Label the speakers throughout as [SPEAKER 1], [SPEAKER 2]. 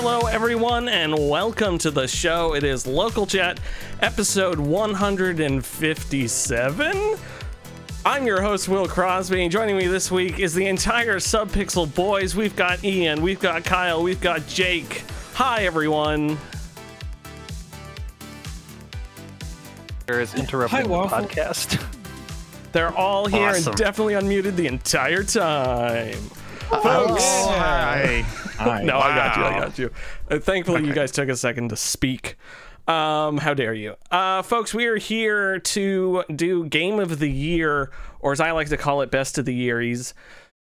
[SPEAKER 1] Hello, everyone, and welcome to the show. It is Local Chat, episode 157. I'm your host, Will Crosby, and joining me this week is the entire Subpixel Boys. We've got Ian, we've got Kyle, we've got Jake. Hi, everyone.
[SPEAKER 2] is interrupting
[SPEAKER 3] Hi,
[SPEAKER 2] the
[SPEAKER 3] Waffle.
[SPEAKER 2] podcast.
[SPEAKER 1] They're all here
[SPEAKER 4] Awesome.
[SPEAKER 1] and definitely unmuted the entire time.
[SPEAKER 4] Oh,
[SPEAKER 1] Folks.
[SPEAKER 4] hi.
[SPEAKER 1] No, I got you. I got you. Uh, thankfully, you guys took a second to speak. Um, how dare you, uh, folks? We are here to do Game of the Year, or as I like to call it, Best of the Yearies.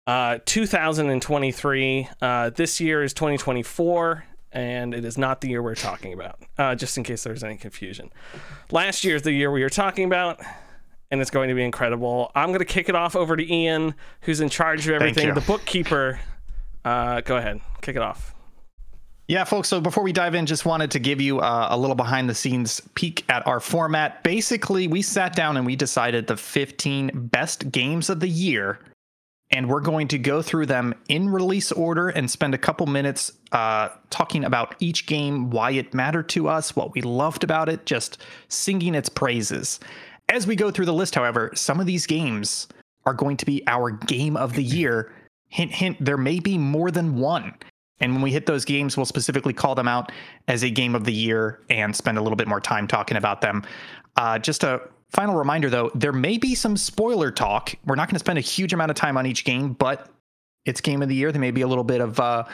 [SPEAKER 1] Uh, 2023. Uh, this year is 2024, and it is not the year we're talking about. Uh, just in case there's any confusion. Last year is the year we were talking about, and it's going to be incredible. I'm going to kick it off over to Ian, who's in charge of everything, the bookkeeper. Uh, go ahead, kick it off.
[SPEAKER 4] Yeah, folks. So before we dive in, just wanted to give you uh, a little behind the scenes peek at our format. Basically, we sat down and we decided the 15 best games of the year, and we're going to go through them in release order and spend a couple minutes uh, talking about each game, why it mattered to us, what we loved about it, just singing its praises. As we go through the list, however, some of these games are going to be our game of the year. Hint, hint, there may be more than one. And when we hit those games, we'll specifically call them out as a game of the year and spend a little bit more time talking about them. Uh, just a final reminder though, there may be some spoiler talk. We're not going to spend a huge amount of time on each game, but it's game of the year. There may be a little bit of uh,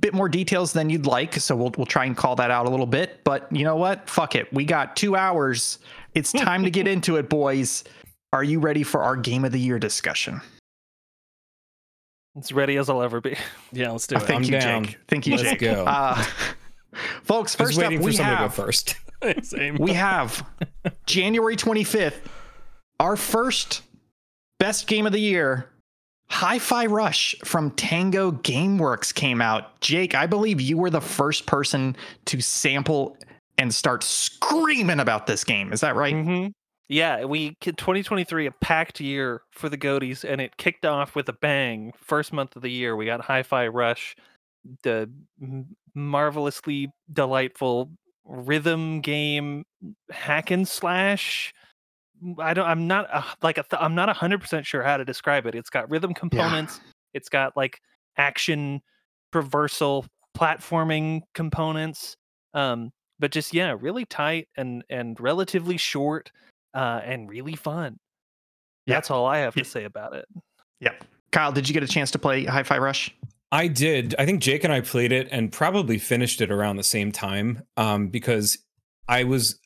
[SPEAKER 4] bit more details than you'd like, so we'll we'll try and call that out a little bit. But you know what? Fuck it. We got two hours. It's time to get into it, boys. Are you ready for our game of the year discussion?
[SPEAKER 2] As ready as I'll ever be.
[SPEAKER 1] Yeah, let's do
[SPEAKER 4] Uh,
[SPEAKER 1] it.
[SPEAKER 4] thank
[SPEAKER 3] I'm
[SPEAKER 4] you,
[SPEAKER 3] down.
[SPEAKER 4] Jake. Thank you,
[SPEAKER 3] Let's
[SPEAKER 4] Jake.
[SPEAKER 3] go.
[SPEAKER 4] Uh, folks, first up,
[SPEAKER 3] for
[SPEAKER 4] we have
[SPEAKER 3] to go first.
[SPEAKER 1] Same.
[SPEAKER 4] we have January 25th, our first best game of the year. Hi-Fi Rush from Tango Gameworks came out. Jake, I believe you were the first person to sample and start screaming about this game. Is that right?
[SPEAKER 2] Mm-hmm. Yeah, we 2023 a packed year for the Goaties, and it kicked off with a bang. First month of the year, we got Hi-Fi Rush, the marvelously delightful rhythm game hack and slash. I don't. I'm not uh, like a th- I'm not hundred percent sure how to describe it. It's got rhythm components. It's got like action, traversal, platforming components. Um, but just yeah, really tight and and relatively short, uh, and really fun.
[SPEAKER 4] Yeah.
[SPEAKER 2] That's all I have to say about it.
[SPEAKER 4] Yep. Kyle, did you get a chance to play Hi-Fi Rush?
[SPEAKER 3] I did. I think Jake and I played it and probably finished it around the same time um, because I was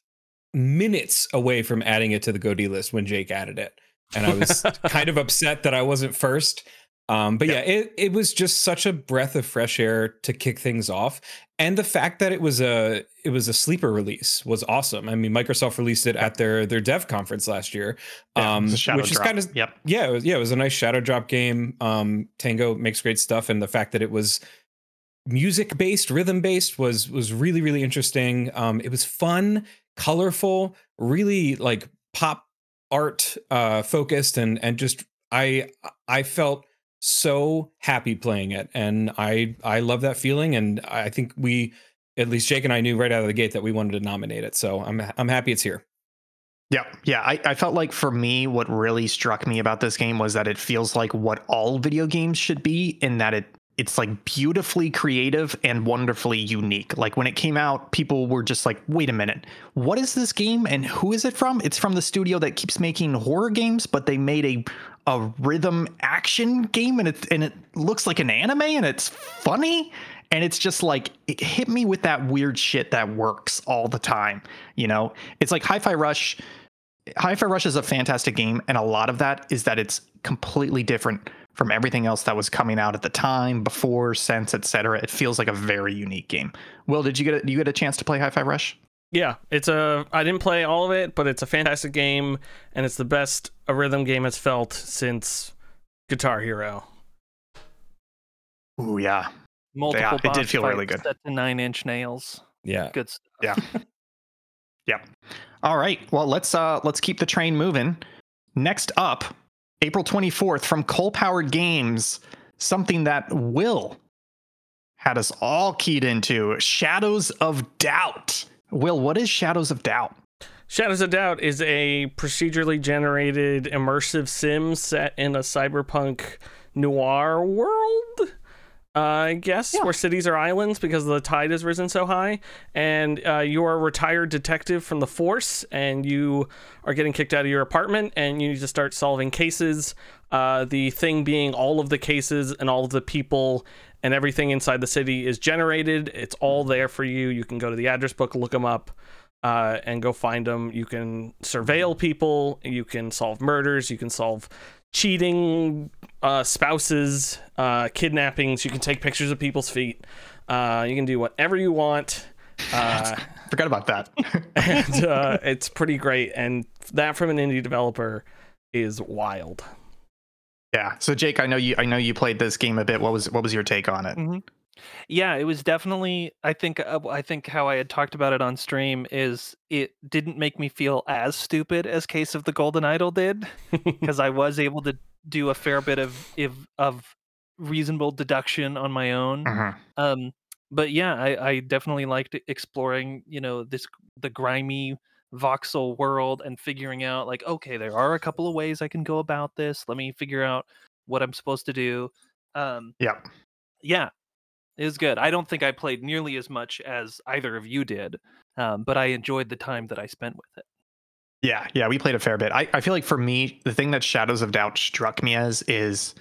[SPEAKER 3] minutes away from adding it to the Goaty list when Jake added it. And I was kind of upset that I wasn't first. Um, but yeah, it, it was just such a breath of fresh air to kick things off. And the fact that it was a it was a sleeper release was awesome. I mean, Microsoft released it at their their dev conference last year.
[SPEAKER 4] Yeah,
[SPEAKER 3] um,
[SPEAKER 4] was a shadow
[SPEAKER 3] which is kind of
[SPEAKER 4] Yep.
[SPEAKER 3] yeah, it was, yeah, it was a nice shadow drop game. Um, Tango makes great stuff, and the fact that it was music based, rhythm based was was really really interesting. Um, it was fun, colorful, really like pop art uh, focused, and and just I I felt so happy playing it, and I I love that feeling, and I think we. At least Jake and I knew right out of the gate that we wanted to nominate it, so I'm I'm happy it's here.
[SPEAKER 4] Yeah, yeah. I, I felt like for me, what really struck me about this game was that it feels like what all video games should be, in that it it's like beautifully creative and wonderfully unique. Like when it came out, people were just like, "Wait a minute, what is this game and who is it from?" It's from the studio that keeps making horror games, but they made a a rhythm action game, and it and it looks like an anime, and it's funny. And it's just like it hit me with that weird shit that works all the time. You know, it's like Hi-Fi Rush Hi-Fi Rush is a fantastic game, and a lot of that is that it's completely different from everything else that was coming out at the time, before, since, etc. It feels like a very unique game. Will, did you get a, you get a chance to play Hi-Fi Rush?
[SPEAKER 1] Yeah, it's a. I didn't play all of it, but it's a fantastic game, and it's the best a rhythm game has felt since Guitar Hero.
[SPEAKER 4] Ooh, yeah,
[SPEAKER 2] Multiple.
[SPEAKER 4] it did feel really good.
[SPEAKER 2] Set to nine inch nails.
[SPEAKER 3] Yeah,
[SPEAKER 2] Good stuff.
[SPEAKER 4] yeah, yeah. All right, well let's uh let's keep the train moving. Next up, April twenty fourth from ColePowered Games, something that Will had us all keyed into Shadows of Doubt. Will, what is Shadows of Doubt?
[SPEAKER 1] Shadows of Doubt is a procedurally generated immersive sim set in a cyberpunk noir world. Uh, I guess
[SPEAKER 4] Yeah.
[SPEAKER 1] where cities are islands because the tide has risen so high, and uh, you're a retired detective from the force, and you are getting kicked out of your apartment, and you need to start solving cases. Uh, the thing being, all of the cases and all of the people and everything inside the city is generated. It's all there for you. You can go to the address book, look them up, uh, and go find them. You can surveil people. You can solve murders. You can solve cheating uh, spouses, uh, kidnappings. You can take pictures of people's feet. Uh, you can do whatever you want. Uh,
[SPEAKER 4] Forgot about that.
[SPEAKER 1] and uh, it's pretty great. And that from an indie developer is wild.
[SPEAKER 4] yeah. So Jake, I know you I know you played this game a bit. What was what was your take on it?
[SPEAKER 2] Mhm. Yeah, it was definitely. I think. Uh, I think how I had talked about it on stream is it didn't make me feel as stupid as Case of the Golden Idol did, because I was able to do a fair bit of if, of reasonable deduction on my own.
[SPEAKER 4] Mhm.
[SPEAKER 2] Um, but yeah, I, I definitely liked exploring, you know, this the grimy voxel world and figuring out like, okay, there are a couple of ways I can go about this. Let me figure out what I'm supposed to do. Um,
[SPEAKER 4] Yeah.
[SPEAKER 2] yeah, it was good. I don't think I played nearly as much as either of you did, um, but I enjoyed the time that I spent with it.
[SPEAKER 4] Yeah, yeah, we played a fair bit. I, I feel like for me, the thing that Shadows of Doubt struck me as is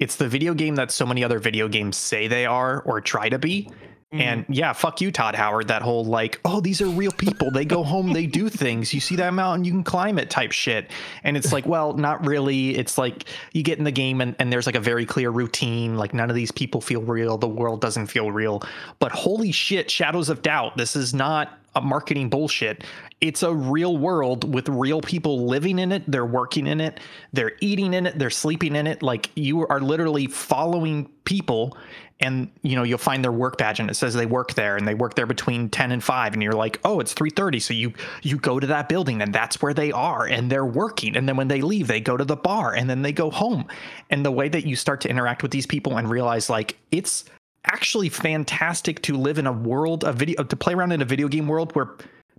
[SPEAKER 4] it's the video game that so many other video games say they are or try to be. And mm-hmm. yeah, fuck you, Todd Howard. That whole like, oh, these are real people. They go home, they do things. You see that mountain, you can climb it type shit. And it's like, well, not really. It's like you get in the game and, and there's like a very clear routine. Like none of these people feel real. The world doesn't feel real. But holy shit, Shadows of Doubt. This is not a marketing bullshit. It's a real world with real people living in it. They're working in it. They're eating in it. They're sleeping in it. Like you are literally following people and you know you'll find their work badge and it says they work there and they work there between 10 and 5 and you're like oh it's 3.30 so you you go to that building and that's where they are and they're working. And then when they leave they go to the bar and then they go home. And the way that you start to interact with these people and realize like it's actually fantastic to live in a world of video to play around in a video game world where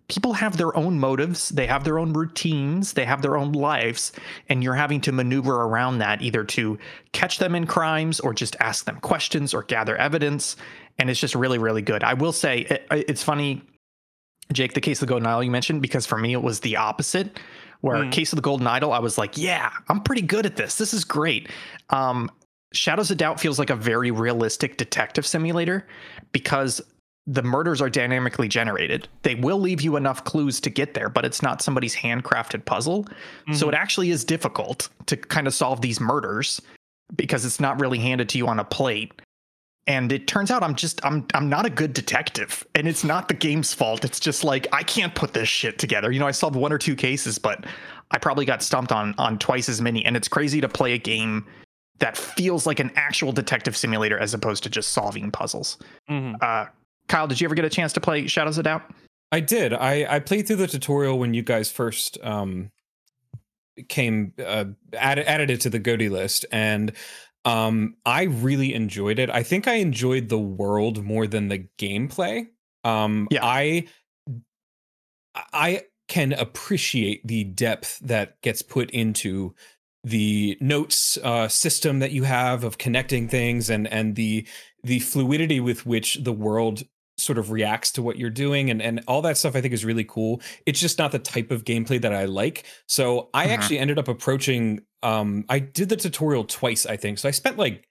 [SPEAKER 4] people have their own motives, they have their own routines, they have their own lives, and you're having to maneuver around that either to catch them in crimes or just ask them questions or gather evidence. And it's just really, really good. I will say it, it's funny, Jake, the case of the Golden Idol you mentioned, because for me it was the opposite. Where
[SPEAKER 2] Mm.
[SPEAKER 4] case of the Golden Idol, I was like, yeah, I'm pretty good at this. This is great. Um, Shadows of Doubt feels like a very realistic detective simulator because the murders are dynamically generated. They will leave you enough clues to get there, but it's not somebody's handcrafted puzzle. So it actually is difficult to kind of solve these murders because it's not really handed to you on a plate. And it turns out I'm just I'm I'm not a good detective. And it's not the game's fault. It's just like I can't put this shit together. You know, I solved one or two cases, but I probably got stumped on on twice as many. And it's crazy to play a game that feels like an actual detective simulator as opposed to just solving puzzles.
[SPEAKER 2] Mhm.
[SPEAKER 4] Uh, Kyle, did you ever get a chance to play Shadows of Doubt?
[SPEAKER 3] I did. I I played through the tutorial when you guys first um came uh added added it to the Goaty list and um I really enjoyed it. I think I enjoyed the world more than the gameplay. Um
[SPEAKER 4] Yeah.
[SPEAKER 3] I I can appreciate the depth that gets put into the notes uh, system that you have of connecting things and and the the fluidity with which the world sort of reacts to what you're doing and and all that stuff I think is really cool. It's just not the type of gameplay that I like. So I
[SPEAKER 4] Mhm.
[SPEAKER 3] actually ended up approaching um I did the tutorial twice I think. So I spent like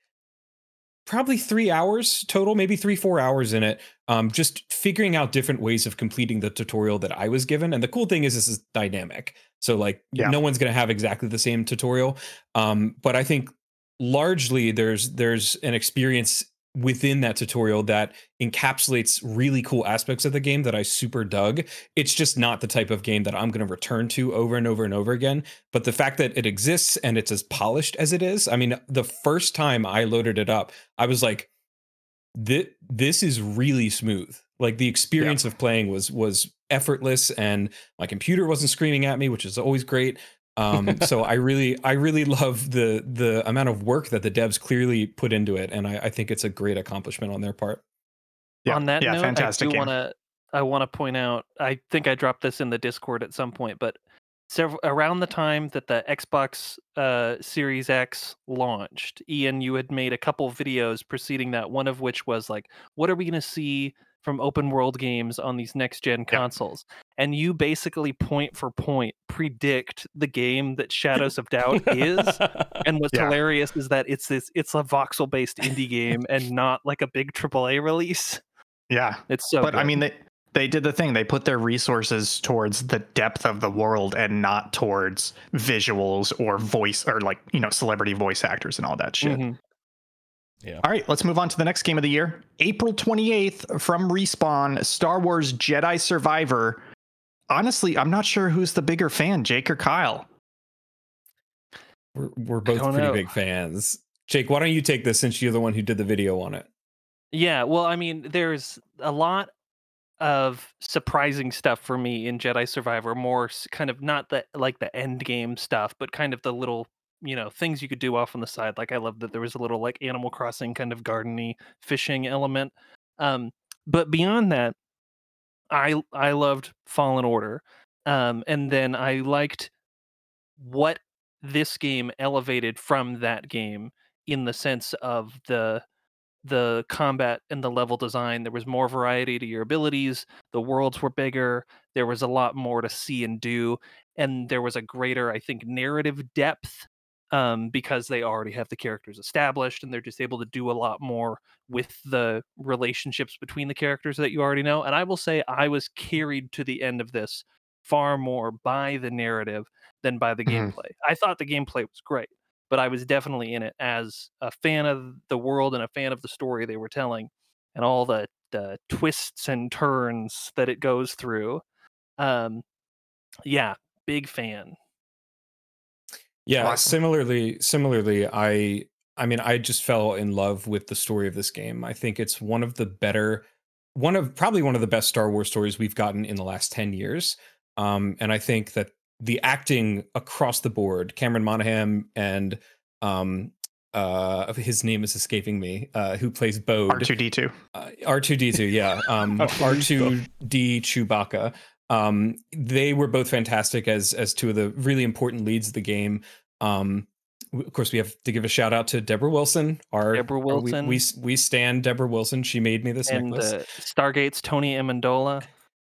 [SPEAKER 3] probably 3 hours total, maybe 3 4 hours in it um just figuring out different ways of completing the tutorial that I was given. And the cool thing is this is dynamic. So like
[SPEAKER 4] Yeah.
[SPEAKER 3] no one's going to have exactly the same tutorial. Um but I think largely there's there's an experience within that tutorial that encapsulates really cool aspects of the game that I super dug. It's just not the type of game that I'm going to return to over and over and over again. But the fact that it exists and it's as polished as it is, I mean, the first time I loaded it up, I was like, this, this is really smooth. Like the experience of playing was was effortless and my computer wasn't screaming at me, which is always great. Um, so I really, I really love the the amount of work that the devs clearly put into it, and I, I think it's a great accomplishment on their part.
[SPEAKER 4] Yeah,
[SPEAKER 2] On that
[SPEAKER 4] yeah,
[SPEAKER 2] note,
[SPEAKER 4] fantastic
[SPEAKER 2] I do want to I want to point out. I think I dropped this in the Discord at some point, but several around the time that the Xbox uh, Series X launched, Ian, you had made a couple videos preceding that. One of which was like, "What are we going to see from open world games on these next gen consoles?" And you basically point for point predict the game that Shadows of Doubt is. And what's
[SPEAKER 4] Yeah.
[SPEAKER 2] hilarious is that it's this it's a voxel based indie game and not like a big AAA release.
[SPEAKER 4] Yeah.
[SPEAKER 2] It's so
[SPEAKER 4] but I mean, they they did the thing. They put their resources towards the depth of the world and not towards visuals or voice or like you know celebrity voice actors and all that shit. Mm-hmm.
[SPEAKER 2] Mhm.
[SPEAKER 4] All right, let's move on to the next game of the year. April 28th from Respawn, Star Wars Jedi Survivor. Honestly, I'm not sure who's the bigger fan, Jake or Kyle.
[SPEAKER 3] We're, we're both pretty
[SPEAKER 2] know.
[SPEAKER 3] big fans. Jake, why don't you take this since you're the one who did the video on it?
[SPEAKER 2] Yeah, well, I mean, there's a lot of surprising stuff for me in Jedi Survivor. More kind of not the like the end game stuff, but kind of the little you know things you could do off on the side. Like I love that there was a little like Animal Crossing kind of gardeny fishing element. Um, but beyond that, I I loved Fallen Order, um, and then I liked what this game elevated from that game in the sense of the the combat and the level design. There was more variety to your abilities. The worlds were bigger. There was a lot more to see and do, and there was a greater, I think, narrative depth um, because they already have the characters established, and they're just able to do a lot more with the relationships between the characters that you already know. And I will say, I was carried to the end of this far more by the narrative than by the
[SPEAKER 4] Mhm.
[SPEAKER 2] gameplay. I thought the gameplay was great but I was definitely in it as a fan of the world and a fan of the story they were telling and all the, the twists and turns that it goes through. Um, yeah, big fan.
[SPEAKER 3] Yeah,
[SPEAKER 4] Awesome.
[SPEAKER 3] similarly, similarly, I I mean, I just fell in love with the story of this game. I think it's one of the better one of probably one of the best Star Wars stories we've gotten in the last 10 years. Um and I think that the acting across the board, Cameron Monaghan and um uh his name is escaping me, uh who plays Bode.
[SPEAKER 4] R2D2.
[SPEAKER 3] Uh, R2D2, yeah. Um,
[SPEAKER 1] R2D2.
[SPEAKER 3] R2D Chewbacca. Um, they were both fantastic as as two of the really important leads of the game. Um, of course, we have to give a shout out to Deborah Wilson. Our
[SPEAKER 2] Deborah
[SPEAKER 3] our- we-
[SPEAKER 2] Wilson.
[SPEAKER 3] We, we stand Deborah Wilson. She made me this
[SPEAKER 2] and
[SPEAKER 3] necklace.
[SPEAKER 2] uh, Stargate's Tony Amendola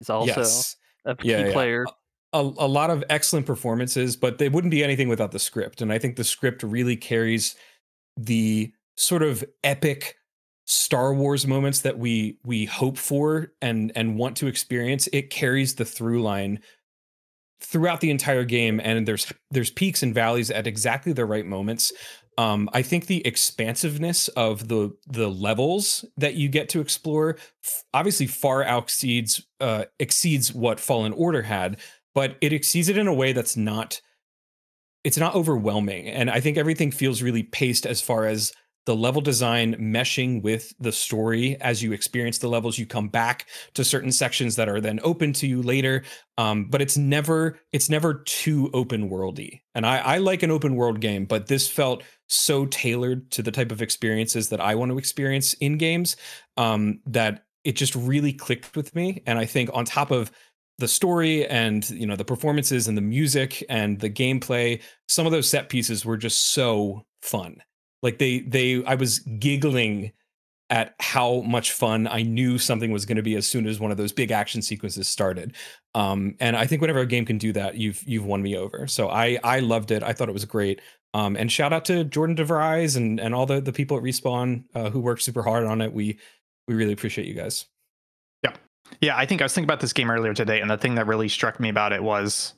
[SPEAKER 2] is also
[SPEAKER 3] yes,
[SPEAKER 2] a key
[SPEAKER 3] Yeah, yeah.
[SPEAKER 2] player.
[SPEAKER 3] a, a lot of excellent performances, but they wouldn't be anything without the script. And I think the script really carries the sort of epic Star Wars moments that we we hope for and and want to experience. It carries the through line throughout the entire game, and there's there's peaks and valleys at exactly the right moments. Um, I think the expansiveness of the the levels that you get to explore f- obviously far exceeds uh, exceeds what Fallen Order had, but it exceeds it in a way that's not it's not overwhelming, and I think everything feels really paced as far as the level design meshing with the story. As you experience the levels you come back to certain sections that are then open to you later. Um, but it's never it's never too open worldy and I, I like an open world game but this felt so tailored to the type of experiences that i want to experience in games um, that it just really clicked with me. And i think on top of the story and you know the performances and the music and the gameplay some of those set pieces were just so fun like they they i was giggling at how much fun i knew something was going to be as soon as one of those big action sequences started. Um and i think whenever a game can do that you've you've won me over. So i i loved it. I thought it was great. Um and shout out to jordan devries and and all the the people at respawn uh, who worked super hard on it. We we really appreciate you guys.
[SPEAKER 4] Yeah, yeah. I think I was thinking about this game earlier today, and the thing that really struck me about it was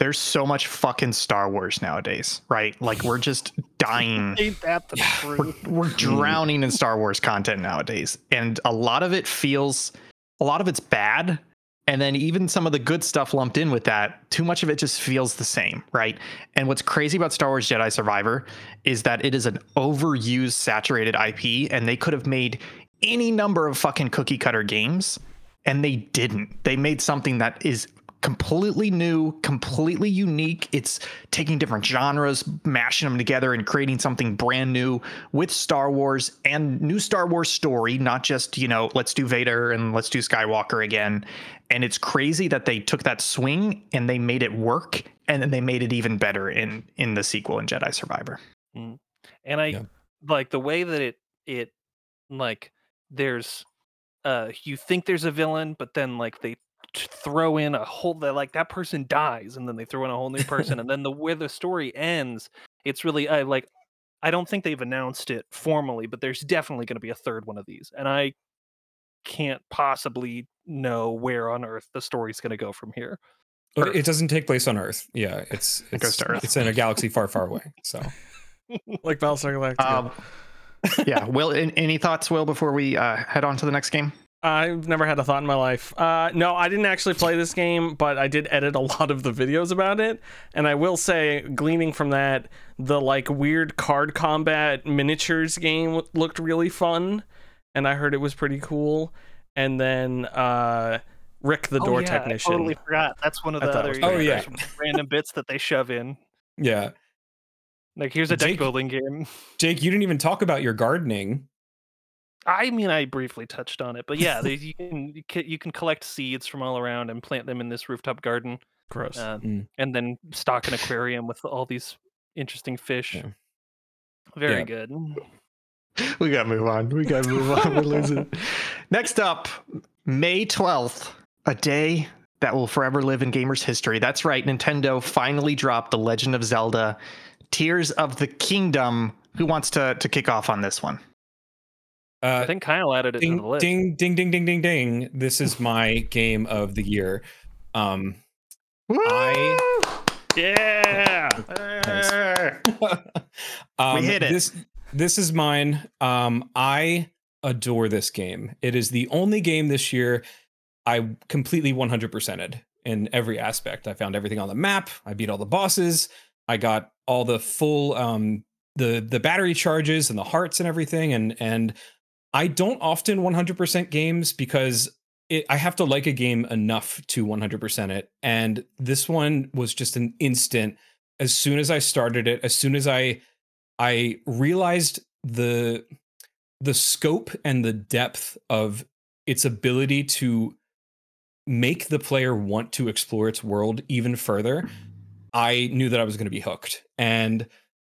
[SPEAKER 4] there's so much fucking Star Wars nowadays, right? Like we're just dying.
[SPEAKER 2] Ain't that the
[SPEAKER 4] we're,
[SPEAKER 2] truth?
[SPEAKER 4] we're mm. drowning in Star Wars content nowadays. And a lot of it feels a lot of it's bad. And then even some of the good stuff lumped in with that, too much of it just feels the same, right? And what's crazy about Star Wars Jedi Survivor is that it is an overused, saturated IP, and they could have made any number of fucking cookie cutter games, and they didn't. They made something that is completely new, completely unique. It's taking different genres, mashing them together, and creating something brand new with Star Wars and new Star Wars story, not just, you know, let's do Vader and let's do Skywalker again. And it's crazy that they took that swing and they made it work and then they made it even better in in the sequel in Jedi Survivor.
[SPEAKER 2] Mm. And I
[SPEAKER 3] Yeah.
[SPEAKER 2] like the way that it it like there's uh you think there's a villain, but then like they t- throw in a whole that like that person dies and then they throw in a whole new person and then the where the story ends, it's really I like I don't think they've announced it formally, but there's definitely going to be a third one of these. And I can't possibly know where on earth the story's going to go from here. Earth.
[SPEAKER 3] It doesn't take place on Earth. Yeah, it's
[SPEAKER 4] It goes
[SPEAKER 3] it's,
[SPEAKER 4] to Earth.
[SPEAKER 3] it's in a galaxy far, far away. So
[SPEAKER 1] like Battlestar Galactica.
[SPEAKER 4] Um, yeah. Will, an- any thoughts, Will, before we uh, head on to the next game?
[SPEAKER 1] I've never had a thought in my life. Uh, no, I didn't actually play this game, but I did edit a lot of the videos about it. And I will say, gleaning from that, the like weird card combat miniatures game looked really fun, and I heard it was pretty cool. And then uh, Rick the
[SPEAKER 2] Oh,
[SPEAKER 1] door
[SPEAKER 2] yeah,
[SPEAKER 1] technician.
[SPEAKER 2] I totally forgot. That's one of the other
[SPEAKER 1] was
[SPEAKER 3] pretty
[SPEAKER 2] you know,
[SPEAKER 3] great.
[SPEAKER 2] there's random bits that they shove in.
[SPEAKER 3] yeah,
[SPEAKER 2] Like here's a deck
[SPEAKER 3] Jake-
[SPEAKER 2] building game.
[SPEAKER 3] Jake, you didn't even talk about your gardening.
[SPEAKER 2] I mean, I briefly touched on it, but yeah, they, you can you can collect seeds from all around and plant them in this rooftop garden,
[SPEAKER 1] Gross.
[SPEAKER 2] uh,
[SPEAKER 3] Mm.
[SPEAKER 2] and then stock an aquarium with all these interesting fish.
[SPEAKER 3] Yeah.
[SPEAKER 2] Very
[SPEAKER 3] Yeah.
[SPEAKER 2] good.
[SPEAKER 4] We gotta move on. We gotta move on. We're losing. Next up, May 12th, a day that will forever live in gamers' history. That's right, Nintendo finally dropped The Legend of Zelda Tears of the Kingdom. Who wants to, to kick off on this one?
[SPEAKER 2] I
[SPEAKER 3] Uh,
[SPEAKER 2] think Kyle added it to the
[SPEAKER 3] ding,
[SPEAKER 2] list.
[SPEAKER 3] ding, ding, ding, ding, ding, ding. This is my game of the year. Um, I-
[SPEAKER 1] yeah.
[SPEAKER 3] um,
[SPEAKER 4] hit it.
[SPEAKER 3] This this is mine. Um, I adore this game. It is the only game this year I completely 100%ed in every aspect. I found everything on the map. I beat all the bosses. I got all the full um the the battery charges and the hearts and everything and and I don't often 100% games because it, I have to like a game enough to 100% it. And this one was just an instant. As soon as I started it, as soon as I I realized the the scope and the depth of its ability to make the player want to explore its world even further, I knew that I was going to be hooked. And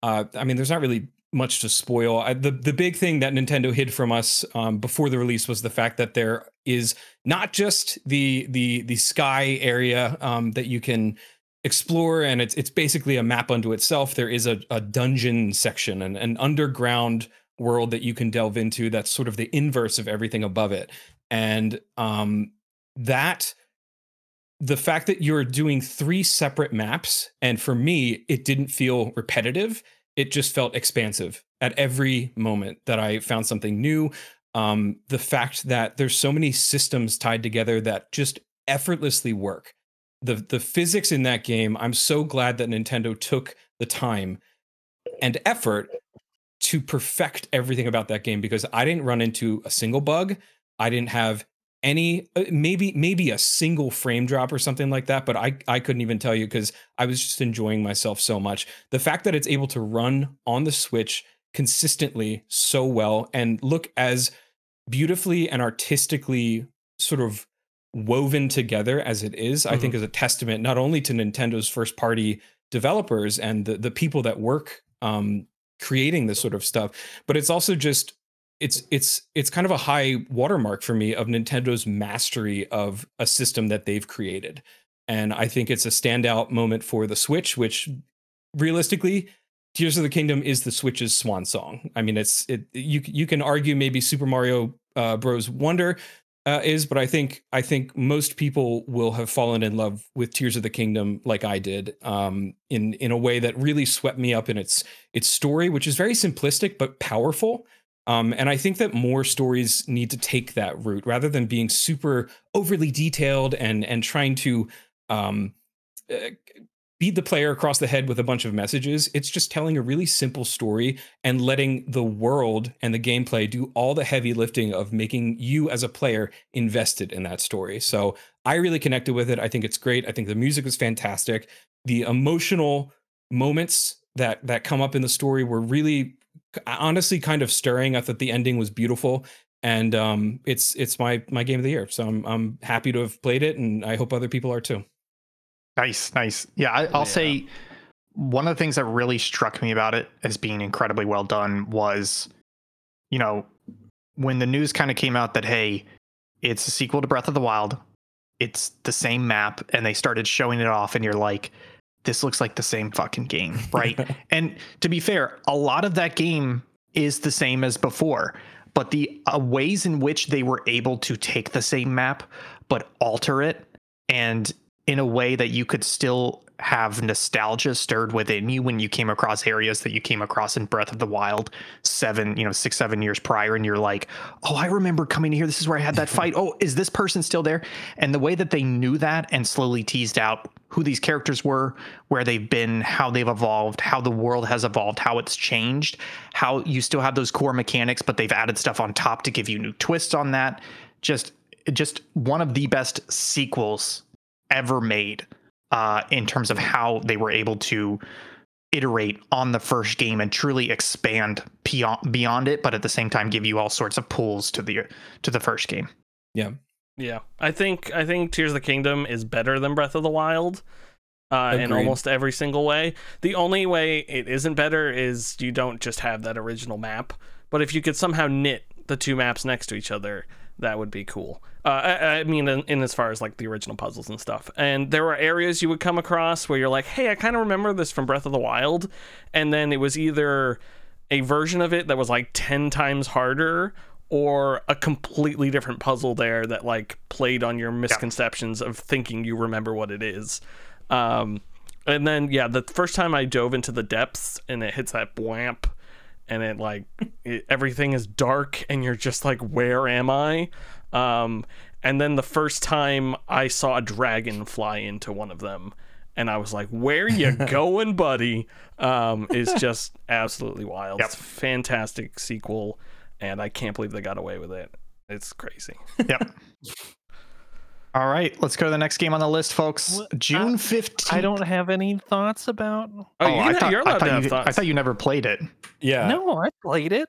[SPEAKER 3] uh, I mean, there's not really much to spoil. I, the the big thing that Nintendo hid from us um, before the release was the fact that there is not just the the the sky area um, that you can explore, and it's it's basically a map unto itself. There is a, a dungeon section, and an underground world that you can delve into. That's sort of the inverse of everything above it, and um, that the fact that you're doing three separate maps and for me it didn't feel repetitive it just felt expansive at every moment that i found something new. Um, the fact that there's so many systems tied together that just effortlessly work. The the physics in that game i'm so glad that nintendo took the time and effort to perfect everything about that game because i didn't run into a single bug. I didn't have any uh, maybe maybe a single frame drop or something like that but i i couldn't even tell you because i was just enjoying myself so much. The fact that it's able to run on the switch consistently so well and look as beautifully and artistically sort of woven together as it is, I think is a testament not only to Nintendo's first party developers and the, the people that work um, creating this sort of stuff, but it's also just it's it's it's kind of a high watermark for me of Nintendo's mastery of a system that they've created. And I think it's a standout moment for the Switch, which realistically Tears of the Kingdom is the Switch's swan song. I mean, it's it. You you can argue maybe Super Mario uh, Bros. Wonder uh, is, but I think I think most people will have fallen in love with Tears of the Kingdom like I did, um, in in a way that really swept me up in its its story, which is very simplistic but powerful. Um, and I think that more stories need to take that route rather than being super overly detailed and and trying to um, uh, beat the player across the head with a bunch of messages. It's just telling a really simple story and letting the world and the gameplay do all the heavy lifting of making you as a player invested in that story. So I really connected with it. I think it's great. I think the music was fantastic. The emotional moments that that come up in the story were really honestly kind of stirring. I thought the ending was beautiful. And um, it's it's my my game of the year, so I'm I'm happy to have played it, and I hope other people are too.
[SPEAKER 4] Nice, nice. Yeah, I, will
[SPEAKER 1] Yeah.
[SPEAKER 4] say one of the things that really struck me about it as being incredibly well done was, you know, when the news kind of came out that hey, it's a sequel to Breath of the Wild, it's the same map, and they started showing it off, and you're like, this looks like the same fucking game, right? and to be fair, a lot of that game is the same as before, but the uh, ways in which they were able to take the same map but alter it and in a way that you could still have nostalgia stirred within you when you came across areas that you came across in Breath of the Wild seven, you know, six, seven years prior, and you're like, oh, I remember coming here. This is where I had that fight. Oh, is this person still there? And the way that they knew that and slowly teased out who these characters were, where they've been, how they've evolved, how the world has evolved, how it's changed, how you still have those core mechanics, but they've added stuff on top to give you new twists on that. Just just one of the best sequels ever made uh, in terms of how they were able to iterate on the first game and truly expand beyond, beyond it, but at the same time give you all sorts of pulls to the to the first game.
[SPEAKER 3] Yeah.
[SPEAKER 1] Yeah, I think I think Tears of the Kingdom is better than Breath of the Wild, uh, in almost every single way. The only way it isn't better is you don't just have that original map. But if you could somehow knit the two maps next to each other, that would be cool. Uh, I, I mean, in, in as far as like the original puzzles and stuff. And there were areas you would come across where you're like, hey, I kind of remember this from Breath of the Wild, and then it was either a version of it that was like 10 times harder or a completely different puzzle there that like played on your misconceptions of thinking you remember what it is. Um, and then yeah, the first time I dove into the depths and it hits that bwamp and it like it, everything is dark and you're just like where am I? Um, and then the first time I saw a dragon fly into one of them and I was like, "Where you going, buddy?" Um, is just absolutely wild.
[SPEAKER 4] Yep.
[SPEAKER 1] It's a fantastic sequel, and I can't believe they got away with it. It's crazy.
[SPEAKER 4] Yep. All right, let's go to the next game on the list, folks. June fifteenth.
[SPEAKER 2] I don't have any thoughts about.
[SPEAKER 1] Oh, you,
[SPEAKER 4] I thought,
[SPEAKER 1] you're
[SPEAKER 4] I
[SPEAKER 1] allowed
[SPEAKER 4] thought
[SPEAKER 1] to have
[SPEAKER 4] you,
[SPEAKER 1] thoughts.
[SPEAKER 4] I thought you never played it.
[SPEAKER 3] Yeah.
[SPEAKER 2] No, I played it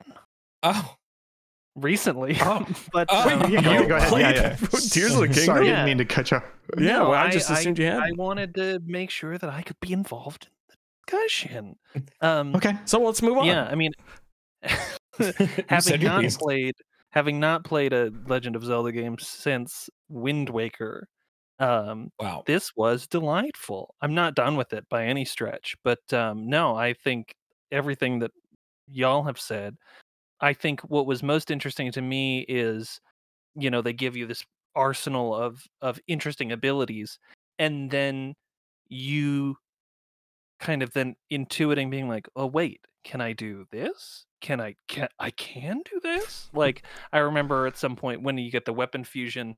[SPEAKER 3] Oh.
[SPEAKER 2] recently,
[SPEAKER 3] Oh.
[SPEAKER 2] but
[SPEAKER 3] Oh,
[SPEAKER 2] um,
[SPEAKER 3] you
[SPEAKER 4] go, go ahead.
[SPEAKER 1] played
[SPEAKER 4] Yeah, yeah.
[SPEAKER 1] Tears of the Kingdom?
[SPEAKER 4] Sorry, I didn't mean to cut you. off.
[SPEAKER 1] Yeah,
[SPEAKER 2] no,
[SPEAKER 1] well, I just assumed you had.
[SPEAKER 2] I wanted to make sure that I could be involved in the discussion. Um,
[SPEAKER 4] Okay.
[SPEAKER 1] So let's move on.
[SPEAKER 2] Yeah, I mean, having not
[SPEAKER 3] piece.
[SPEAKER 2] played, having not played a Legend of Zelda game since Wind Waker, um,
[SPEAKER 3] Wow.
[SPEAKER 2] this was delightful. I'm not done with it by any stretch, but um, no, I think everything that y'all have said. I think what was most interesting to me is, you know, they give you this arsenal of of interesting abilities, and then you kind of then intuiting being like, oh wait, can I do this? Can I can I can do this? Like I remember at some point when you get the weapon fusion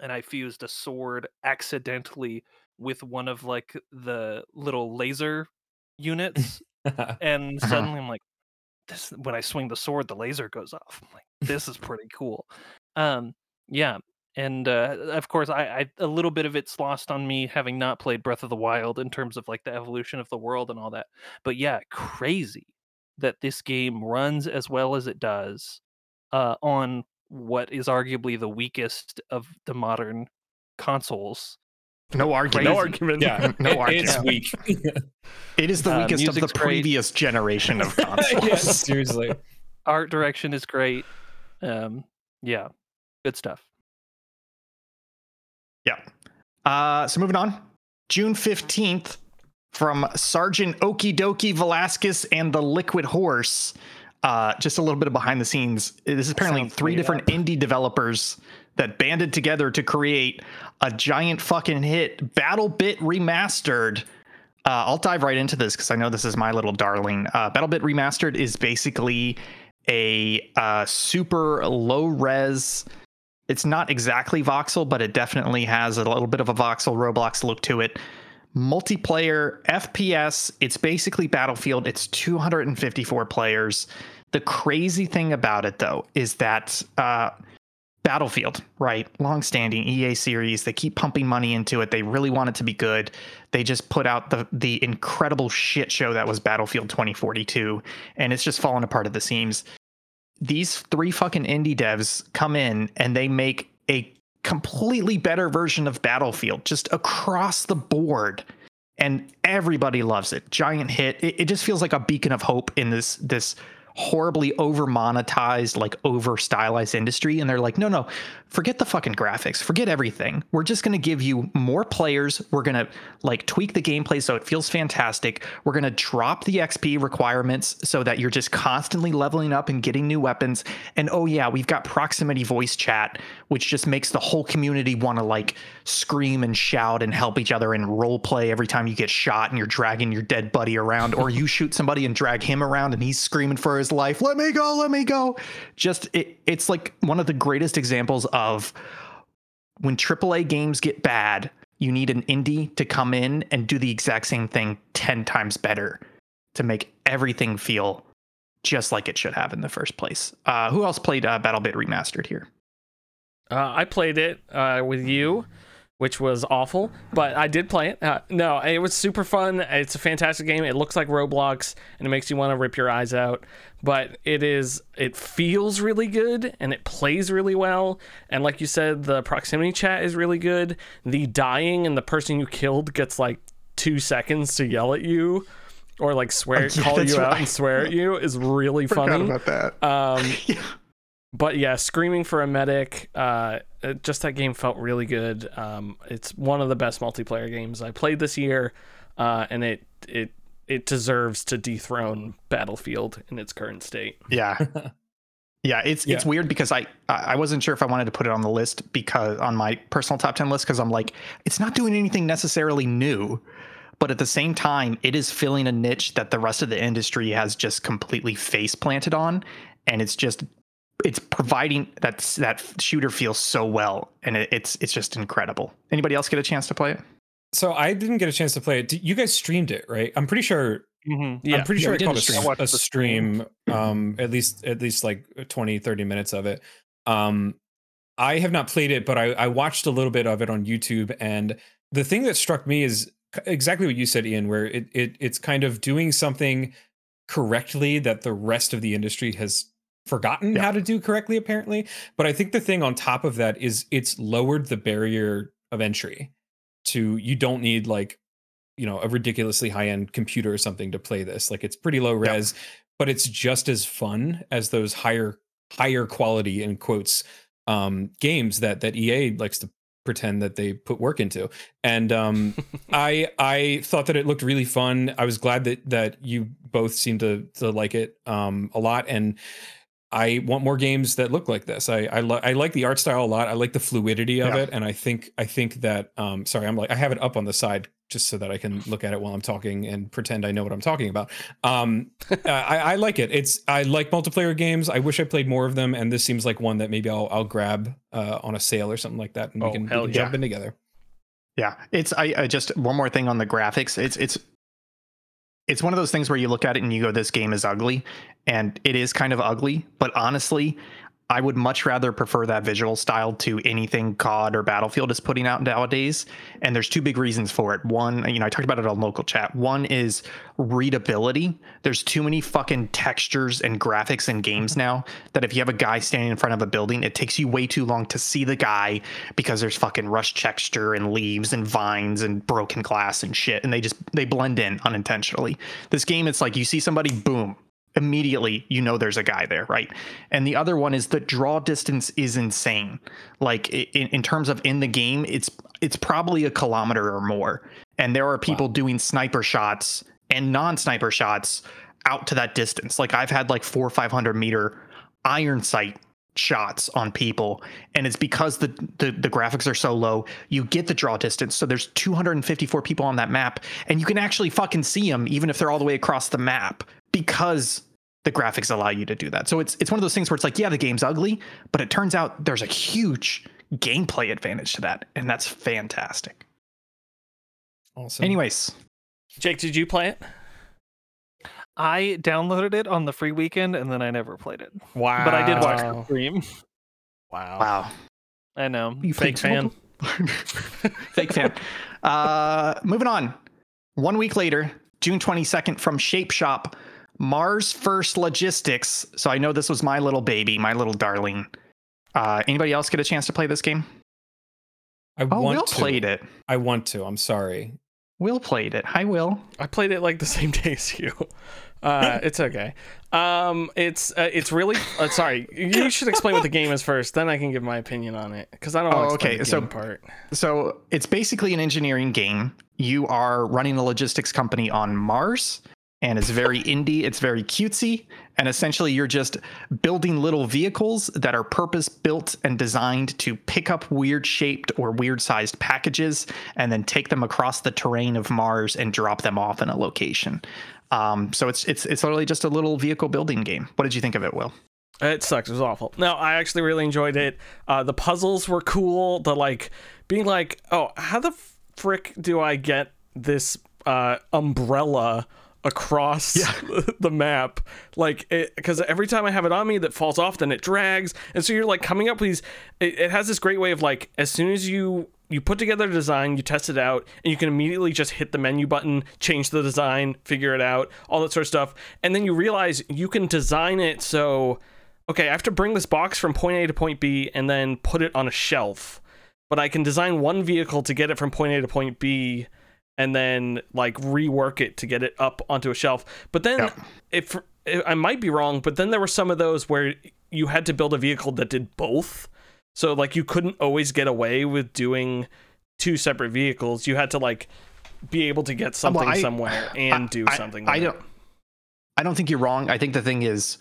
[SPEAKER 2] and I fused a sword accidentally with one of like the little laser units and
[SPEAKER 4] Uh-huh.
[SPEAKER 2] suddenly I'm like this when I swing the sword the laser goes off. I'm like this is pretty cool. Um yeah, and uh, of course I, I a little bit of it's lost on me having not played Breath of the Wild in terms of like the evolution of the world and all that. But yeah, crazy that this game runs as well as it does uh, on what is arguably the weakest of the modern consoles.
[SPEAKER 4] No argument.
[SPEAKER 1] No
[SPEAKER 2] Crazy.
[SPEAKER 1] argument.
[SPEAKER 3] yeah.
[SPEAKER 4] No
[SPEAKER 3] it- It's weak.
[SPEAKER 4] It is the
[SPEAKER 2] Uh,
[SPEAKER 4] weakest of the
[SPEAKER 2] music's great.
[SPEAKER 4] previous generation of consoles.
[SPEAKER 3] yeah, seriously.
[SPEAKER 2] Art direction is great. Um, yeah, good stuff.
[SPEAKER 4] Yeah. Uh, so moving on, June 15th from Sergeant Okie Dokie Vilaskis and the Liquid Horse. Uh, just a little bit of behind the scenes. This is apparently three different
[SPEAKER 2] up.
[SPEAKER 4] indie developers that banded together to create a giant fucking hit, BattleBit Remastered. Uh, I'll dive right into this because I know this is my little darling. Uh, BattleBit Remastered is basically a uh, super low res it's not exactly voxel, but it definitely has a little bit of a voxel Roblox look to it. Multiplayer FPS, it's basically Battlefield. It's 254 players. The crazy thing about it, though, is that uh, Battlefield, right? Long-standing EA series. They keep pumping money into it. They really want it to be good. They just put out the the incredible shit show that was Battlefield 2042, and it's just fallen apart at the seams. These three fucking indie devs come in and they make a completely better version of Battlefield, just across the board, and everybody loves it. Giant hit. It, it just feels like a beacon of hope in this this horribly over monetized, like over stylized industry. And they're like, no, no, forget the fucking graphics, forget everything. We're just going to give you more players. We're going to like tweak the gameplay so it feels fantastic. We're going to drop the XP requirements so that you're just constantly leveling up and getting new weapons. And oh, yeah, we've got proximity voice chat, which just makes the whole community want to like scream and shout and help each other and role play every time you get shot and you're dragging your dead buddy around, or you shoot somebody and drag him around and he's screaming for his life. Let me go, let me go. Just it, it's like one of the greatest examples of when AAA games get bad, you need an indie to come in and do the exact same thing 10 times better to make everything feel just like it should have in the first place. Uh, who else played uh, BattleBit Remastered here?
[SPEAKER 1] Uh, I played it uh, with you, which was awful, but I did play it. Uh, no, it was super fun. It's a fantastic game. It looks like Roblox, and it makes you want to rip your eyes out. But it is. It feels really good, and it plays really well. And like you said, the proximity chat is really good. The dying and the person you killed gets like two seconds to yell at you. Or like swear,
[SPEAKER 4] yeah,
[SPEAKER 1] call you out and swear at you is really
[SPEAKER 4] Forgot
[SPEAKER 1] funny.
[SPEAKER 4] about that.
[SPEAKER 1] Um,
[SPEAKER 4] Yeah.
[SPEAKER 1] But yeah, screaming for a medic. Uh, it- just that game felt really good. Um, it's one of the best multiplayer games I played this year, uh, and it it it deserves to dethrone Battlefield in its current state.
[SPEAKER 4] Yeah. Yeah, it's it's weird because I I I wasn't sure if I wanted to put it on the list because on my personal top 10 list because I'm like it's not doing anything necessarily new, but at the same time it is filling a niche that the rest of the industry has just completely face planted on and it's just it's providing that that shooter feels so well and it, it's it's just incredible. Anybody else get a chance to play it?
[SPEAKER 3] So I didn't get a chance to play it. You guys streamed it, right? I'm pretty sure.
[SPEAKER 2] Mhm.
[SPEAKER 1] Yeah,
[SPEAKER 3] I'm pretty
[SPEAKER 4] Yeah,
[SPEAKER 3] sure I
[SPEAKER 4] did
[SPEAKER 3] called
[SPEAKER 4] a
[SPEAKER 3] a,
[SPEAKER 4] stream.
[SPEAKER 3] s-
[SPEAKER 2] I watched
[SPEAKER 3] a
[SPEAKER 2] the
[SPEAKER 3] stream. Um, at least at least like 20, 30 minutes of it. Um, I have not played it, but I, I watched a little bit of it on YouTube, and the thing that struck me is exactly what you said, Ian. Where it, it it's kind of doing something correctly that the rest of the industry has forgotten
[SPEAKER 4] Yeah.
[SPEAKER 3] how to do correctly, apparently. But I think the thing on top of that is it's lowered the barrier of entry to you don't need like you know a ridiculously high end computer or something to play this. Like it's pretty low
[SPEAKER 4] Yeah.
[SPEAKER 3] res, but it's just as fun as those higher higher quality in quotes um games that that EA likes to pretend that they put work into. And um I I thought that it looked really fun. I was glad that that you both seemed to to like it um a lot and I want more games that look like this. I I, li- I like the art style a lot. I like the fluidity of
[SPEAKER 4] Yeah.
[SPEAKER 3] it, and I think I think that um sorry I'm like I have it up on the side just so that I can look at it while I'm talking and pretend I know what I'm talking about. Um, uh, I, I like it. It's I like multiplayer games. I wish I played more of them, and this seems like one that maybe I'll I'll grab uh, on a sale or something like that, and
[SPEAKER 1] Oh,
[SPEAKER 3] we can, we can
[SPEAKER 1] yeah.
[SPEAKER 3] jump in together.
[SPEAKER 4] Yeah, it's I, I just one more thing on the graphics. It's it's it's one of those things where you look at it and you go, "This game is ugly," and it is kind of ugly. But honestly, I would much rather prefer that visual style to anything COD or Battlefield is putting out nowadays. And there's two big reasons for it. One, you know, I talked about it on local chat. One is readability. There's too many fucking textures and graphics in games mm-hmm. now that if you have a guy standing in front of a building, it takes you way too long to see the guy because there's fucking rush texture and leaves and vines and broken glass and shit. And they just they blend in unintentionally. This game, it's like you see somebody, boom, immediately you know there's a guy there right? And the other one is the draw distance is insane. Like in, in terms of in the game it's it's probably a kilometer or more. And there are people doing sniper shots and non-sniper shots out to that distance. Like i've had like four or five hundred meter iron sight shots on people and it's because the, the the graphics are so low you get the draw distance. So there's 254 people on that map and you can actually fucking see them even if they're all the way across the map because the graphics allow you to do that so it's it's one of those things where it's like yeah the game's ugly but it turns out there's a huge gameplay advantage to that and that's fantastic
[SPEAKER 3] Awesome.
[SPEAKER 4] anyways
[SPEAKER 1] Jake, did you play it?
[SPEAKER 2] I downloaded it on the free weekend and then I never played it.
[SPEAKER 1] Wow.
[SPEAKER 2] But I did watch the stream.
[SPEAKER 1] Wow.
[SPEAKER 4] Wow.
[SPEAKER 2] I know.
[SPEAKER 4] You
[SPEAKER 1] Fake fan.
[SPEAKER 4] Fake fan. Uh, moving on. One week later, June 22nd, from Shape Shop, Mars First Logistics. So I know this was my little baby, my little darling. Uh, anybody else get a chance to play this game?
[SPEAKER 3] I
[SPEAKER 4] Oh,
[SPEAKER 3] want
[SPEAKER 4] Will
[SPEAKER 3] to.
[SPEAKER 4] played it.
[SPEAKER 3] I want to. I'm sorry.
[SPEAKER 4] Will played it. Hi, Will.
[SPEAKER 1] I played it like the same day as you. Uh, it's okay. Um, it's uh, it's really uh, sorry. You should explain what the game is first, then I can give my opinion on it because I don't want
[SPEAKER 4] Oh, okay,
[SPEAKER 1] the
[SPEAKER 4] so-
[SPEAKER 1] part.
[SPEAKER 4] So it's basically an engineering game. You are running a logistics company on Mars, and it's very indie. It's very cutesy, and essentially you're just building little vehicles that are purpose built and designed to pick up weird shaped or weird sized packages, and then take them across the terrain of Mars and drop them off in a location. Um, so it's it's it's literally just a little vehicle building game. What did you think of it, Will?
[SPEAKER 1] It sucks. It was awful. No, I actually really enjoyed it. Uh, the puzzles were cool. The like being like, oh, how the frick do I get this uh, umbrella across the map? Like, because every time I have it on me, that falls off, then it drags, and so you're like coming up with these. It, it has this great way of like, as soon as you you put together a design, you test it out, and you can immediately just hit the menu button, change the design, figure it out, all that sort of stuff. And then you realize you can design it so, okay, I have to bring this box from point A to point B and then put it on a shelf. But I can design one vehicle to get it from point A to point B and then like rework it to get it up onto a shelf. But then
[SPEAKER 4] Yeah.
[SPEAKER 1] if, if I might be wrong, but then there were some of those where you had to build a vehicle that did both. So like you couldn't always get away with doing two separate vehicles. You had to like be able to get something
[SPEAKER 4] I-
[SPEAKER 1] somewhere and
[SPEAKER 4] I-
[SPEAKER 1] do something.
[SPEAKER 4] I,
[SPEAKER 1] it.
[SPEAKER 4] don't. I don't think you're wrong. I think the thing is,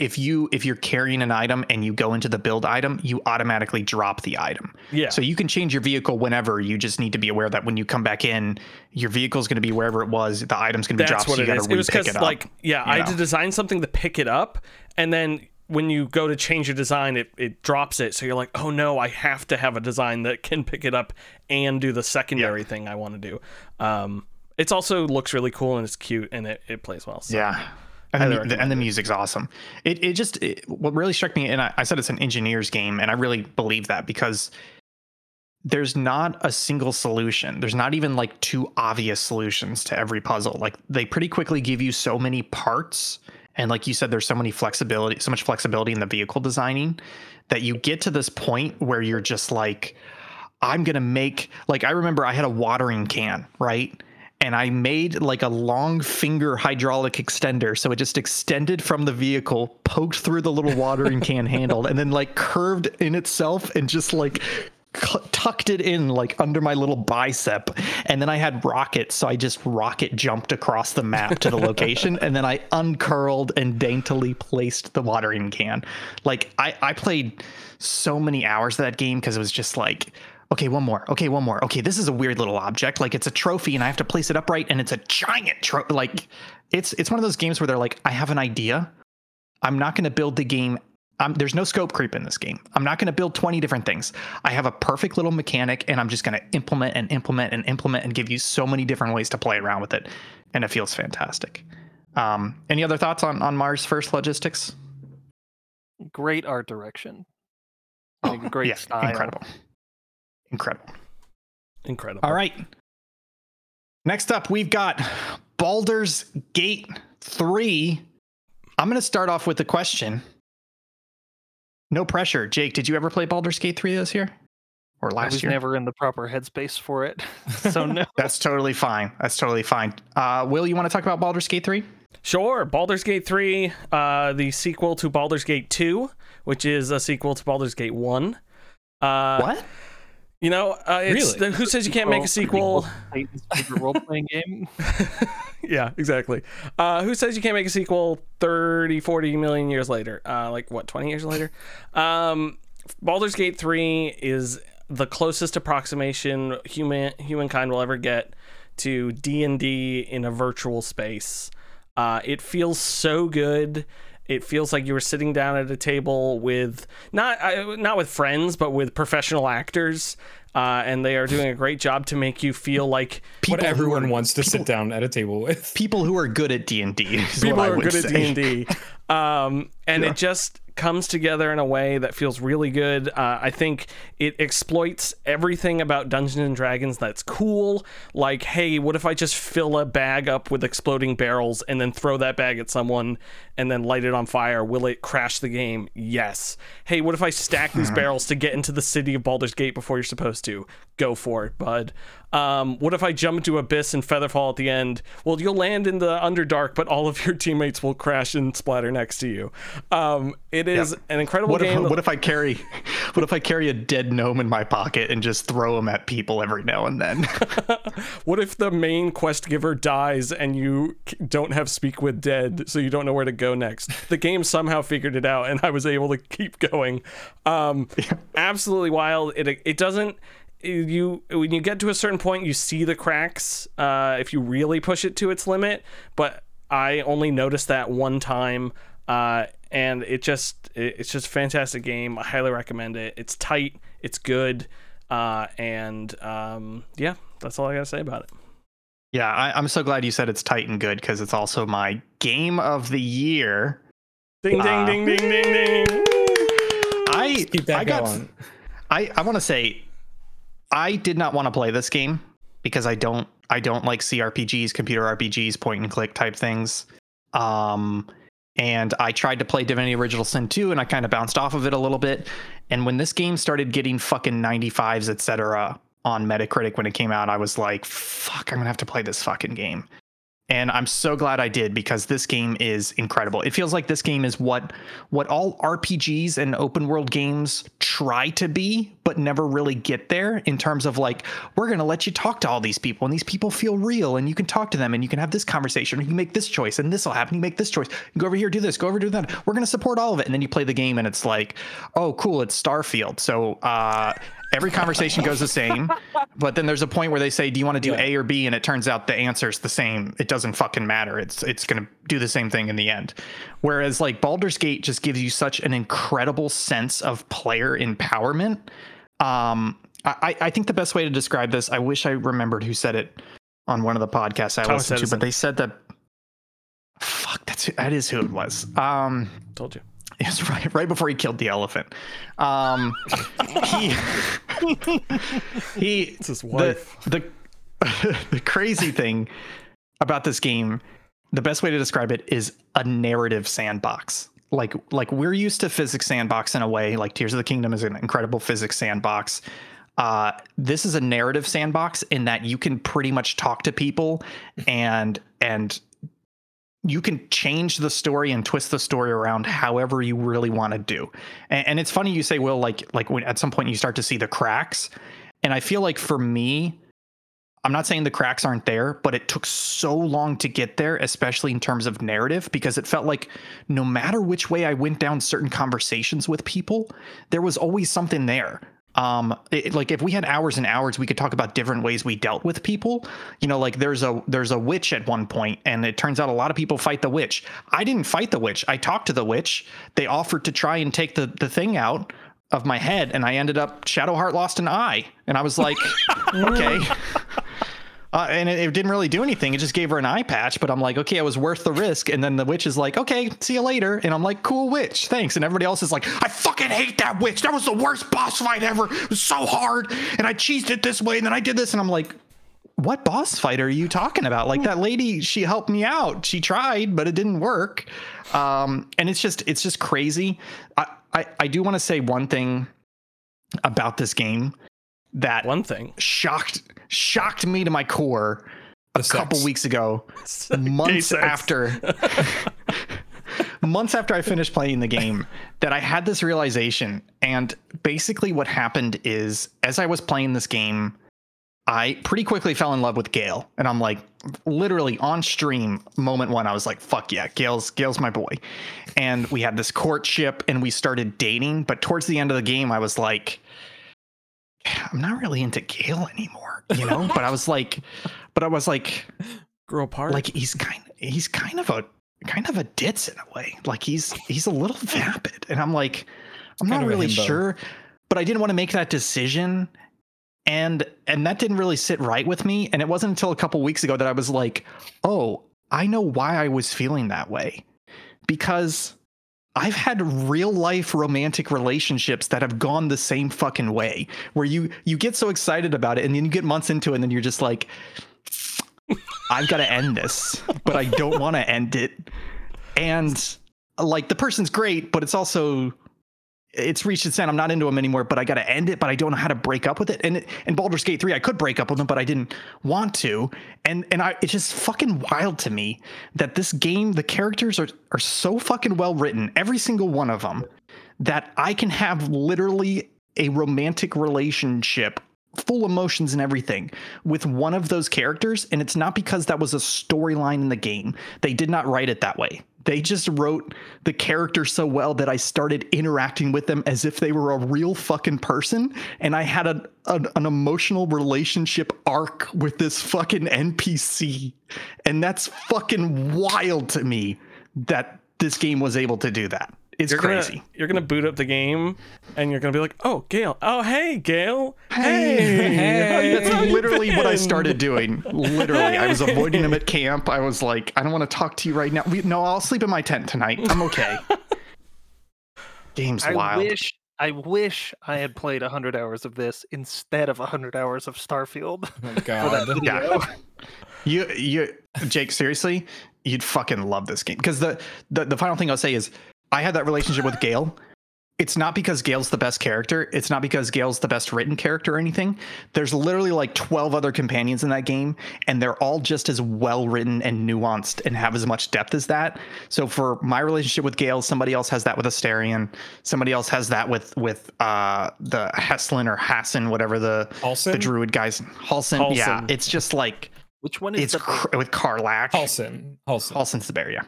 [SPEAKER 4] if you if you're carrying an item and you go into the build item, you automatically drop the item.
[SPEAKER 1] Yeah.
[SPEAKER 4] So you can change your vehicle whenever. You just need to be aware that when you come back in, your vehicle's going to be wherever it was. The item's going to be
[SPEAKER 1] That's
[SPEAKER 4] dropped.
[SPEAKER 1] what
[SPEAKER 4] so you
[SPEAKER 1] it
[SPEAKER 4] to
[SPEAKER 1] It was because like yeah, I had to design something to pick it up, and then when you go to change your design, it it drops it. So you're like, oh no, I have to have a design that can pick it up and do the secondary thing I want to do. Um, it's also looks really cool and it's cute and it, it plays well. So.
[SPEAKER 4] Yeah. And the, the, and the music's awesome. It it just it, what really struck me, and I, I said it's an engineer's game, and I really believe that because there's not a single solution. There's not even like two obvious solutions to every puzzle. Like they pretty quickly give you so many parts, and like you said, there's so many flexibility, so much flexibility in the vehicle designing that you get to this point where you're just like, I'm gonna make like I remember I had a watering can, right? And I made like a long finger hydraulic extender. So it just extended from the vehicle, poked through the little watering can handle, and then like curved in itself and just like tucked it in like under my little bicep. And then I had rockets. So I just rocket jumped across the map to the location. and then I uncurled and daintily placed the watering can. Like I, I played so many hours of that game because it was just like, okay, one more. Okay, one more. Okay, this is a weird little object. Like it's a trophy and I have to place it upright and it's a giant trophy. Like it's it's one of those games where they're like, I have an idea. I'm not going to build the game. Um, there's no scope creep in this game. I'm not going to build 20 different things. I have a perfect little mechanic and I'm just going to implement and implement and implement and give you so many different ways to play around with it. And it feels fantastic. Um, any other thoughts on, on Mars First Logistics?
[SPEAKER 2] Great art direction.
[SPEAKER 4] Oh,
[SPEAKER 2] Like, great
[SPEAKER 4] yeah,
[SPEAKER 2] style.
[SPEAKER 4] Incredible. Incredible.
[SPEAKER 1] Incredible.
[SPEAKER 4] All right. Next up, we've got Baldur's Gate 3. I'm going to start off with a question. No pressure. Jake, did you ever play Baldur's Gate 3 this year? Or
[SPEAKER 2] I
[SPEAKER 4] last
[SPEAKER 2] was
[SPEAKER 4] year?
[SPEAKER 2] never in the proper headspace for it. so no.
[SPEAKER 4] That's totally fine. That's totally fine. Uh, Will, you want to talk about Baldur's Gate 3?
[SPEAKER 1] Sure. Baldur's Gate 3, uh, the sequel to Baldur's Gate 2, which is a sequel to Baldur's Gate 1. Uh,
[SPEAKER 4] What?
[SPEAKER 1] You know, uh, it's
[SPEAKER 3] Really?
[SPEAKER 1] the, who says you can't make a sequel?
[SPEAKER 2] Role playing game.
[SPEAKER 1] yeah, exactly. Uh, who says you can't make a sequel 30, 40 million years later? Uh, like, what, 20 years later? Um, Baldur's Gate 3 is the closest approximation human humankind will ever get to D&D in a virtual space. Uh, it feels so good. It feels like you were sitting down at a table with not uh, not with friends, but with professional actors, uh, and they are doing a great job to make you feel like
[SPEAKER 3] what everyone
[SPEAKER 4] are-
[SPEAKER 3] wants to sit down at a table with.
[SPEAKER 4] People who are good at D&D
[SPEAKER 1] people who are good at. D&D. Um, and
[SPEAKER 4] Yeah.
[SPEAKER 1] it just comes together in a way that feels really good. Uh, I think it exploits everything about Dungeons and Dragons that's cool. Like, hey, what if I just fill a bag up with exploding barrels and then throw that bag at someone and then light it on fire? Will it crash the game? Yes. Hey, what if I stack these barrels to get into the city of Baldur's Gate before you're supposed to? Go for it, bud. Um, what if I jump into Abyss and Featherfall at the end? Well, you'll land in the Underdark, but all of your teammates will crash and splatter next to you. Um, it is an incredible
[SPEAKER 4] What
[SPEAKER 1] game.
[SPEAKER 4] if, what if I carry what if I carry a dead gnome in my pocket and just throw him at people every now and then?
[SPEAKER 1] What if the main quest giver dies and you don't have speak with dead, so you don't know where to go next? The game somehow figured it out, and I was able to keep going. Um, absolutely wild. It it doesn't. You when you get to a certain point, you see the cracks. Uh, if you really push it to its limit, but I only noticed that one time. Uh, and it just it- it's just a fantastic game. I highly recommend it. It's tight, it's good, uh, and um, yeah, that's all I gotta say about it.
[SPEAKER 4] yeah, I, I'm so glad you said it's tight and good because it's also my game of the year.
[SPEAKER 1] Ding ding
[SPEAKER 4] Uh,
[SPEAKER 1] ding ding ding ding.
[SPEAKER 4] I
[SPEAKER 3] Keep that
[SPEAKER 4] I got
[SPEAKER 3] going.
[SPEAKER 4] I, I want to say I did not want to play this game because I don't I don't like CRPGs, computer RPGs, point and click type things. Um and I tried to play Divinity Original Sin 2 and I kind of bounced off of it a little bit. And when this game started getting fucking 95s, etc. on Metacritic when it came out, I was like, fuck, I'm gonna have to play this fucking game. And I'm so glad I did because this game is incredible. It feels like this game is what what all RPGs and open world games try to be, but never really get there in terms of like, we're gonna let you talk to all these people and these people feel real and you can talk to them and you can have this conversation. And you make this choice and this will happen. You make this choice. You go over here, do this, go over do that. We're gonna support all of it. And then you play the game and it's like, oh cool, it's Starfield. So uh every conversation goes the same but then there's a point where they say do you want to do a or b and it turns out the answer's the same it doesn't fucking matter it's it's going to do the same thing in the end whereas like Baldur's Gate just gives you such an incredible sense of player empowerment um I, I think the best way to describe this, I wish I remembered who said it on one of the podcasts I
[SPEAKER 1] Thomas
[SPEAKER 4] listened to,
[SPEAKER 1] Edison.
[SPEAKER 4] but they said that fuck, that's who, that is who it was. Um
[SPEAKER 1] Told you.
[SPEAKER 4] It was right right before he killed the elephant. Um, he he
[SPEAKER 1] It's his
[SPEAKER 4] the the the crazy thing about this game, the best way to describe it is a narrative sandbox. Like like we're used to physics sandbox in a way. Like Tears of the Kingdom is an incredible physics sandbox. Uh, this is a narrative sandbox in that you can pretty much talk to people and and you can change the story and twist the story around however you really want to do. And, and it's funny you say, Will, like like when at some point you start to see the cracks. And I feel like for me, I'm not saying the cracks aren't there, but it took so long to get there, especially in terms of narrative, because it felt like no matter which way I went down certain conversations with people, there was always something there. Um, it, like if we had hours and hours, we could talk about different ways we dealt with people. You know, like there's a there's a witch at one point, and it turns out a lot of people fight the witch. I didn't fight the witch. I talked to the witch. They offered to try and take the the thing out of my head, and I ended up Shadowheart lost an eye, and I was like, okay. Uh, and it, it didn't really do anything. It just gave her an eye patch, but I'm like, okay, it was worth the risk. And then the witch is like, okay, see you later. And I'm like, cool witch, thanks. And everybody else is like, I fucking hate that witch. That was the worst boss fight ever. It was so hard. And I cheesed it this way, and then I did this. And I'm like, what boss fight are you talking about? Like that lady, she helped me out. She tried, but it didn't work. Um, and it's just, it's just crazy. I, I, I do want to say one thing about this game that
[SPEAKER 1] One thing.
[SPEAKER 4] shocked shocked me to my core a couple weeks ago months after months after I finished playing the game that I had this realization. And basically what happened is as I was playing this game I pretty quickly fell in love with Gale. And I'm like literally on stream moment one I was like fuck yeah Gale's Gale's my boy. And we had this courtship and we started dating. But towards the end of the game I was like I'm not really into Gale anymore you know? But I was like but I was like
[SPEAKER 1] Grow apart.
[SPEAKER 4] like he's kind he's kind of a kind of a ditz in a way. Like he's he's a little vapid. And i'm like i'm
[SPEAKER 3] Kind
[SPEAKER 4] not really sure but i didn't want to make that decision. And and that didn't really sit right with me. And it wasn't until a couple weeks ago that i was like oh i know why i was feeling that way. Because I've had real life romantic relationships that have gone the same fucking way where you you get so excited about it and then you get months into it and then you're just like I've got to end this, but I don't want to end it. And like the person's great, but it's also it's reached its end. I'm not into him anymore, but I got to end it. But I don't know how to break up with it. And in Baldur's Gate 3, I could break up with him, but I didn't want to. And and I it's just fucking wild to me that this game, the characters are are so fucking well written, every single one of them, that I can have literally a romantic relationship full emotions and everything with one of those characters and it's not because that was a storyline in the game they did not write it that way they just wrote the character so well that i started interacting with them as if they were a real fucking person. And i had a, a an emotional relationship arc with this fucking npc and that's fucking wild to me that this game was able to do that it's
[SPEAKER 1] you're
[SPEAKER 4] crazy.
[SPEAKER 1] Gonna, you're gonna boot up the game, and you're gonna be like, "Oh, Gale. Oh, hey, Gale.
[SPEAKER 4] Hey,
[SPEAKER 1] hey.
[SPEAKER 4] That's literally what I started doing. Literally, I was avoiding him at camp. I was like, I don't want to talk to you right now. We, no, I'll sleep in my tent tonight. I'm okay. Game's
[SPEAKER 2] I
[SPEAKER 4] wild.
[SPEAKER 2] wish I wish I had played 100 hours of this instead of 100 hours of Starfield
[SPEAKER 3] Oh god.
[SPEAKER 4] Yeah. You, you, Jake. Seriously, you'd fucking love this game because the, the the final thing I'll say is I had that relationship with Gale. It's not because Gale's the best character. It's not because Gale's the best written character or anything. There's literally like 12 other companions in that game, and they're all just as well written and nuanced and have as much depth as that. So for my relationship with Gale, somebody else has that with Astarion. Somebody else has that with with uh the Heslin or Hassan, whatever the
[SPEAKER 3] Halsin?
[SPEAKER 4] the druid guys. Halsin.
[SPEAKER 1] Halsin. Yeah.
[SPEAKER 4] It's just like
[SPEAKER 2] Which one is
[SPEAKER 4] it's
[SPEAKER 2] the
[SPEAKER 4] cr- with Karlach.
[SPEAKER 3] Halsin. Halsin.
[SPEAKER 4] Halsin's the bear, yeah.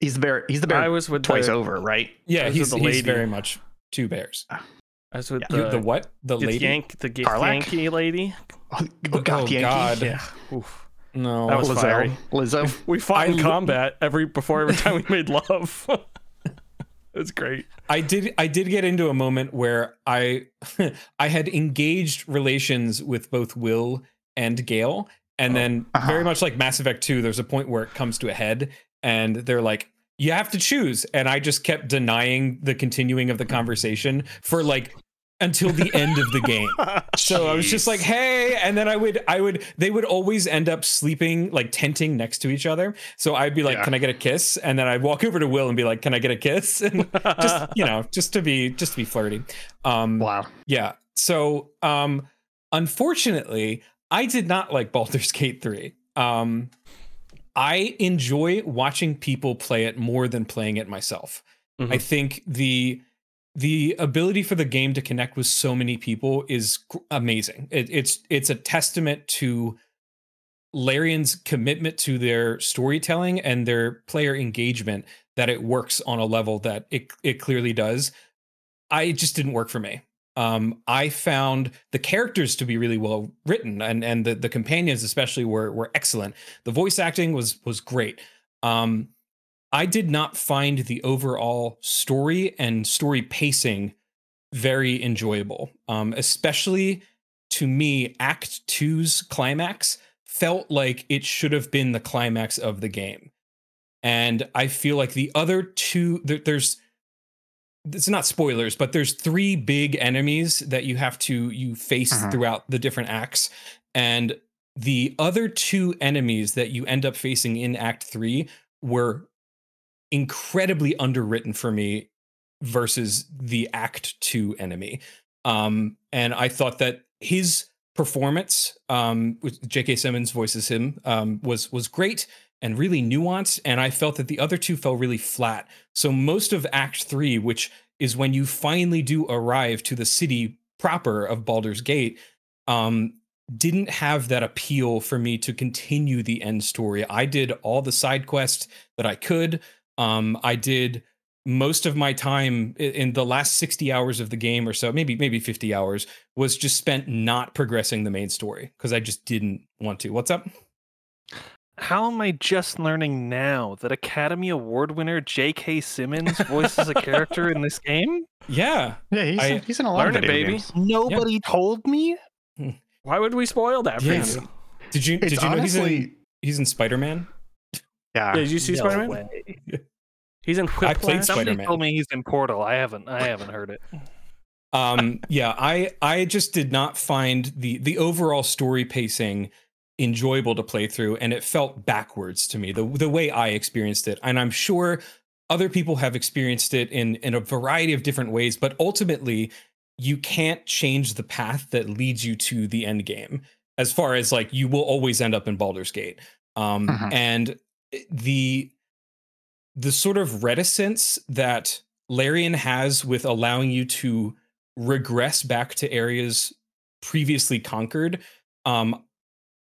[SPEAKER 4] He's the bear. He's the bear
[SPEAKER 1] I was with
[SPEAKER 4] twice
[SPEAKER 1] the,
[SPEAKER 4] over, right?
[SPEAKER 3] Yeah,
[SPEAKER 1] Those are
[SPEAKER 3] he's,
[SPEAKER 1] the
[SPEAKER 3] he's very much two bears.
[SPEAKER 1] I was with
[SPEAKER 4] Yeah.
[SPEAKER 1] The,
[SPEAKER 3] the what? The
[SPEAKER 1] the
[SPEAKER 3] lady?
[SPEAKER 1] Yank, the Yankee lady.
[SPEAKER 4] Oh, oh, God,
[SPEAKER 3] Oh,
[SPEAKER 4] Yankee.
[SPEAKER 3] God.
[SPEAKER 1] Yeah. Oof.
[SPEAKER 3] No.
[SPEAKER 1] That was
[SPEAKER 4] Lae'zel.
[SPEAKER 1] fiery.
[SPEAKER 4] Lae'zel.
[SPEAKER 1] We fought
[SPEAKER 3] I
[SPEAKER 1] in combat every before every time we made love. it was great.
[SPEAKER 3] I did I did get into a moment where I I had engaged relations with both Wyll and Gale and then
[SPEAKER 4] Uh-huh.
[SPEAKER 3] very much like Mass Effect 2 there's a point where it comes to a head and they're like you have to choose and I just kept denying the continuing of the conversation for like until the end of the game. So I was just like, "Hey," and then I would, I would, they would always end up sleeping like tenting next to each other. So I'd be like,
[SPEAKER 4] Yeah.
[SPEAKER 3] "Can I get a kiss?" And then I'd walk over to Wyll and be like, "Can I get a kiss?" And just you know, just to be, just to be flirty. Um,
[SPEAKER 4] Wow.
[SPEAKER 3] yeah. So, um, unfortunately, I did not like Baldur's Gate 3. Um, I enjoy watching people play it more than playing it myself.
[SPEAKER 1] Mhm.
[SPEAKER 3] I think the the ability for the game to connect with so many people is amazing. It, it's it's a testament to Larian's commitment to their storytelling and their player engagement that it works on a level that it it clearly does. I it just didn't work for me. Um, I found the characters to be really well written, and and the the companions especially were were excellent. The voice acting was was great. Um, I did not find the overall story and story pacing very enjoyable. Um, especially to me, Act Two's climax felt like it should have been the climax of the game, and I feel like the other two there, there's it's not spoilers, but there's three big enemies that you have to you face
[SPEAKER 4] Mhm.
[SPEAKER 3] throughout the different acts, and the other two enemies that you end up facing in Act Three were incredibly underwritten for me versus the Act Two enemy. Um, and I thought that his performance, um, J.K. Simmons voices him, um, was was great and really nuanced. And I felt that the other two fell really flat. So most of Act Three, which is when you finally do arrive to the city proper of Baldur's Gate, um, didn't have that appeal for me to continue the end story. I did all the side quests that I could. Um, I did most of my time in the last 60 hours of the game or so, maybe maybe 50 hours, was just spent not progressing the main story because I just didn't want to. What's up?
[SPEAKER 2] How am I just learning now that Academy Award winner J.K. Simmons voices a character in this game?
[SPEAKER 3] Yeah.
[SPEAKER 4] Yeah, he's,
[SPEAKER 3] I-
[SPEAKER 4] he's in a lot
[SPEAKER 1] Learn
[SPEAKER 4] of
[SPEAKER 1] it,
[SPEAKER 4] video
[SPEAKER 1] baby.
[SPEAKER 4] games.
[SPEAKER 2] Nobody told me.
[SPEAKER 1] Why would we spoil that for
[SPEAKER 3] Yes.
[SPEAKER 1] you?
[SPEAKER 3] Did you
[SPEAKER 4] It's
[SPEAKER 3] did you know he's in he's in Spider-Man?
[SPEAKER 4] yeah.
[SPEAKER 1] Yeah, did you see
[SPEAKER 2] No
[SPEAKER 1] Spider Man? He's in
[SPEAKER 3] I
[SPEAKER 1] Whiplash.
[SPEAKER 3] played
[SPEAKER 2] Somebody
[SPEAKER 3] Spider-Man.
[SPEAKER 2] told me he's in Portal. I haven't. I haven't heard it.
[SPEAKER 3] um yeah i i just did not find the the overall story pacing enjoyable to play through and it felt backwards to me the the way i experienced it and i'm sure other people have experienced it in in a variety of different ways but ultimately you can't change the path that leads you to the end game as far as like you will always end up in Baldur's Gate um
[SPEAKER 4] Mhm.
[SPEAKER 3] and the the sort of reticence that Larian has with allowing you to regress back to areas previously conquered um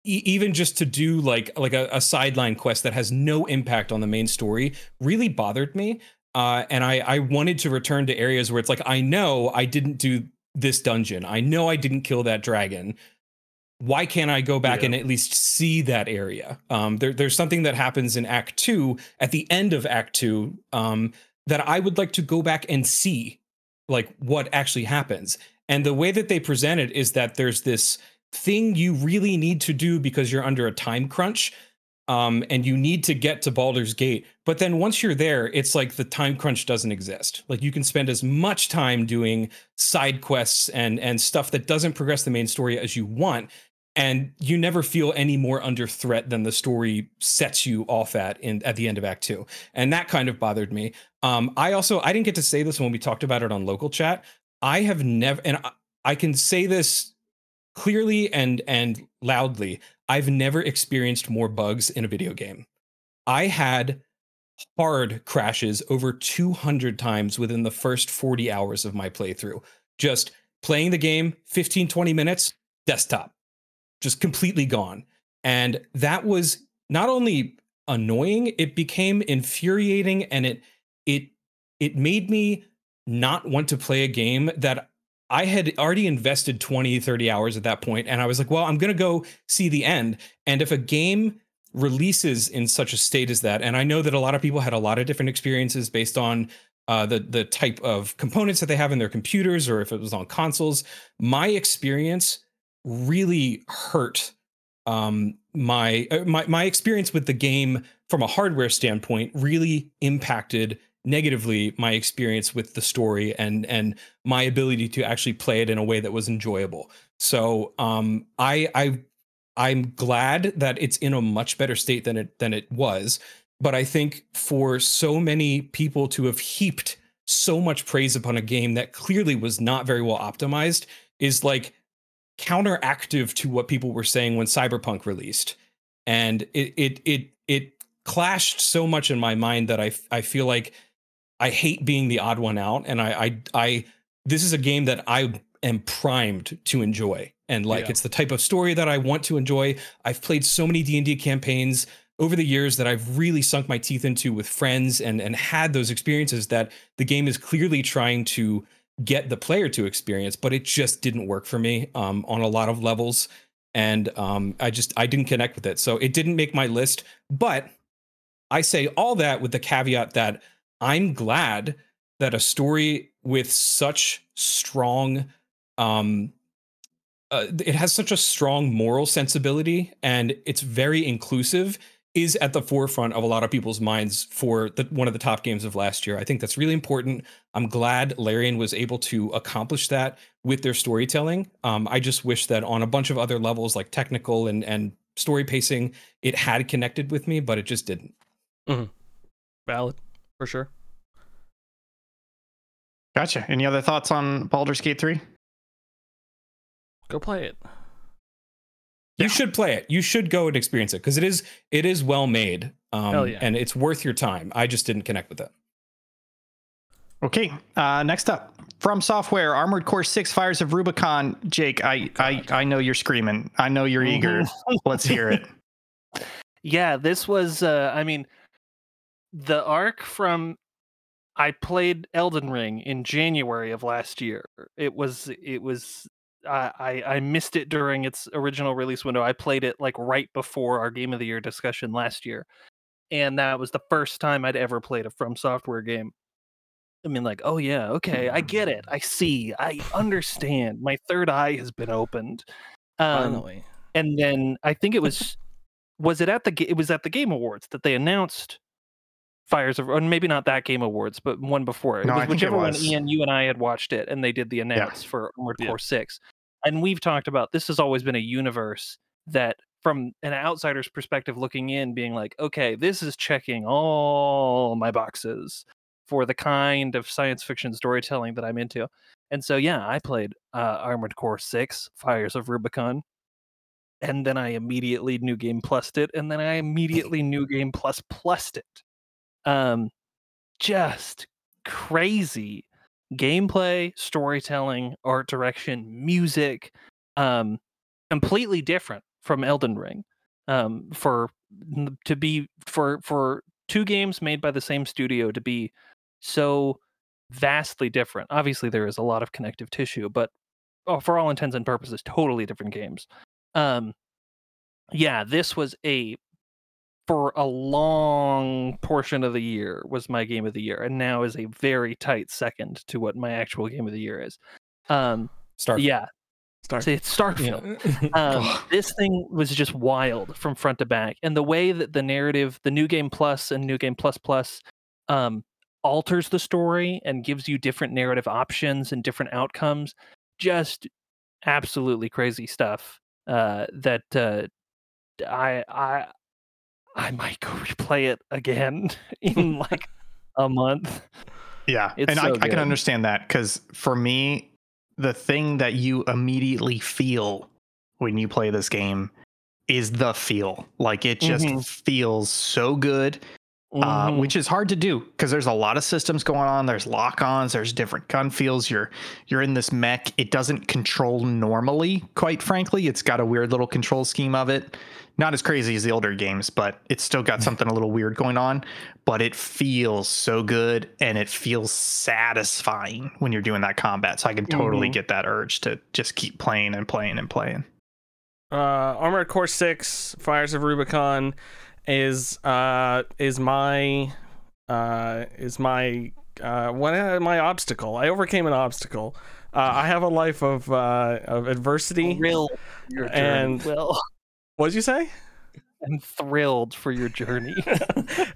[SPEAKER 3] even just to do like like a, a sideline quest that has no impact on the main story really bothered me uh and i i wanted to return to areas where it's like i know i didn't do this dungeon i know i didn't kill that dragon why can't i go back
[SPEAKER 1] Yeah.
[SPEAKER 3] and at least see that area um there, there's something that happens in act two at the end of act two um that i would like to go back and see like what actually happens. And the way that they present it is that there's this thing you really need to do because you're under a time crunch. Um, and you need to get to Baldur's Gate. But then once you're there, it's like the time crunch doesn't exist. Like you can spend as much time doing side quests and and stuff that doesn't progress the main story as you want. And you never feel any more under threat than the story sets you off at in at the end of Act Two. And that kind of bothered me. Um, I also I didn't get to say this when we talked about it on local chat. I have never, and I, I can say this clearly and and loudly. I've never experienced more bugs in a video game. I had hard crashes over 200 times within the first 40 hours of my playthrough. Just playing the game 15 20 minutes, desktop just completely gone. And that was not only annoying, it became infuriating and it it it made me not want to play a game that I had already invested 20, 30 hours at that point, And I was like, well, I'm going to go see the end. And if a game releases in such a state as that, and I know that a lot of people had a lot of different experiences based on uh, the the type of components that they have in their computers, or if it was on consoles. My experience really hurt um, my, uh, my my experience with the game from a hardware standpoint. Really impacted negatively my experience with the story and and my ability to actually play it in a way that was enjoyable. So um, I I I'm glad that it's in a much better state than it than it was. But I think for so many people to have heaped so much praise upon a game that clearly was not very well optimized is like counteractive to what people were saying when Cyberpunk released. And it it it it clashed so much in my mind that I I feel like I hate being the odd one out, and I I, I this is a game that I am primed to enjoy, and like
[SPEAKER 1] Yeah.
[SPEAKER 3] it's the type of story that I want to enjoy. I've played so many D and D campaigns over the years that I've really sunk my teeth into with friends and and had those experiences that the game is clearly trying to get the player to experience, but it just didn't work for me um, on a lot of levels, and um, I just I didn't connect with it, so it didn't make my list, but. I say all that with the caveat that I'm glad that a story with such strong um uh, it has such a strong moral sensibility and it's very inclusive is at the forefront of a lot of people's minds for the, one of the top games of last year. I think that's really important. I'm glad Larian was able to accomplish that with their storytelling. Um, I just wish that on a bunch of other levels, like technical and and story pacing, it had connected with me, but it just didn't.
[SPEAKER 1] Valid for sure.
[SPEAKER 4] Gotcha. Any other thoughts on Baldur's Gate 3?
[SPEAKER 1] Go play it.
[SPEAKER 3] You
[SPEAKER 4] Yeah.
[SPEAKER 3] should play it. You should go and experience it because it is it is well made. Um,
[SPEAKER 1] Hell yeah.
[SPEAKER 3] and it's worth your time. I just didn't connect with it.
[SPEAKER 4] Okay. Uh, next up, from software, Armored Core 6 Fires of Rubicon. Jake, I, I, I know you're screaming. I know you're eager. Let's hear it.
[SPEAKER 2] Yeah, this was uh I mean the arc from I played Elden Ring in January of last year. It was it was I I missed it during its original release window. I played it like right before our game of the year discussion last year. And that was the first time I'd ever played a From Software game. I mean like, oh yeah, okay, I get it. I see. I understand. My third eye has been opened. Um,
[SPEAKER 1] Finally.
[SPEAKER 2] and then I think it was was it at the it was at the Game Awards that they announced Fires of, or maybe not that Game Awards, but one before. It
[SPEAKER 4] No,
[SPEAKER 2] was
[SPEAKER 4] I think it
[SPEAKER 2] whichever one. Ian, you and I had watched it, and they did the announce for Armored
[SPEAKER 1] Yeah.
[SPEAKER 2] Core Six. And we've talked about this has always been a universe that, from an outsider's perspective, looking in, being like, okay, this is checking all my boxes for the kind of science fiction storytelling that I'm into. And so, yeah, I played uh, Armored Core Six: Fires of Rubicon and then I immediately new game plussed it, and then I immediately new game plus plussed it. Um, just crazy gameplay, storytelling, art direction, music, um, completely different from Elden Ring. Um, for to be for for two games made by the same studio to be so vastly different. Obviously, there is a lot of connective tissue, but oh, for all intents and purposes, totally different games. Um, yeah, this was a for a long portion of the year was my game of the year, and now is a very tight second to what my actual game of the year is. Um,
[SPEAKER 3] Start.
[SPEAKER 2] yeah,
[SPEAKER 1] Start.
[SPEAKER 2] so it's Starfield.
[SPEAKER 3] Yeah.
[SPEAKER 2] Um, this thing was just wild from front to back, and the way that the narrative, the New Game Plus and New Game Plus Plus, um, alters the story and gives you different narrative options and different outcomes, just absolutely crazy stuff. Uh, that uh, I I I might go replay it again in like a month.
[SPEAKER 4] Yeah,
[SPEAKER 2] It's
[SPEAKER 4] and
[SPEAKER 2] so
[SPEAKER 4] I, I can understand that because for me, the thing that you immediately feel when you play this game is the feel. Like it just
[SPEAKER 2] Mhm.
[SPEAKER 4] feels so good, uh,
[SPEAKER 2] Mhm.
[SPEAKER 4] which is hard to do because there's a lot of systems going on. There's lock-ons. There's different gun feels. You're you're in this mech. It doesn't control normally. Quite frankly, it's got a weird little control scheme of it. Not as crazy as the older games, but it's still got something a little weird going on but it feels so good and it feels satisfying when you're doing that combat. So I can totally
[SPEAKER 2] Mhm.
[SPEAKER 4] get that urge to just keep playing and playing and playing.
[SPEAKER 1] uh, Armored Core Six: Fires of Rubicon is uh is my uh is my uh what uh, my obstacle. I overcame an obstacle. Uh, I have a life of uh of adversity.
[SPEAKER 2] thrilled for your
[SPEAKER 1] and-
[SPEAKER 2] Will.
[SPEAKER 1] What'd you say?
[SPEAKER 2] I'm thrilled for your journey.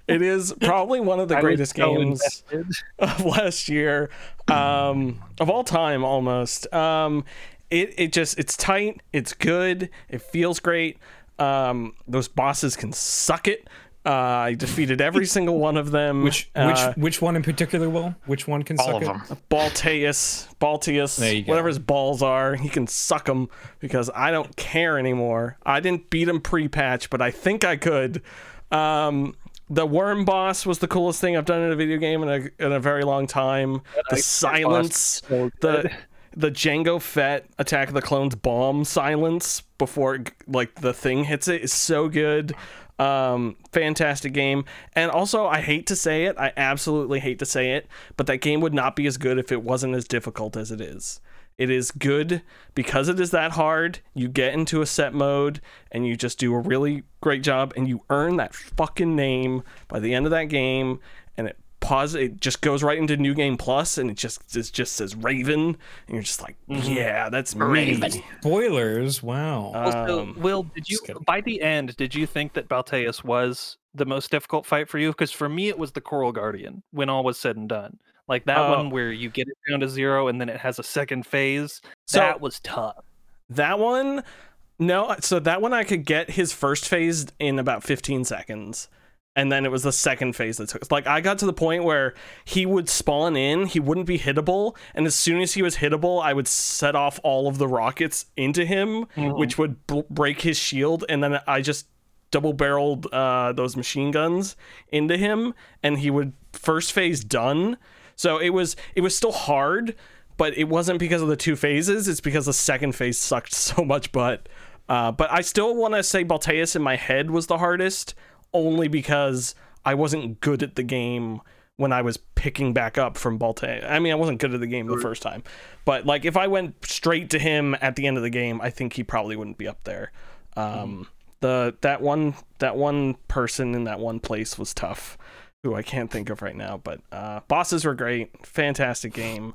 [SPEAKER 1] it is probably one of the
[SPEAKER 2] I
[SPEAKER 1] greatest games
[SPEAKER 2] invested.
[SPEAKER 1] of last year um of all time almost um it it just it's tight it's good it feels great um those bosses can suck it uh i defeated every single one of them
[SPEAKER 3] Which
[SPEAKER 1] uh,
[SPEAKER 3] which which one in particular? Will which one can
[SPEAKER 4] All
[SPEAKER 3] suck
[SPEAKER 4] of
[SPEAKER 3] it?
[SPEAKER 4] them.
[SPEAKER 1] Balteus, Balteus,
[SPEAKER 3] There
[SPEAKER 1] whatever his balls are, he can suck them because I don't care anymore. I didn't beat him pre-patch, but I think I could. Um, the worm boss was the coolest thing I've done in a video game in a in a very long time. The silence,
[SPEAKER 2] So
[SPEAKER 1] the the Jango Fett Attack of the Clones bomb silence before like the thing hits it is so good. Um, fantastic game. And also, I hate to say it, I absolutely hate to say it, but that game would not be as good if it wasn't as difficult as it is. It is good because it is that hard. You get into a set mode and you just do a really great job and you earn that fucking name by the end of that game and it pause it just goes right into new game plus and it just it just says Raven and you're just like, yeah, that's me.
[SPEAKER 3] Spoilers. Wow.
[SPEAKER 2] Also,
[SPEAKER 1] Um,
[SPEAKER 2] Will, did you by the end did you think that Balteus was the most difficult fight for you? Because for me, it was the Coral Guardian. When all was said and done, like that
[SPEAKER 1] Oh.
[SPEAKER 2] one where you get it down to zero and then it has a second phase.
[SPEAKER 1] So-
[SPEAKER 2] that was tough.
[SPEAKER 1] That one, no. So that one I could get his first phase in about 15 seconds. And then it was the second phase that took. Like I got to the point where he would spawn in, he wouldn't be hittable, and as soon as he was hittable, I would set off all of the rockets into him,
[SPEAKER 2] Mhm.
[SPEAKER 1] which would b- break his shield, and then I just double barreled uh, those machine guns into him, and he would first phase done. So it was it was still hard, but it wasn't because of the two phases. It's because the second phase sucked so much butt. Uh, but I still want to say Balteus in my head was the hardest, only because I wasn't good at the game when I was picking back up from Balteus. I mean, I wasn't good at the game the first time, but like if I went straight to him at the end of the game, I think he probably wouldn't be up there. Um, The that one that one person in that one place was tough, who I can't think of right now. But uh, bosses were great, fantastic game.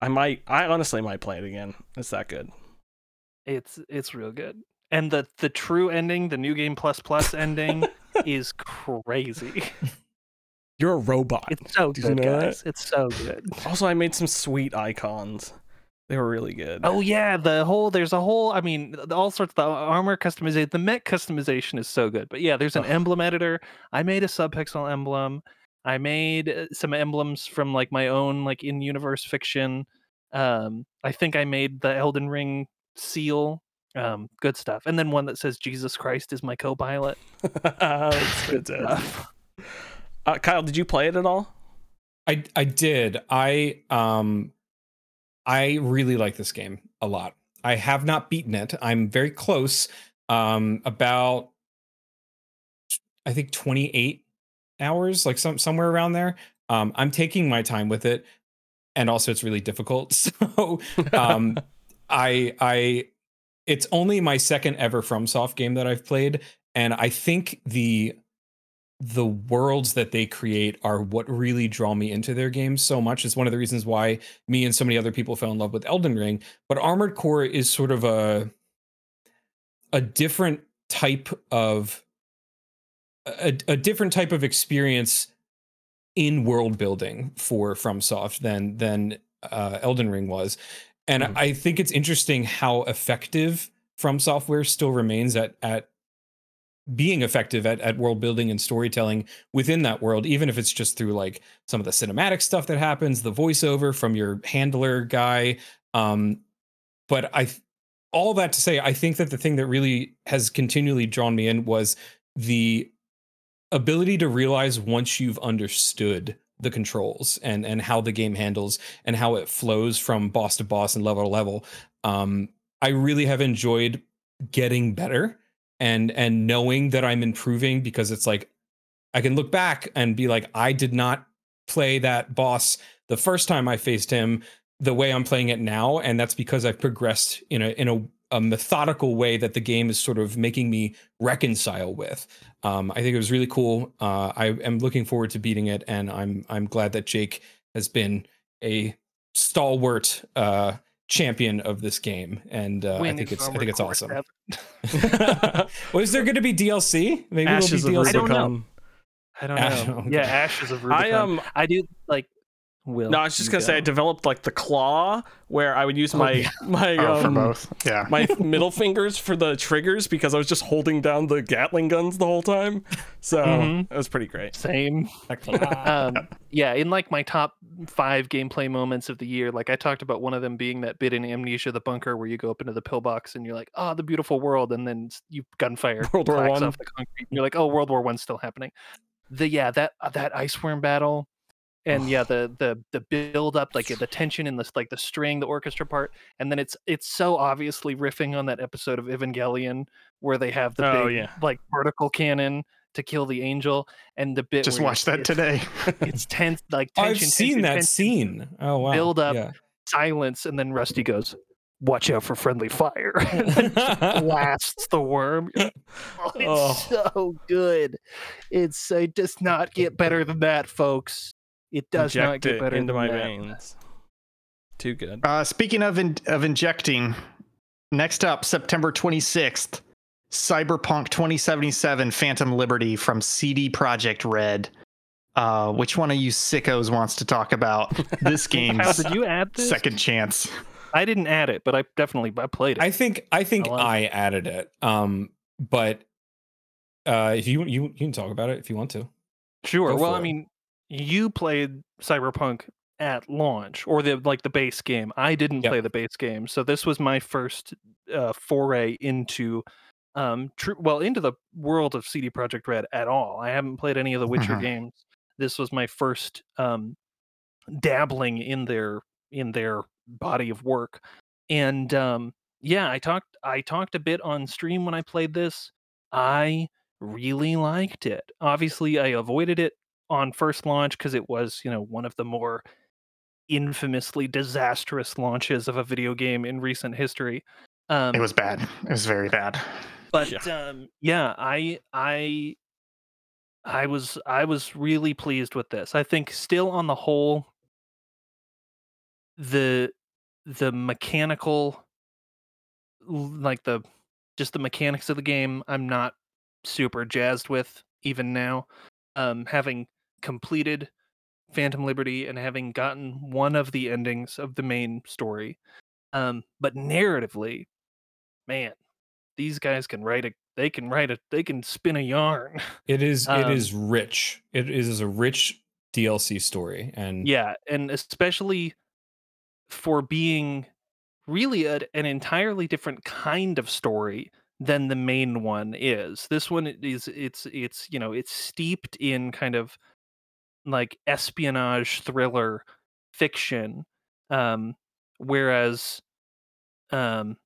[SPEAKER 1] I might, I honestly might play it again. It's that good.
[SPEAKER 2] It's it's real good. And the the true ending, the new game plus plus ending, is crazy.
[SPEAKER 1] You're a robot.
[SPEAKER 2] It's so
[SPEAKER 1] Did you
[SPEAKER 2] good,
[SPEAKER 1] know that?
[SPEAKER 2] guys. It's so good.
[SPEAKER 1] Also, I made some sweet icons. They were really good.
[SPEAKER 2] Oh yeah, the whole there's a whole. I mean, all sorts of the armor customization. The mech customization is so good. But yeah, there's an
[SPEAKER 1] Ugh.
[SPEAKER 2] emblem editor. I made a subpixel emblem. I made uh, some emblems from like my own like in universe fiction. Um, I think I made the Elden Ring seal. Um, good stuff. And then one that says Jesus Christ is my co-pilot.
[SPEAKER 1] That's
[SPEAKER 2] Good stuff.
[SPEAKER 1] Uh, Kyle, did you play it at all?
[SPEAKER 3] I I did. I um I really like this game a lot. I have not beaten it. I'm very close. Um about I think 28 hours, like some somewhere around there. Um I'm taking my time with it and also it's really difficult. So um I I it's only my second ever FromSoft game that I've played and I think the the worlds that they create are what really draw me into their games so much. It's one of the reasons why me and so many other people fell in love with Elden Ring. But Armored Core is sort of a a different type of a, a different type of experience in world building for FromSoft than than uh, Elden Ring was. And
[SPEAKER 1] Mhm.
[SPEAKER 3] I think it's interesting how effective From Software still remains at at being effective at, at world building and storytelling within that world, even if it's just through like some of the cinematic stuff that happens, the voiceover from your handler guy. Um, but I, all that to say, I think that the thing that really has continually drawn me in was the ability to realize once you've understood the controls and and how the game handles and how it flows from boss to boss and level to level. Um, I really have enjoyed getting better and and knowing that I'm improving because it's like I can look back and be like I did not play that boss the first time I faced him the way I'm playing it now and that's because I've progressed in a in a, a methodical way that the game is sort of making me reconcile with. Um, I think it was really cool. Uh, I am looking forward to beating it and I'm I'm glad that Jake has been a stalwart uh champion of this game and uh, I think it's I think it's awesome.
[SPEAKER 2] seven.
[SPEAKER 3] well, is there going to be DLC? Maybe
[SPEAKER 1] Ashes of
[SPEAKER 3] there'll be DLC.
[SPEAKER 2] I don't
[SPEAKER 3] DLC.
[SPEAKER 2] know. I don't
[SPEAKER 3] Ash-
[SPEAKER 2] know.
[SPEAKER 3] okay.
[SPEAKER 2] Yeah, Ashes of Rubicon.
[SPEAKER 1] I um
[SPEAKER 2] I do like. Will
[SPEAKER 1] no, I was just gonna say I developed like the claw where I would use
[SPEAKER 2] Oh,
[SPEAKER 1] my
[SPEAKER 2] yeah.
[SPEAKER 1] my
[SPEAKER 4] Oh, for
[SPEAKER 1] um,
[SPEAKER 4] both. Yeah.
[SPEAKER 1] my middle fingers for the triggers because I was just holding down the Gatling guns the whole time. So
[SPEAKER 2] Mhm.
[SPEAKER 1] it was pretty great.
[SPEAKER 2] same. um, yeah, in like my top five gameplay moments of the year, like I talked about one of them being that bit in Amnesia: The Bunker, where you go up into the pillbox and you're like, "Oh, the beautiful world," and then you gunfire
[SPEAKER 1] World War One.
[SPEAKER 2] off the concrete, and you're like, "Oh, World War One's still happening." The yeah, that uh, that ice worm battle, and yeah, the the the build up, like the tension in this, like the string, the orchestra part, and then it's it's so obviously riffing on that episode of Evangelion where they have the
[SPEAKER 1] Oh,
[SPEAKER 2] big
[SPEAKER 1] yeah.
[SPEAKER 2] like vertical cannon to kill the angel, and the bit
[SPEAKER 4] Just watch that
[SPEAKER 2] it's-
[SPEAKER 4] today.
[SPEAKER 2] it's tense like
[SPEAKER 3] I've
[SPEAKER 2] tension,
[SPEAKER 3] seen
[SPEAKER 2] tension,
[SPEAKER 3] that
[SPEAKER 2] tension,
[SPEAKER 3] scene. Oh wow.
[SPEAKER 2] build up.
[SPEAKER 3] Yeah.
[SPEAKER 2] silence and then rusty goes watch out for friendly fire and blasts the worm You're like, oh, it's oh. so good it's it does not get better than that folks it does not
[SPEAKER 1] Inject
[SPEAKER 2] get
[SPEAKER 1] it
[SPEAKER 2] better
[SPEAKER 1] into
[SPEAKER 2] than
[SPEAKER 1] my
[SPEAKER 2] that.
[SPEAKER 1] veins. Too good.
[SPEAKER 4] Uh, speaking of in, of injecting, next up, September 26th, Cyberpunk 2077 Phantom Liberty from CD Projekt Red. Uh, which one of you sickos wants to talk about this
[SPEAKER 2] How
[SPEAKER 4] game's
[SPEAKER 2] did you add this
[SPEAKER 4] second chance?
[SPEAKER 2] i didn't add it but i definitely i played it
[SPEAKER 3] I think I think
[SPEAKER 2] I like
[SPEAKER 3] I added it. Um, but uh, if you you you can talk about it if you want to.
[SPEAKER 2] sure
[SPEAKER 3] go
[SPEAKER 2] well i
[SPEAKER 3] it.
[SPEAKER 2] mean you played cyberpunk at launch or the like the base game. I didn't
[SPEAKER 3] Yep.
[SPEAKER 2] play the base game so this was my first uh, foray into um tr- well into the world of cd project red at all. I haven't played any of the witcher
[SPEAKER 4] Mhm.
[SPEAKER 2] games. This was my first um dabbling in their in their body of work. And um yeah i talked i talked a bit on stream when i played this. I really liked it. Obviously i avoided it on first launch because it was you know one of the more infamously disastrous launches of a video game in recent history um
[SPEAKER 4] It was bad. It was very bad.
[SPEAKER 2] but
[SPEAKER 1] Yeah.
[SPEAKER 2] um yeah i i i was i was really pleased with this i think still on the whole the the mechanical like the just the mechanics of the game i'm not super jazzed with even now um having completed Phantom Liberty and having gotten one of the endings of the main story. Um, but narratively, man, these guys can write a they can write a they can spin a yarn.
[SPEAKER 3] It is
[SPEAKER 2] Um,
[SPEAKER 3] it is rich. It is a rich DLC story, and
[SPEAKER 2] yeah, and especially for being really a, an entirely different kind of story than the main one is. This one is it's it's you know it's steeped in kind of like espionage thriller fiction, um, whereas um,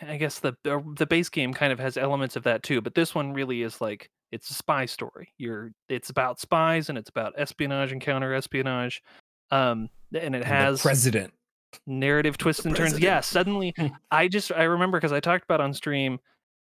[SPEAKER 2] I guess the the base game kind of has elements of that too. But this one really is like it's a spy story. You're it's about spies and it's about espionage and counter espionage. Um, and it
[SPEAKER 3] and
[SPEAKER 2] has
[SPEAKER 3] president.
[SPEAKER 2] narrative twists
[SPEAKER 3] The
[SPEAKER 2] and turns. Yeah, suddenly
[SPEAKER 3] Hmm.
[SPEAKER 2] I just I remember because I talked about on stream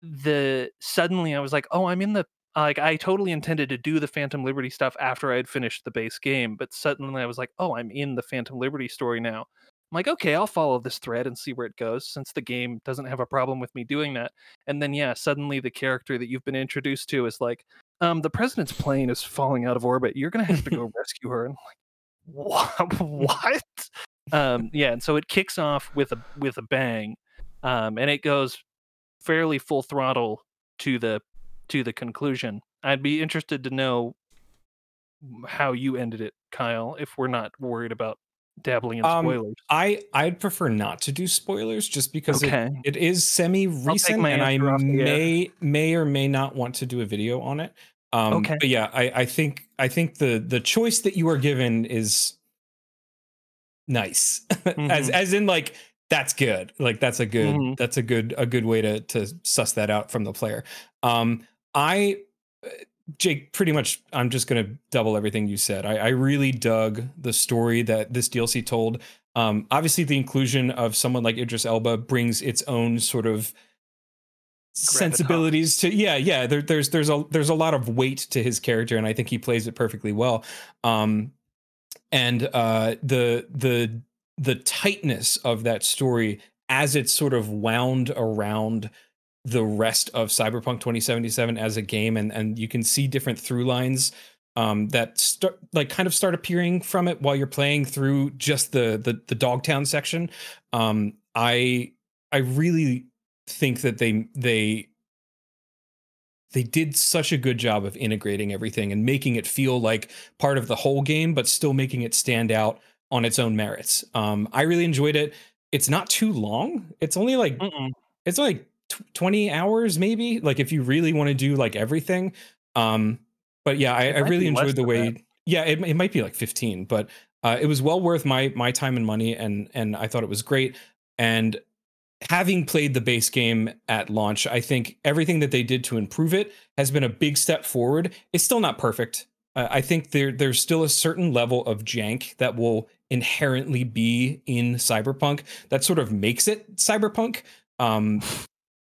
[SPEAKER 2] the suddenly I was like, oh, I'm in the like I totally intended to do the Phantom Liberty stuff after I had finished the base game, but suddenly I was like, oh, I'm in the Phantom Liberty story now. I'm like, okay, I'll follow this thread and see where it goes since the game doesn't have a problem with me doing that. And then yeah, suddenly the character that you've been introduced to is like, um, the president's plane is falling out of orbit. You're gonna have to go rescue her. And I'm like, what? what? um, yeah, and so it kicks off with a with a bang, um, and it goes fairly full throttle to the to the conclusion. I'd be interested to know how you ended it, Kyle, if we're not worried about dabbling in
[SPEAKER 3] Um,
[SPEAKER 2] spoilers.
[SPEAKER 3] I I'd prefer not to do spoilers just because it, it is semi recent and I may may or may not want to do a video on it. Um
[SPEAKER 2] Okay.
[SPEAKER 3] but yeah, I, I think I think the the choice that you are given is nice. as
[SPEAKER 2] Mhm.
[SPEAKER 3] as in like that's good. Like that's a good
[SPEAKER 2] Mhm.
[SPEAKER 3] that's a good a good way to to suss that out from the player. Um I uh, Jake, pretty much, I'm just going to double everything you said. I, I really dug the story that this DLC told. Um, obviously, the inclusion of someone like Idris Elba brings its own sort of sensibilities to yeah yeah there, there's there's a there's a lot of weight to his character and i think he plays it perfectly well um and uh the the the tightness of that story as it's sort of wound around the rest of cyberpunk 2077 as a game and and you can see different through lines um that start like kind of start appearing from it while you're playing through just the the, the dogtown section. Um i i really think that they they they did such a good job of integrating everything and making it feel like part of the whole game but still making it stand out on its own merits. Um i really enjoyed it. It's not too long. It's only like
[SPEAKER 2] Mm-mm.
[SPEAKER 3] it's like tw 20 hours maybe like if you really want to do like everything um but yeah i, I really enjoyed the way
[SPEAKER 2] that.
[SPEAKER 3] yeah it, it might be like 15 but uh, it was well worth my my time and money and and i thought it was great and having played the base game at launch i think everything that they did to improve it has been a big step forward it's still not perfect uh, i think there there's still a certain level of jank that will inherently be in cyberpunk that sort of makes it cyberpunk um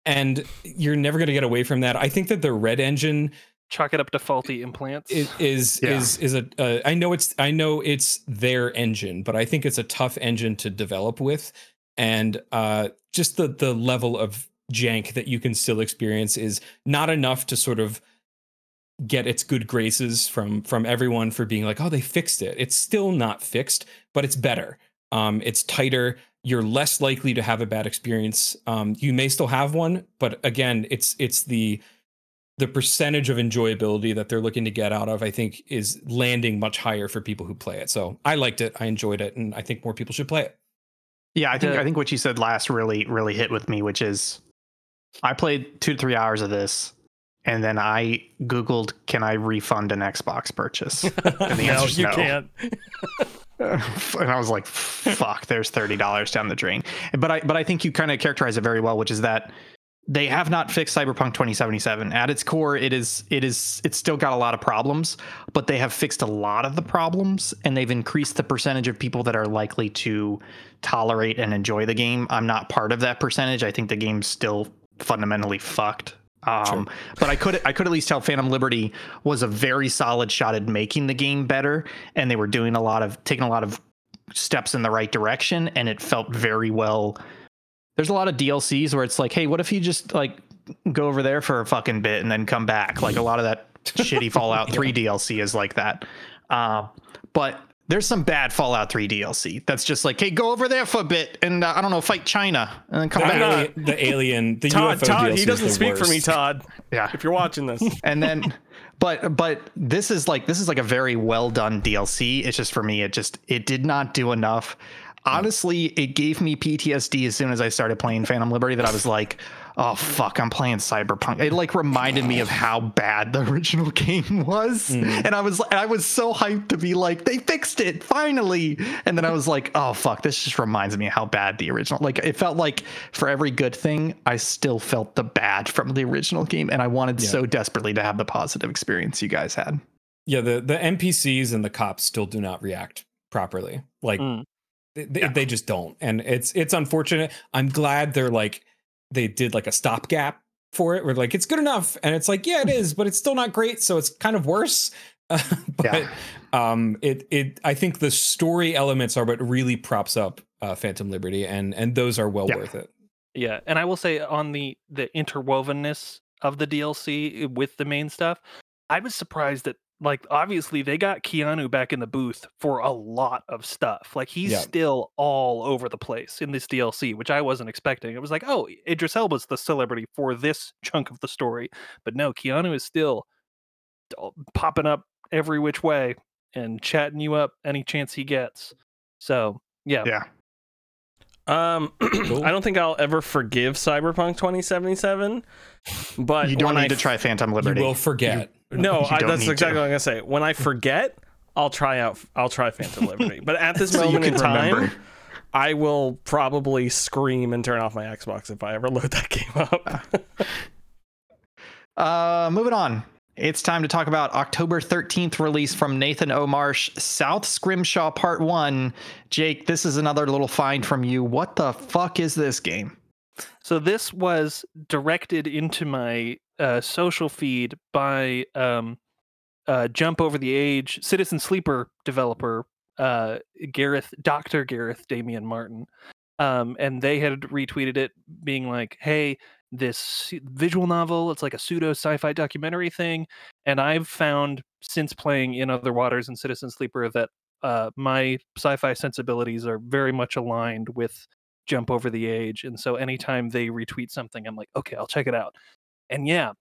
[SPEAKER 3] and you're never going to get away from that i think that the REDengine
[SPEAKER 2] Chalk it up to faulty implants.
[SPEAKER 3] is is
[SPEAKER 4] Yeah.
[SPEAKER 3] is, is a uh, I know it's I know it's their engine, but I think it's a tough engine to develop with, and uh, just the the level of jank that you can still experience is not enough to sort of get its good graces from from everyone for being like, oh, they fixed it. It's still not fixed, but it's better. Um, it's tighter. You're less likely to have a bad experience. Um, you may still have one, but again, it's it's the the percentage of enjoyability that they're looking to get out of, I think, is landing much higher for people who play it. So I liked it, I enjoyed it, and I think more people should play it.
[SPEAKER 4] Yeah, I think
[SPEAKER 2] The-
[SPEAKER 4] I think what you said last really really hit with me, which is I played two to three hours of this, and then I googled, "Can I refund an Xbox purchase?" And the
[SPEAKER 1] no,
[SPEAKER 4] answer's
[SPEAKER 1] you
[SPEAKER 4] no.
[SPEAKER 1] can't.
[SPEAKER 4] and I was like, "Fuck!" There's thirty dollars down the drain. But I but I think you kind of characterize it very well, which is that they have not fixed Cyberpunk 2077. At its core, it is it is it's still got a lot of problems, but they have fixed a lot of the problems and they've increased the percentage of people that are likely to tolerate and enjoy the game. I'm not part of that percentage. I think the game's still fundamentally fucked. Um, but I could I could at least tell Phantom Liberty was a very solid shot at making the game better, and they were doing a lot of taking a lot of steps in the right direction, and it felt very well. There's a lot of DLCs where it's like, hey, what if you just like go over there for a fucking bit and then come back? Like a lot of that shitty Fallout 3 DLC is like that. Uh, but there's some bad Fallout 3 DLC that's just like, hey, go over there for a bit and uh, I don't know, fight China and then come
[SPEAKER 3] The,
[SPEAKER 4] back.
[SPEAKER 3] alien, the alien, the
[SPEAKER 1] Todd,
[SPEAKER 3] UFO
[SPEAKER 1] Todd,
[SPEAKER 3] DLC
[SPEAKER 1] he doesn't
[SPEAKER 3] the
[SPEAKER 1] speak for me. Todd.
[SPEAKER 4] Yeah.
[SPEAKER 1] If you're watching this,
[SPEAKER 4] and then but but this is like this is like a very well done DLC. It's just for me, it just it did not do enough. Honestly, it gave me PTSD as soon as I started playing Phantom Liberty that I was like, oh fuck, I'm playing Cyberpunk. It like reminded me of how bad the original game was. And I was I was so hyped to be like, they fixed it finally. And then I was like, oh fuck, this just reminds me of how bad the original like it felt like for every good thing, I still felt the bad from the original game. And I wanted
[SPEAKER 3] Yeah.
[SPEAKER 4] so desperately to have the positive experience you guys had.
[SPEAKER 3] Yeah, the the NPCs and the cops still do not react properly. Like
[SPEAKER 2] Mm.
[SPEAKER 3] they, they,
[SPEAKER 4] Yeah.
[SPEAKER 3] they just don't, and it's it's unfortunate. I'm glad they're like they did like a stopgap for it. Where like it's good enough, and it's like yeah, it is, but it's still not great. So it's kind of worse. Uh, but
[SPEAKER 4] Yeah.
[SPEAKER 3] um, it it I think the story elements are what really props up uh, Phantom Liberty, and and those are well
[SPEAKER 4] Yeah.
[SPEAKER 3] worth it.
[SPEAKER 2] Yeah, and I will say on the the interwovenness of the DLC with the main stuff, I was surprised that like obviously they got Keanu back in the booth for a lot of stuff. Like he's
[SPEAKER 3] Yeah.
[SPEAKER 2] still all over the place in this DLC, which I wasn't expecting. It was like, oh, Idris Elba's the celebrity for this chunk of the story, but no, Keanu is still popping up every which way and chatting you up any chance he gets. So yeah,
[SPEAKER 4] Yeah.
[SPEAKER 1] um, I don't think I'll ever forgive Cyberpunk 2077. But
[SPEAKER 4] you don't need
[SPEAKER 1] I
[SPEAKER 4] to try Phantom Liberty.
[SPEAKER 3] You will forget.
[SPEAKER 1] No, I, that's exactly
[SPEAKER 4] to.
[SPEAKER 1] what I'm gonna say. When I forget, I'll try out. I'll try Phantom Liberty. But at this
[SPEAKER 4] So
[SPEAKER 1] moment in time,
[SPEAKER 4] remember.
[SPEAKER 1] I will probably scream and turn off my Xbox if I ever load that game up.
[SPEAKER 4] Uh, moving on. It's time to talk about October 13th release from Nathan Omarsh, South Scrimshaw Part 1. Jake, this is another little find from you. What the fuck is this game?
[SPEAKER 2] So this was directed into my uh, social feed by um, uh, Jump Over the Age Citizen Sleeper developer uh, Gareth Doctor Gareth Damian Martin, um, and they had retweeted it, being like, "Hey, this visual novel. It's like a pseudo sci-fi documentary thing." And I've found since playing In Other Waters and Citizen Sleeper that uh, my sci-fi sensibilities are very much aligned with jump over the age and so anytime they retweet something i'm like okay i'll check it out and yeah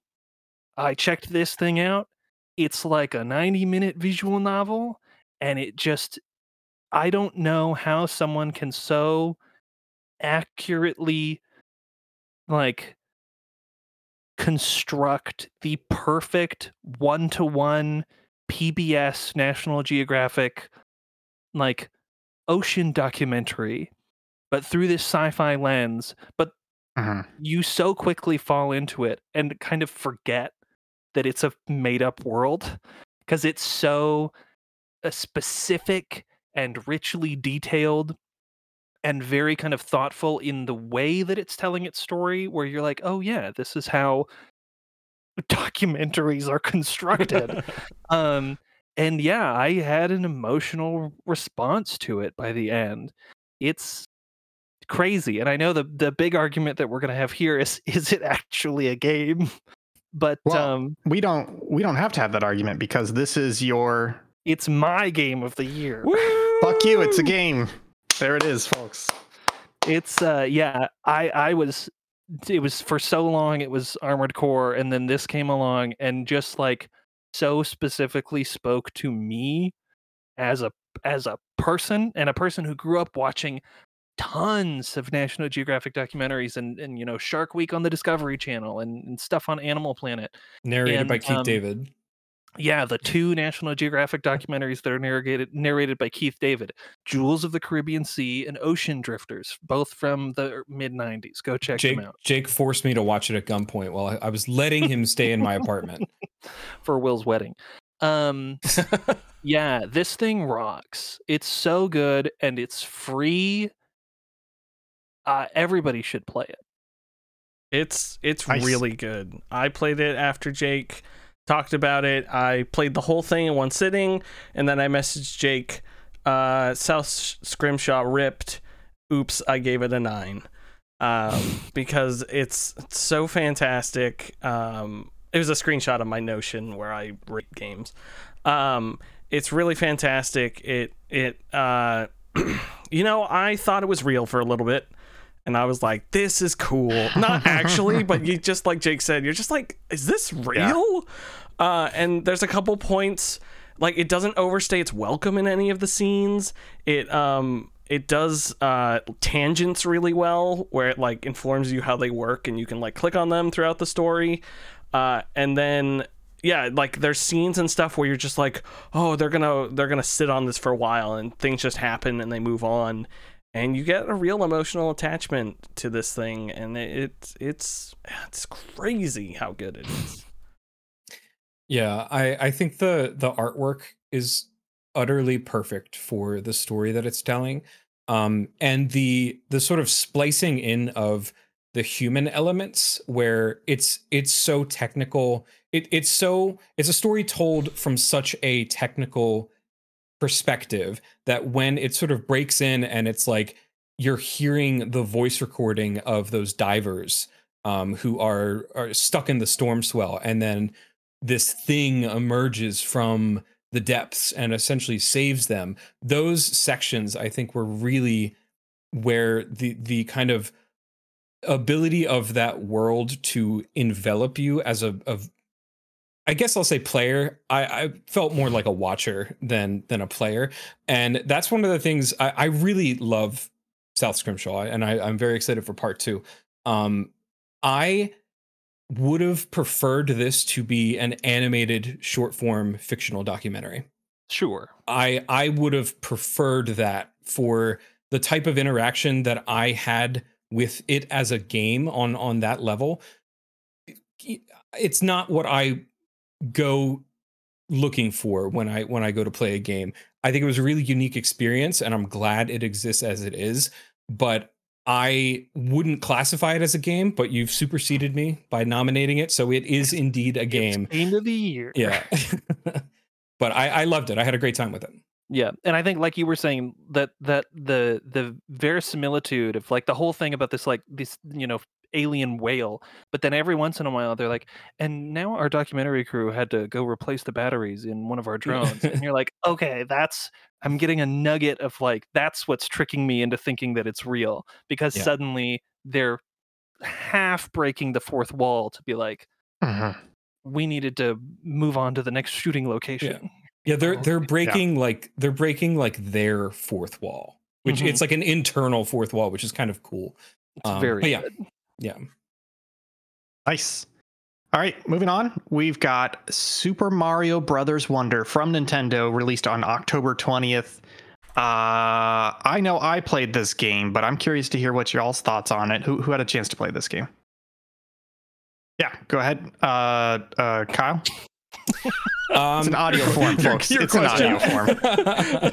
[SPEAKER 2] i checked this thing out it's like a 90 minute visual novel and it just i don't know how someone can so accurately like construct the perfect one-to-one pbs national geographic like ocean documentary but through this sci-fi lens but
[SPEAKER 4] Mhm.
[SPEAKER 2] you so quickly fall into it and kind of forget that it's a made up world because it's so uh, specific and richly detailed and very kind of thoughtful in the way that it's telling its story where you're like oh yeah this is how documentaries are constructed um and yeah i had an emotional response to it by the end it's crazy and i know the the big argument that we're going to have here is is it actually a game but
[SPEAKER 4] Well,
[SPEAKER 2] um
[SPEAKER 4] We don't we don't have to have that argument because this is your
[SPEAKER 2] it's my game of the year
[SPEAKER 4] fuck you, it's a game. There it is, folks.
[SPEAKER 2] it's uh yeah i i was it was for so long it was armored core and then this came along and just like so specifically spoke to me as a as a person and a person who grew up watching tons of national geographic documentaries and and you know shark week on the discovery channel and, and stuff on animal planet
[SPEAKER 3] Narrated by Keith
[SPEAKER 2] um,
[SPEAKER 3] David.
[SPEAKER 2] yeah the two national geographic documentaries that are narrated narrated by keith david jewels of the caribbean sea and ocean drifters both from the mid 90s go check
[SPEAKER 3] Jake
[SPEAKER 2] them out
[SPEAKER 3] Jake forced me to watch it at gunpoint while I, I was letting him stay in my apartment.
[SPEAKER 2] for will's wedding um yeah this thing rocks it's so good and it's free uh, everybody should play it
[SPEAKER 1] It's it's
[SPEAKER 4] Nice.
[SPEAKER 1] really good. I played it after Jake talked about it. I played the whole thing in one sitting, and then I messaged Jake. Uh, South Sh- Scrimshaw ripped. Oops, I gave it a nine. Um, because it's, it's so fantastic. Um, it was a screenshot of my Notion where I rate games. Um, it's really fantastic. It it uh, you know I thought it was real for a little bit, and I was like, this is cool. Not actually, but you just like Jake said, you're just like, is this real? Uh, and there's a couple points like it doesn't overstay its welcome in any of the scenes. It um it does uh tangents really well where it like informs you how they work and you can like click on them throughout the story. Uh and then yeah, like there's scenes and stuff where you're just like, "Oh, they're going to they're going to sit on this for a while and things just happen and they move on." And you get a real emotional attachment to this thing and it, it's it's crazy how good it is.
[SPEAKER 3] Yeah, I I think the the artwork is utterly perfect for the story that it's telling. Um and the the sort of splicing in of the human elements where it's it's so technical. It it's so it's a story told from such a technical perspective that when it sort of breaks in and it's like you're hearing the voice recording of those divers um, who are are stuck in the storm swell and then this thing emerges from the depths and essentially saves them. Those sections, I think, were really where the the kind of ability of that world to envelop you as a, a I guess I'll say player. I, I, felt more like a watcher than than a player, and that's one of the things I, I really love South Scrimshaw, and I, am very excited for part two. Um, I would have preferred this to be an animated short form fictional documentary.
[SPEAKER 2] Sure.
[SPEAKER 3] I I would have preferred that for the type of interaction that I had with it as a game on on that level. It's not what I go looking for when I when I go to play a game. I think it was a really unique experience and I'm glad it exists as it is, but I wouldn't classify it as a game, but you've superseded me by nominating it, so it is indeed a game.
[SPEAKER 2] It's game of the year.
[SPEAKER 3] Yeah, but I, I loved it. I had a great time with it.
[SPEAKER 2] Yeah, and I think like you were saying that that the the verisimilitude of like the whole thing about this like this you know alien whale, but then every once in a while they're like, and now our documentary crew had to go replace the batteries in one of our drones, and you're like, okay, that's I'm getting a nugget of like that's what's tricking me into thinking that it's real because yeah. suddenly they're half breaking the fourth wall to be like, mm-hmm. we needed to move on to the next shooting location.
[SPEAKER 3] Yeah. Yeah, they're they're breaking yeah. like they're breaking like their fourth wall, which mm-hmm. it's like an internal fourth wall, which is kind of cool.
[SPEAKER 2] It's um, very
[SPEAKER 3] yeah, good. Yeah.
[SPEAKER 4] Nice. All right, moving on. We've got Super Mario Brothers Wonder from Nintendo, released on October 20th. Uh, I know I played this game, but I'm curious to hear what y'all's thoughts on it. Who who had a chance to play this game? Yeah, go ahead, uh, uh, Kyle. Um, it's an audio form, folks. Your, your it's question. an audio form.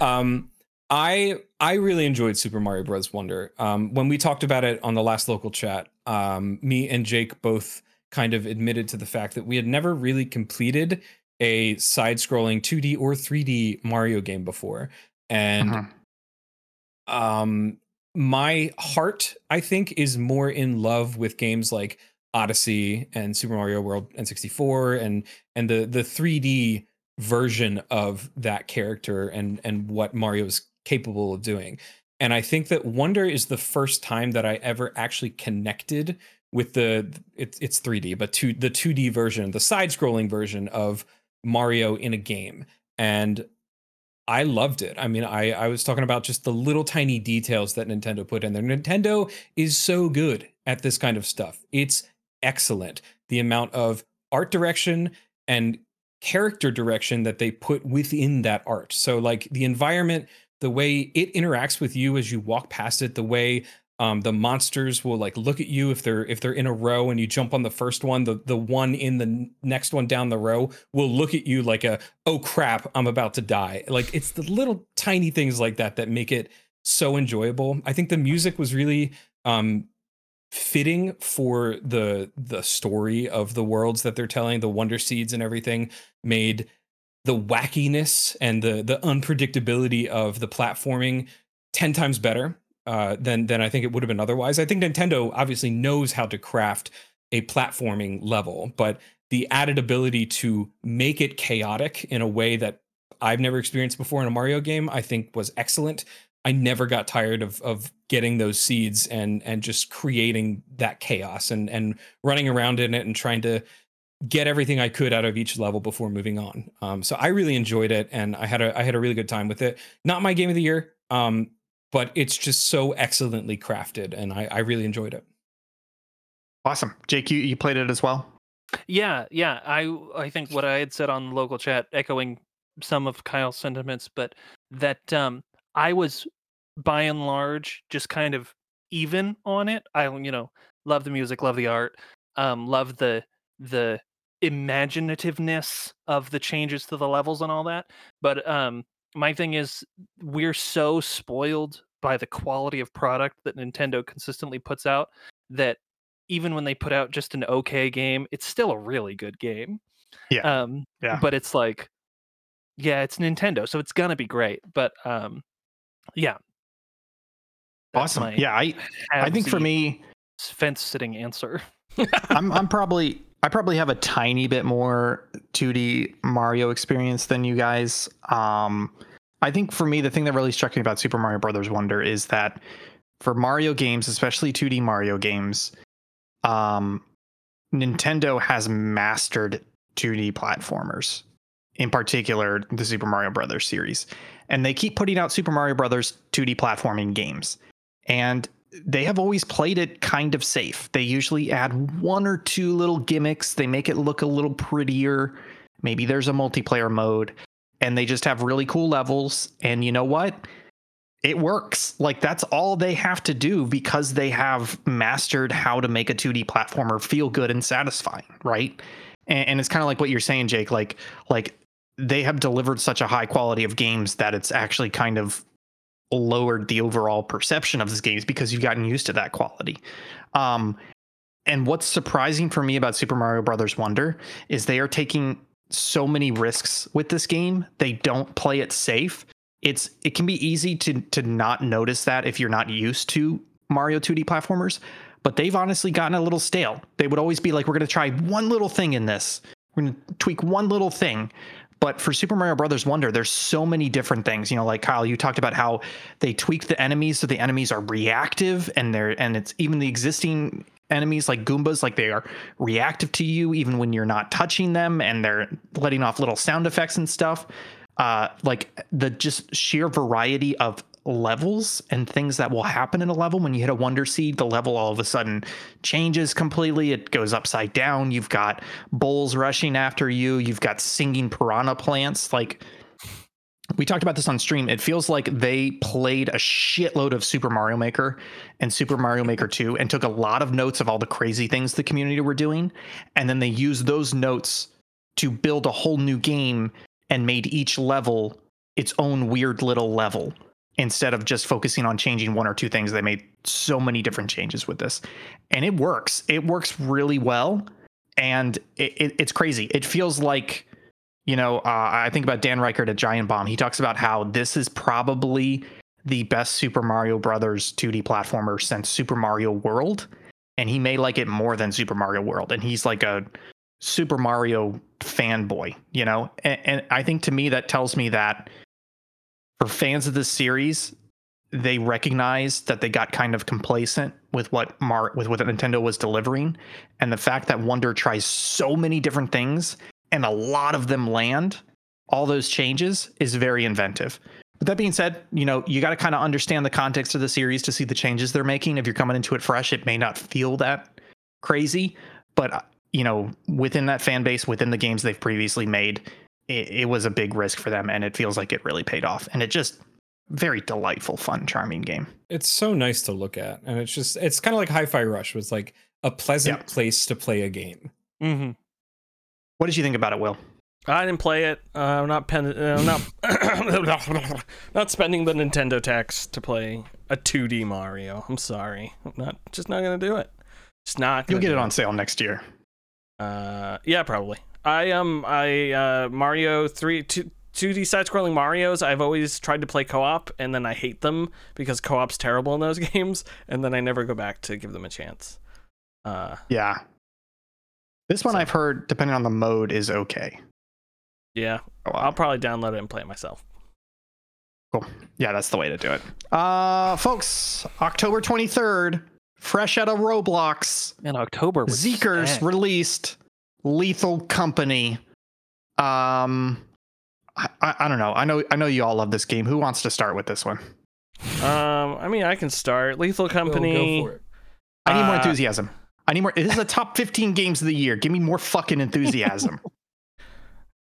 [SPEAKER 3] um, I I really enjoyed Super Mario Bros. Wonder. Um, when we talked about it on the last local chat, um, me and Jake both kind of admitted to the fact that we had never really completed a side-scrolling 2D or 3D Mario game before, and uh-huh. um, my heart, I think, is more in love with games like Odyssey and Super Mario World N64 and and the the 3D version of that character and and what Mario is capable of doing. And I think that Wonder is the first time that I ever actually connected with the it's it's 3D, but to the 2D version, the side-scrolling version of Mario in a game. And I loved it. I mean, I I was talking about just the little tiny details that Nintendo put in there. Nintendo is so good at this kind of stuff. It's excellent. The amount of art direction and character direction that they put within that art. So, like the environment, the way it interacts with you as you walk past it, the way um, the monsters will like look at you if they're if they're in a row and you jump on the first one, the the one in the next one down the row will look at you like a oh crap, I'm about to die. Like it's the little tiny things like that that make it so enjoyable. I think the music was really um fitting for the the story of the worlds that they're telling the wonder seeds and everything made the wackiness and the the unpredictability of the platforming 10 times better uh, than than I think it would have been otherwise. I think Nintendo obviously knows how to craft a platforming level, but the added ability to make it chaotic in a way that I've never experienced before in a Mario game, I think was excellent. I never got tired of of getting those seeds and and just creating that chaos and and running around in it and trying to get everything I could out of each level before moving on. Um, so I really enjoyed it and I had a I had a really good time with it. Not my game of the year, um, but it's just so excellently crafted and I, I really enjoyed it.
[SPEAKER 4] Awesome, Jake. You you played it as well.
[SPEAKER 2] Yeah, yeah. I I think what I had said on the local chat, echoing some of Kyle's sentiments, but that um I was by and large just kind of even on it. I you know love the music, love the art, um, love the the imaginativeness of the changes to the levels and all that. But um, my thing is, we're so spoiled by the quality of product that Nintendo consistently puts out that even when they put out just an okay game, it's still a really good game.
[SPEAKER 4] Yeah.
[SPEAKER 2] Um,
[SPEAKER 4] Yeah.
[SPEAKER 2] But it's like, yeah, it's Nintendo, so it's gonna be great. But um, yeah. That's
[SPEAKER 4] Awesome. Yeah, I I think for me,
[SPEAKER 2] fence sitting answer.
[SPEAKER 4] I'm I'm probably I probably have a tiny bit more 2D Mario experience than you guys. Um, I think for me, the thing that really struck me about Super Mario Brothers Wonder is that for Mario games, especially 2D Mario games, um, Nintendo has mastered 2D platformers, in particular the Super Mario Brothers series, and they keep putting out Super Mario Brothers 2D platforming games, and they have always played it kind of safe. They usually add one or two little gimmicks. They make it look a little prettier. Maybe there's a multiplayer mode and they just have really cool levels. And you know what? It works. Like that's all they have to do because they have mastered how to make a 2D platformer feel good and satisfying, right? And, and it's kind of like what you're saying, Jake. Like, like they have delivered such a high quality of games that it's actually kind of lowered the overall perception of this games because you've gotten used to that quality. Um, and what's surprising for me about Super Mario Brothers Wonder is they are taking so many risks with this game. They don't play it safe. It's it can be easy to to not notice that if you're not used to Mario 2D platformers, but they've honestly gotten a little stale. They would always be like, "We're going to try one little thing in this. We're going to tweak one little thing." But for Super Mario Brothers Wonder, there's so many different things. You know, like Kyle, you talked about how they tweaked the enemies so the enemies are reactive and they're and it's even the existing enemies like Goombas, like they are reactive to you even when you're not touching them and they're letting off little sound effects and stuff. Uh like the just sheer variety of levels and things that will happen in a level. When you hit a wonder seed the level all of a sudden changes completely. It goes upside down. You've got bulls rushing after you. You've got singing piranha plants. Like we talked about this on stream. It feels like they played a shitload of super mario maker and super mario maker 2 and took a lot of notes of all the crazy things the community were doing. And then they used those notes to build a whole new game and made each level its own weird little level instead of just focusing on changing one or two things they made so many different changes with this. And it works. It works really well. And it, it, it's crazy. It feels like you know uh, i think about dan ryckert at giant bomb. He talks about how this is probably the best super mario brothers 2d platformer since super mario world. And he may like it more than super mario world. And he's like a super mario fanboy you know? And, and i think to me that tells me that for fans of this series, they recognize that they got kind of complacent with what Mar with what Nintendo was delivering, and the fact that Wonder tries so many different things and a lot of them land. All those changes is very inventive. But that being said, you know you got to kind of understand the context of the series to see the changes they're making. If you're coming into it fresh, it may not feel that crazy, but you know within that fan base, within the games they've previously made, it, it was a big risk for them and it feels like it really paid off and it just very delightful fun charming game
[SPEAKER 3] It's so nice to look at, and it's just it's kind of like Hi-Fi Rush was like a pleasant
[SPEAKER 4] Yeah.
[SPEAKER 3] place to play a game.
[SPEAKER 2] Mm-hmm.
[SPEAKER 4] what did you think about it will
[SPEAKER 1] I didn't play it. Uh, I'm not pen. Uh, I'm not not spending the Nintendo tax to play a 2D Mario. I'm sorry. I'm not just not gonna do it. It's not.
[SPEAKER 4] you'll get
[SPEAKER 1] do
[SPEAKER 4] it on sale next year
[SPEAKER 1] Uh, yeah, probably. I um, I uh, Mario three two. 2D side-scrolling Mario's, I've always tried to play co-op, and then I hate them because co-op's terrible in those games, and then I never go back to give them a chance. Uh,
[SPEAKER 4] yeah This one
[SPEAKER 1] So-
[SPEAKER 4] I've heard, depending on the mode, is okay.
[SPEAKER 1] Yeah,
[SPEAKER 4] Oh, wow.
[SPEAKER 1] I'll probably download it and play it myself. Cool.
[SPEAKER 4] Yeah, that's the way to do it. Uh, folks, October 23rd, fresh out of Roblox,
[SPEAKER 2] In October Zeekerss
[SPEAKER 4] released Lethal Company. Um, I, I, I don't know. I know I know you all love this game. Who wants to start with this one?
[SPEAKER 1] Um, I mean, I can start. Lethal
[SPEAKER 3] Go- go
[SPEAKER 1] Company.
[SPEAKER 3] for it.
[SPEAKER 4] I need more
[SPEAKER 1] Uh,
[SPEAKER 4] enthusiasm. I need more. This is the top 15 games of the year. Give me more fucking enthusiasm.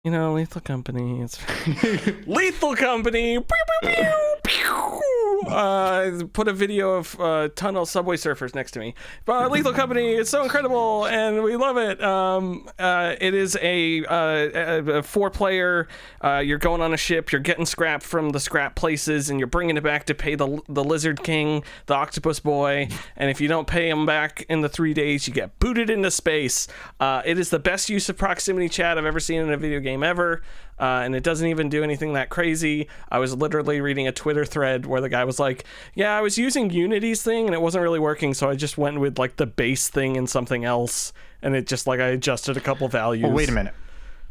[SPEAKER 1] You know, Lethal Company. It's Lethal Company. Pew, pew, pew, pew. Uh, put a video of uh, tunnel subway surfers next to me. But Lethal Company, it's so incredible, and we love it. Um, uh, it is a, uh, a four-player. Uh, you're going on a ship. You're getting scrap from the scrap places, and you're bringing it back to pay the the Lizard King, the Octopus Boy. And if you don't pay him back in the three days, you get booted into space. Uh, it is the best use of proximity chat I've ever seen in a video game ever. Uh, and it doesn't even do anything that crazy. I was literally reading a Twitter thread where the guy was like, "Yeah, I was using Unity's thing and it wasn't really working, so I just went with like the base thing and something else, and it just like I adjusted a couple values."
[SPEAKER 4] wait a minute.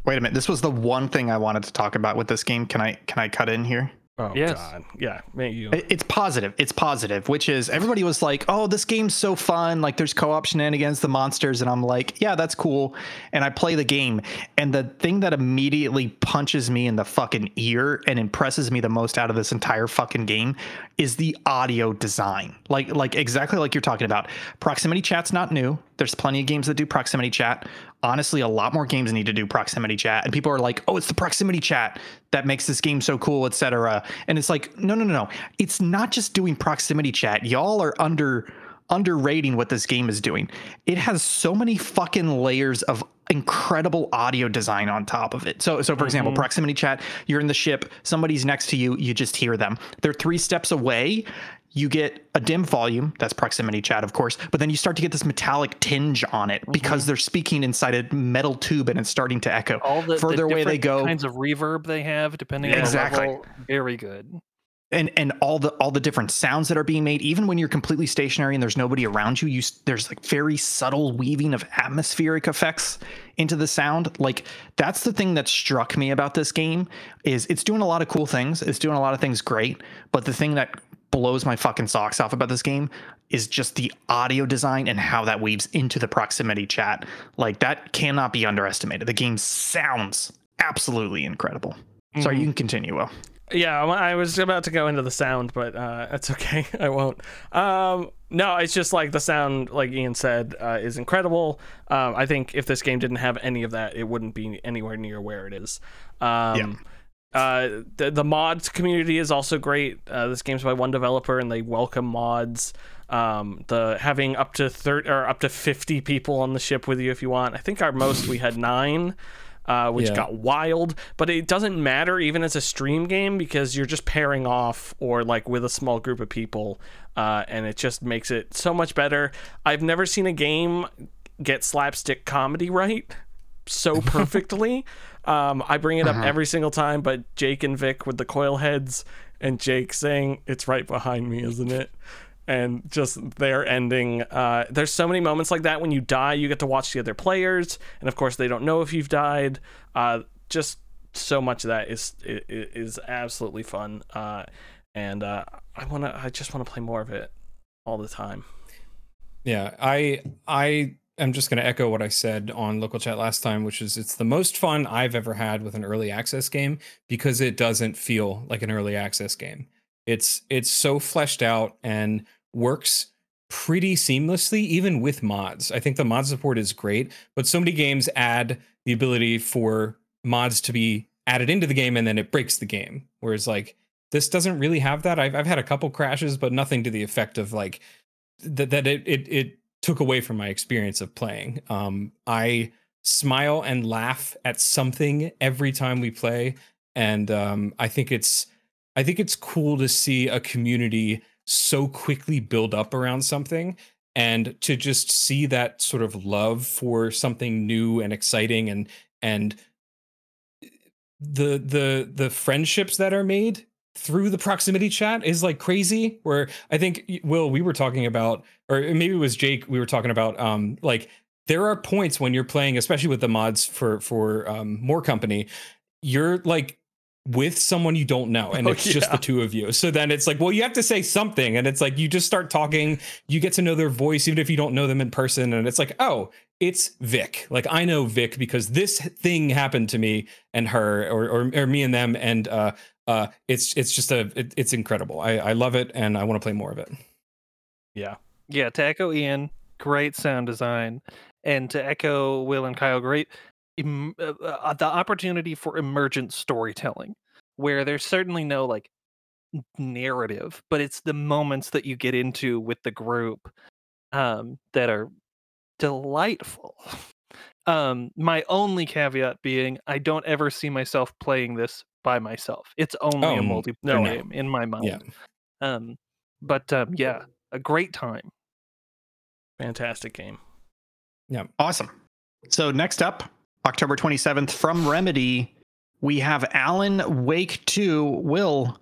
[SPEAKER 4] Wait a minute. This was the one thing I wanted to talk about with this game. Can I can I cut in here?
[SPEAKER 1] Oh
[SPEAKER 2] Yes.
[SPEAKER 1] God, yeah, man, you.
[SPEAKER 4] It's positive. It's positive, which is everybody was like, "Oh, this game's so fun! Like, there's co-op shenanigans, the monsters," and I'm like, "Yeah, that's cool." And I play the game, and the thing that immediately punches me in the fucking ear and impresses me the most out of this entire fucking game is the audio design. Like, like exactly like you're talking about. Proximity chat's not new. There's plenty of games that do proximity chat. Honestly, a lot more games need to do proximity chat, and people are like, "Oh, it's the proximity chat that makes this game so cool, etc." And it's like, no, no, no, no. It's not just doing proximity chat. Y'all are under underrating what this game is doing. It has so many fucking layers of incredible audio design on top of it. So so for example, mm-hmm. proximity chat, you're in the ship, somebody's next to you, you just hear them. They're 3 steps away. You get a dim volume, that's proximity chat, of course, but then you start to get this metallic tinge on it mm-hmm. because they're speaking inside a metal tube and it's starting to echo.
[SPEAKER 2] all the, the
[SPEAKER 4] Further away they
[SPEAKER 2] different
[SPEAKER 4] go,
[SPEAKER 2] kinds of reverb they have depending
[SPEAKER 4] Exactly.
[SPEAKER 2] on the level. Very good.
[SPEAKER 4] and and all the all the different sounds that are being made even when you're completely stationary and there's nobody around you you there's like very subtle weaving of atmospheric effects into the sound like that's the thing that struck me about this game is it's doing a lot of cool things it's doing a lot of things great but the thing that blows my fucking socks off about this game is just the audio design and how that weaves into the proximity chat like that cannot be underestimated the game sounds absolutely incredible sorry you can continue will
[SPEAKER 1] Yeah, I was about to go into the sound, but uh, that's okay. I won't. Um, no, it's just like the sound, like Ian said, uh, is incredible. Um, I think if this game didn't have any of that, it wouldn't be anywhere near where it is. Um, uh, the, the mods community is also great. Uh, this game's by one developer, and they welcome mods. Um, the having up to thirty or up to fifty people on the ship with you if you want. I think our most we had nine uh, which
[SPEAKER 3] Yeah.
[SPEAKER 1] got wild. But it doesn't matter even as a stream game because you're just pairing off or like with a small group of people, uh, and it just makes it so much better. I've never seen a game get slapstick comedy right so perfectly. Um, I bring it up every single time, but Jake and Vic with the coil heads and Jake saying it's right behind me, isn't it? And just their ending. Uh, there's so many moments like that when you die, you get to watch the other players, and of course they don't know if you've died. Uh, just so much of that is i- i- is absolutely fun, uh, and uh, I wanna, I just wanna play more of it all the time.
[SPEAKER 3] Yeah, I I am just going to echo what I said on local chat last time, which is it's the most fun I've ever had with an early access game because it doesn't feel like an early access game. It's it's so fleshed out and works pretty seamlessly even with mods. I think the mod support is great, but so many games add the ability for mods to be added into the game and then it breaks the game. Whereas like this doesn't really have that. I've I've had a couple crashes, but nothing to the effect of like that that it it it took away from my experience of playing. Um, I smile and laugh at something every time we play, and um, I think it's I think it's cool to see a community so quickly build up around something and to just see that sort of love for something new and exciting and and the the the friendships that are made through the proximity chat is like crazy where i think will we were talking about or maybe it was jake we were talking about um like there are points when you're playing, especially with the mods for for um, MoreCompany, you're like with someone you don't know and
[SPEAKER 1] Oh,
[SPEAKER 3] it's just the two of you. So then it's like well you have to say something and it's like you just start talking you get to know their voice even if you don't know them in person and it's like oh it's vic. Like i know vic because this thing happened to me and her or or, or me and them and uh uh it's it's just a it, it's incredible i i love it and i want to play more of it
[SPEAKER 1] Yeah.
[SPEAKER 2] Yeah, to echo Ian, great sound design, and to echo Will and Kyle, great Im- uh, uh, the opportunity for emergent storytelling, where there's certainly no like narrative, but it's the moments that you get into with the group um, that are delightful. Um, my only caveat being, I don't ever see myself playing this by myself. It's only
[SPEAKER 3] Oh,
[SPEAKER 2] a
[SPEAKER 3] n-
[SPEAKER 2] multiplayer
[SPEAKER 1] no.
[SPEAKER 2] game in my mind.
[SPEAKER 3] yeah
[SPEAKER 2] Um, but um, yeah, a great time.
[SPEAKER 1] Fantastic game. Yeah.
[SPEAKER 4] Awesome. So next up, October 27th from Remedy, we have Alan Wake 2. Will,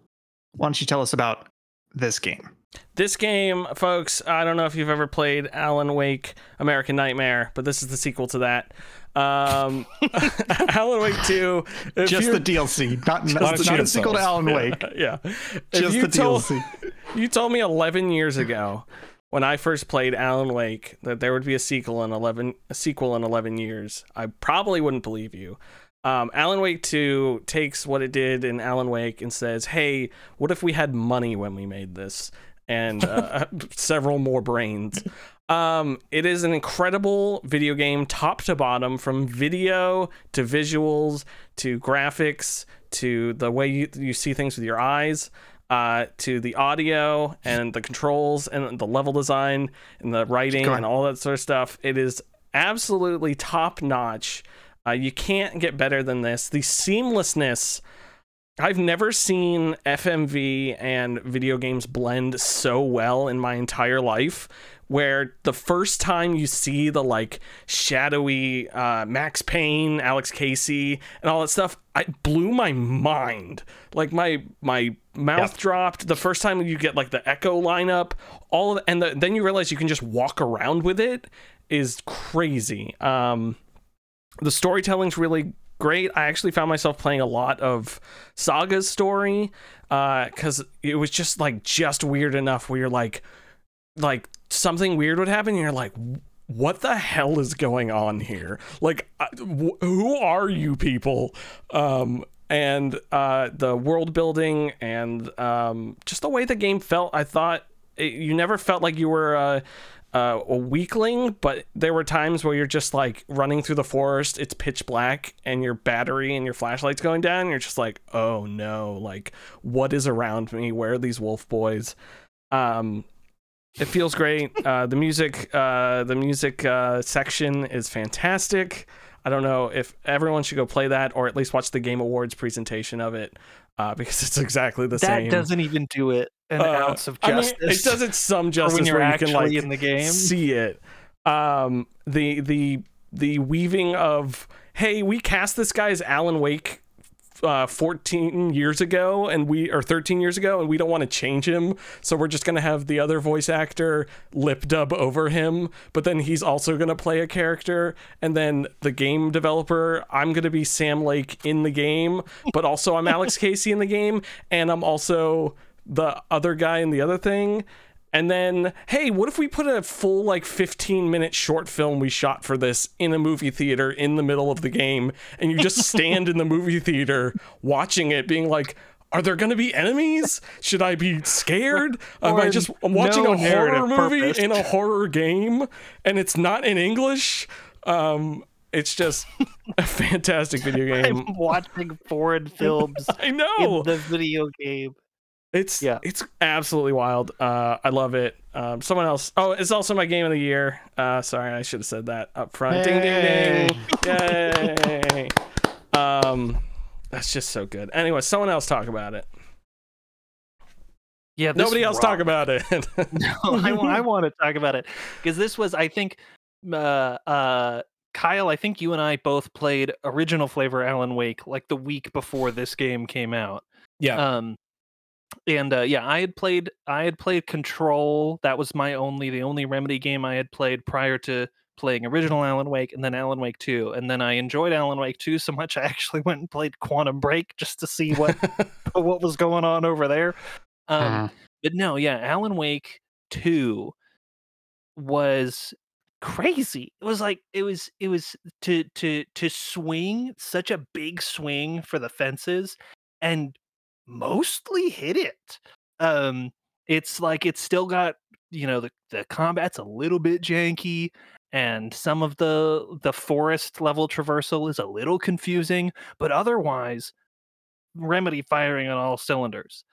[SPEAKER 4] why don't you tell us about this game?
[SPEAKER 1] This game, folks, I don't know if you've ever played Alan Wake American Nightmare, but this is the sequel to that. Um, Alan Wake 2.
[SPEAKER 4] Just the DLC, not, not,
[SPEAKER 3] of
[SPEAKER 4] not a sequel to Alan Wake.
[SPEAKER 1] yeah. If
[SPEAKER 4] Just the
[SPEAKER 1] told-
[SPEAKER 4] DLC.
[SPEAKER 1] You told me 11 years ago when I first played Alan Wake that there would be a sequel in 11 a sequel in 11 years. I probably wouldn't believe you. Um, Alan Wake 2 takes what it did in Alan Wake and says, "Hey, what if we had money when we made this?" And uh, several more brains. Um, it is an incredible video game, top to bottom, from video to visuals to graphics to the way you, you see things with your eyes uh, to the audio and the controls and the level design and the writing and all that sort of stuff. It is absolutely top notch. Uh, you can't get better than this. The seamlessness. I've never seen FMV and video games blend so well in my entire life. Where the first time you see the like shadowy uh, Max Payne, Alex Casey, and all that stuff, I blew my mind. Like my my mouth dropped the first time you get like the echo lineup. All of, and the, then you realize you can just walk around with it is crazy. Um, the storytelling's really great. I actually found myself playing a lot of Saga's story because it was just like just weird enough where you're like, like something weird would happen, you're like, what the hell is going on here? Like, wh- who are you people? Um, and uh, the world building and um, just the way the game felt, I thought it, you never felt like you were. Uh, uh, a weakling, but there were times where you're just like running through the forest, it's pitch black, and your battery and your flashlight's going down. You're just like, oh no, like what is around me? Where are these wolf boys? Um, it feels great. Uh, the music, uh, the music uh, section is fantastic. I don't know if everyone should go play that or at least watch the Game Awards presentation of it uh, because it's exactly the
[SPEAKER 2] that
[SPEAKER 1] same.
[SPEAKER 2] doesn't even do it an
[SPEAKER 1] Uh,
[SPEAKER 2] ounce of
[SPEAKER 1] I mean,
[SPEAKER 2] justice.
[SPEAKER 1] it does it some justice
[SPEAKER 2] when you're
[SPEAKER 1] where you
[SPEAKER 2] actually
[SPEAKER 1] can like
[SPEAKER 2] in the game.
[SPEAKER 1] see it. Um, the the the weaving of hey, we cast this guy as Alan Wake. Uh, 14 years ago and we or 13 years ago and we don't want to change him. So we're just going to have the other voice actor lip dub over him but then he's also going to play a character. And then the game developer i'm going to be sam lake in the game but also i'm alex casey in the game and i'm also the other guy in the other thing and then, hey, what if we put a full like 15 minute short film we shot for this in a movie theater in the middle of the game and you just stand in the movie theater watching it being like are there going to be enemies? Should I be scared? Am I just I'm watching
[SPEAKER 2] no
[SPEAKER 1] a horror movie
[SPEAKER 2] purpose.
[SPEAKER 1] in a horror game and it's not in English? Um it's just a fantastic video game.
[SPEAKER 2] I'm watching foreign films
[SPEAKER 1] I know.
[SPEAKER 2] in the video game.
[SPEAKER 1] It's
[SPEAKER 2] Yeah.
[SPEAKER 1] it's absolutely wild. Uh, I love it. Um, someone else. Oh, it's also my game of the year. Uh, sorry, I should have said that up front. Ding ding ding! Yay! Um, that's just so good. Anyway, someone else talk about it.
[SPEAKER 2] Yeah,
[SPEAKER 1] Nobody else
[SPEAKER 2] rocked.
[SPEAKER 1] talk about it.
[SPEAKER 2] no, I, I want to talk about it because this was, I think, uh, uh, Kyle. I think you and I both played original flavor Alan Wake like the week before this game came out.
[SPEAKER 3] yeah
[SPEAKER 2] Um, and uh, yeah, I had played, I had played Control. That was my only, the only Remedy game I had played prior to playing original Alan Wake and then Alan Wake 2. And then I enjoyed Alan Wake 2 so much I actually went and played Quantum Break just to see what what was going on over there. Um,
[SPEAKER 4] Uh,
[SPEAKER 2] but no, yeah, Alan Wake 2 was crazy. It was like it was it was to to to swing such a big swing for the fences and mostly hit it. Um it's like it's still got, you know, the the combat's a little bit janky and some of the the forest level traversal is a little confusing, but otherwise Remedy firing on all cylinders.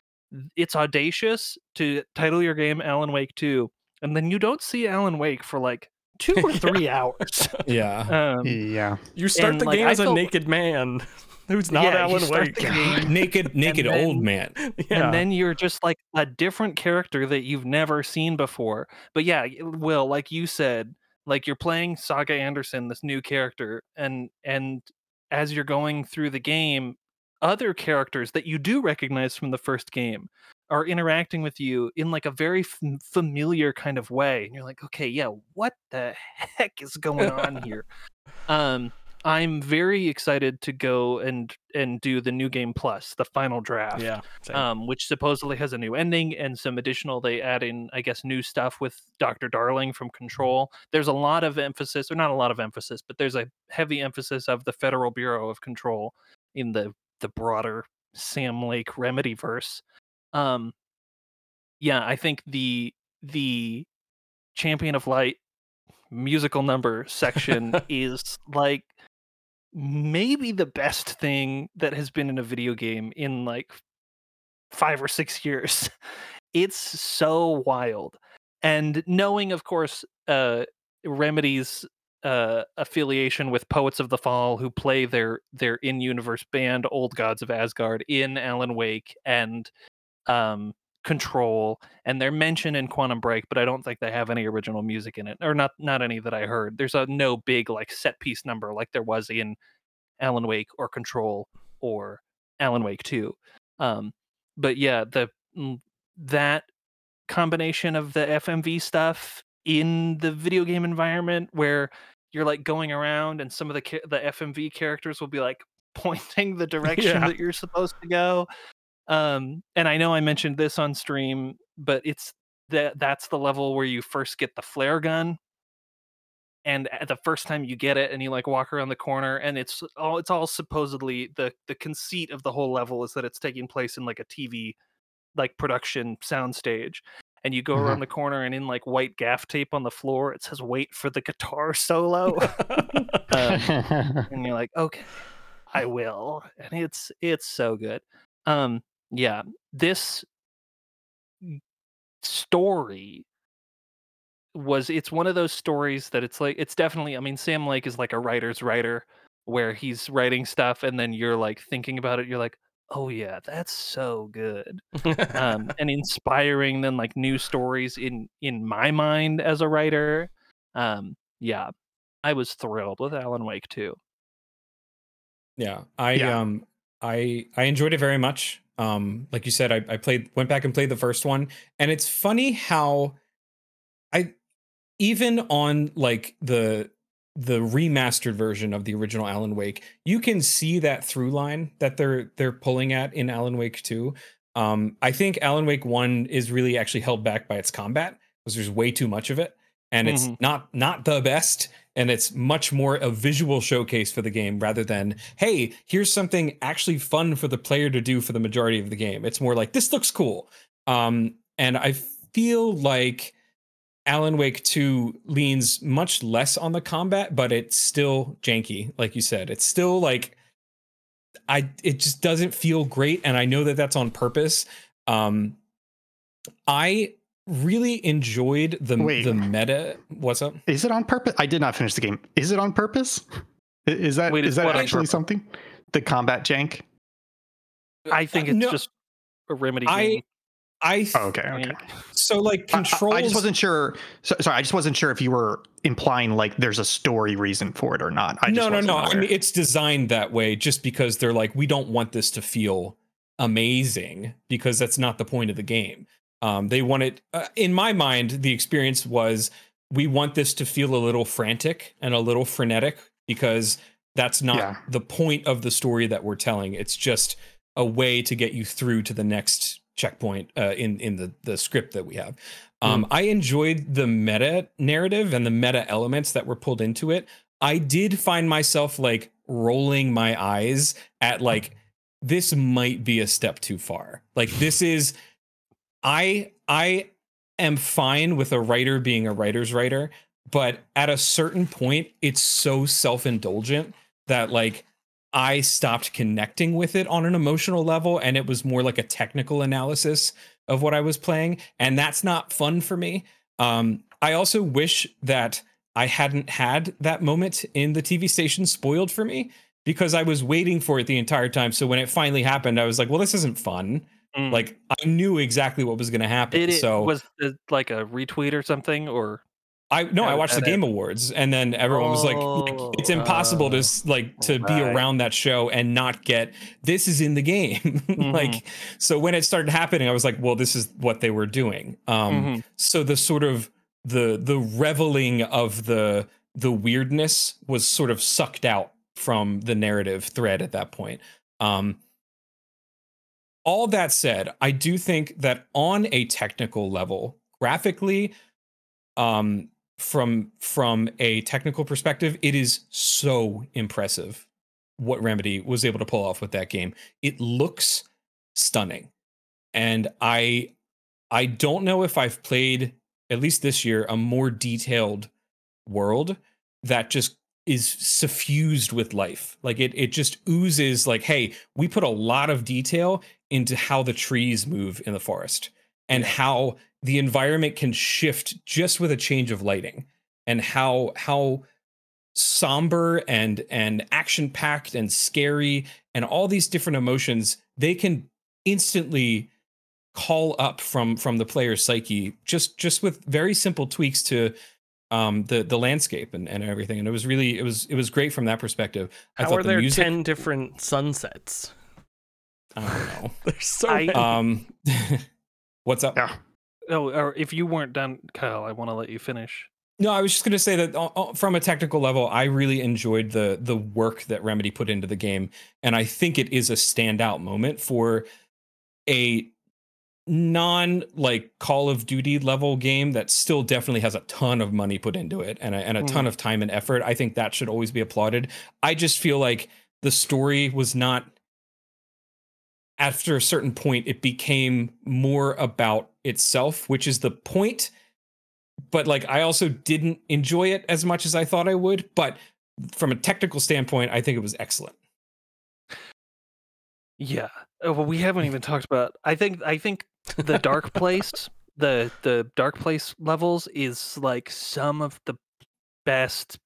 [SPEAKER 2] It's audacious to title your game Alan Wake 2 and then you don't see Alan Wake for like 2 or 3 hours.
[SPEAKER 3] Yeah.
[SPEAKER 2] Um
[SPEAKER 4] yeah.
[SPEAKER 1] You start
[SPEAKER 2] And,
[SPEAKER 1] the
[SPEAKER 2] like,
[SPEAKER 1] game
[SPEAKER 2] I
[SPEAKER 1] as a naked man who's not
[SPEAKER 2] Yeah, you
[SPEAKER 1] Alan Wake.
[SPEAKER 3] naked, naked
[SPEAKER 2] then-
[SPEAKER 3] old man.
[SPEAKER 1] yeah.
[SPEAKER 2] and then you're just like a different character that you've never seen before. But yeah, Will, like you said, like you're playing Saga Anderson, this new character, and and as you're going through the game, other characters that you do recognize from the first game are interacting with you in like a very f- familiar kind of way and you're like okay yeah what the heck is going on here um i'm very excited to go and and do the new game plus the final draft
[SPEAKER 1] yeah. same.
[SPEAKER 2] um, which supposedly has a new ending and some additional. They add in, I guess, new stuff with Doctor Darling from Control. There's a lot of emphasis, or not a lot of emphasis, but there's a heavy emphasis of the Federal Bureau of Control in the the broader Sam Lake Remedy verse. Um, yeah, I think the the Champion of Light musical number section is like maybe the best thing that has been in a video game in like five or six years. It's so wild. And knowing, of course, uh, Remedy's uh, affiliation with Poets of the Fall, who play their their in-universe band, Old Gods of Asgard, in Alan Wake and um, Control, and they're mentioned in Quantum Break, but I don't think they have any original music in it, or not not any that I heard. There's a no big like set piece number like there was in Alan Wake or Control or Alan Wake 2. Um, but yeah, the mm, that combination of the FMV stuff in the video game environment where you're like going around and some of the the FMV characters will be like pointing the direction
[SPEAKER 1] Yeah.
[SPEAKER 2] that you're supposed to go. Um, and I know I mentioned this on stream, but it's that that's the level where you first get the flare gun. And at the first time you get it and you like walk around the corner and it's all it's all supposedly the the conceit of the whole level is that it's taking place in like a TV like production soundstage. And you go
[SPEAKER 4] Mhm.
[SPEAKER 2] around the corner and in like white gaff tape on the floor it says wait for the guitar solo. Um, and you're like okay i will. And it's it's so good. Um yeah this story was it's one of those stories that it's like it's definitely i mean sam lake is like a writer's writer where he's writing stuff and then you're like thinking about it you're like oh yeah that's so good um and inspiring then like new stories in in my mind as a writer um yeah i was thrilled with alan wake too
[SPEAKER 3] Yeah, I
[SPEAKER 4] Yeah.
[SPEAKER 3] um I I enjoyed it very much. Um, like you said, I, I played went back and played the first one, and it's funny how I even on like the the remastered version of the original Alan Wake, you can see that through line that they're they're pulling at in Alan Wake 2. Um, I think Alan Wake 1 is really actually held back by its combat because there's way too much of it and it's
[SPEAKER 2] Mhm.
[SPEAKER 3] not not the best and it's much more a visual showcase for the game rather than hey here's something actually fun for the player to do for the majority of the game. It's more like this looks cool. Um and i feel like alan wake 2 leans much less on the combat but it's still janky like you said. It's still like i it just doesn't feel great and i know that that's on purpose. Um i really enjoyed the
[SPEAKER 4] Wait.
[SPEAKER 3] the meta what's up
[SPEAKER 4] Is it on purpose? I did not finish the game. Is it on purpose? Is that
[SPEAKER 2] Wait,
[SPEAKER 4] is that actually
[SPEAKER 2] purpose?
[SPEAKER 4] something? The combat jank?
[SPEAKER 2] i think
[SPEAKER 3] Uh,
[SPEAKER 2] it's
[SPEAKER 3] no,
[SPEAKER 2] just a remedy
[SPEAKER 3] I-
[SPEAKER 2] game.
[SPEAKER 3] i
[SPEAKER 4] Oh, okay, okay.
[SPEAKER 3] so like
[SPEAKER 4] I- I-
[SPEAKER 3] controls
[SPEAKER 4] I, just wasn't sure. So, sorry, I just wasn't sure if you were implying like there's a story reason for it or not. I just
[SPEAKER 3] no, no,
[SPEAKER 4] wasn't
[SPEAKER 3] no. I mean, it's designed that way just because they're like, we don't want this to feel amazing because that's not the point of the game. Um, they wanted, uh, in my mind, the experience was we want this to feel a little frantic and a little frenetic because that's not
[SPEAKER 4] Yeah.
[SPEAKER 3] the point of the story that we're telling. It's just a way to get you through to the next checkpoint uh, in in the the script that we have. Um, I enjoyed the meta narrative and the meta elements that were pulled into it. I did find myself like rolling my eyes at like this might be a step too far. Like this is I I am fine with a writer being a writer's writer, but at a certain point it's so self-indulgent that like I stopped connecting with it on an emotional level and it was more like a technical analysis of what I was playing and that's not fun for me. Um I also wish that I hadn't had that moment in the TV station spoiled for me because I was waiting for it the entire time. So when it finally happened, I was like, well, this isn't fun.
[SPEAKER 2] Mm.
[SPEAKER 3] Like I knew exactly what was going to happen.
[SPEAKER 2] It
[SPEAKER 3] so
[SPEAKER 2] was it like a retweet or something or
[SPEAKER 3] I no, I watched the Game Awards, and then everyone was like, like, "It's impossible to
[SPEAKER 2] Oh,
[SPEAKER 3] like to be around that show and not get this is in the game."
[SPEAKER 2] Mm-hmm.
[SPEAKER 3] like, so when it started happening, I was like, "Well, this is what they were doing." Um,
[SPEAKER 2] Mhm.
[SPEAKER 3] so the sort of the the reveling of the the weirdness was sort of sucked out from the narrative thread at that point. Um, all that said, I do think that on a technical level, graphically, um, from from a technical perspective, it is so impressive what Remedy was able to pull off with that game. It looks stunning, and I I don't know if I've played at least this year a more detailed world that just is suffused with life. Like it it just oozes like, hey, we put a lot of detail into how the trees move in the forest and how the environment can shift just with a change of lighting and how how somber and and action packed and scary and all these different emotions they can instantly call up from from the player's psyche just just with very simple tweaks to um the the landscape and, and everything. And it was really it was it was great from that perspective. I
[SPEAKER 1] How
[SPEAKER 3] thought
[SPEAKER 1] are
[SPEAKER 3] the
[SPEAKER 1] there
[SPEAKER 3] music
[SPEAKER 1] 10 different sunsets?
[SPEAKER 3] I don't know
[SPEAKER 1] There's so
[SPEAKER 2] I-
[SPEAKER 3] um what's up
[SPEAKER 4] Yeah.
[SPEAKER 2] oh or if you weren't done, Kyle, I want to let you finish.
[SPEAKER 3] No, I was just going to say that uh, uh, from a technical level, I really enjoyed the the work that Remedy put into the game, and I think it is a standout moment for a non like Call of Duty level game that still definitely has a ton of money put into it and a, and a ton of time and effort. I think that should always be applauded. I just feel like the story was not after a certain point it became more about itself, which is the point but like I also didn't enjoy it as much as I thought I would. But from a technical standpoint, I think it was excellent.
[SPEAKER 2] Yeah. Oh, well, we haven't even talked about. I think. I think the dark place, the the dark place levels is like some of the best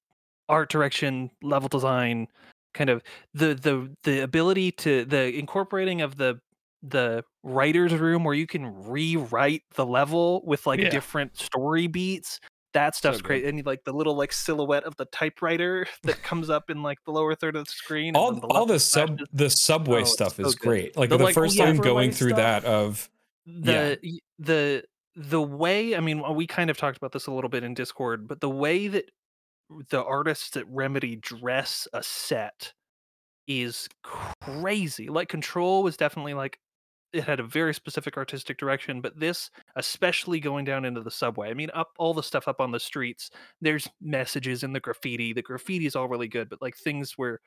[SPEAKER 2] art direction, level design, kind of the the the ability to the incorporating of the the writer's room where you can rewrite the level with like
[SPEAKER 1] Yeah.
[SPEAKER 2] different story beats. That stuff's great, and like the little like silhouette of the typewriter that comes up in like the lower third of the screen.
[SPEAKER 3] All
[SPEAKER 2] the
[SPEAKER 3] all the sub
[SPEAKER 2] flashes.
[SPEAKER 3] the subway
[SPEAKER 2] Oh,
[SPEAKER 3] stuff
[SPEAKER 2] so
[SPEAKER 3] is great. Like
[SPEAKER 1] The,
[SPEAKER 3] the,
[SPEAKER 1] like,
[SPEAKER 3] first time going through
[SPEAKER 1] stuff?
[SPEAKER 3] that of
[SPEAKER 2] the y- the the way i mean we kind of talked about this a little bit in discord but the way that the artists at remedy dress a set is crazy like control was definitely like it had a very specific artistic direction but this especially going down into the subway i mean up all the stuff up on the streets there's messages in the graffiti the graffiti is all really good but like things where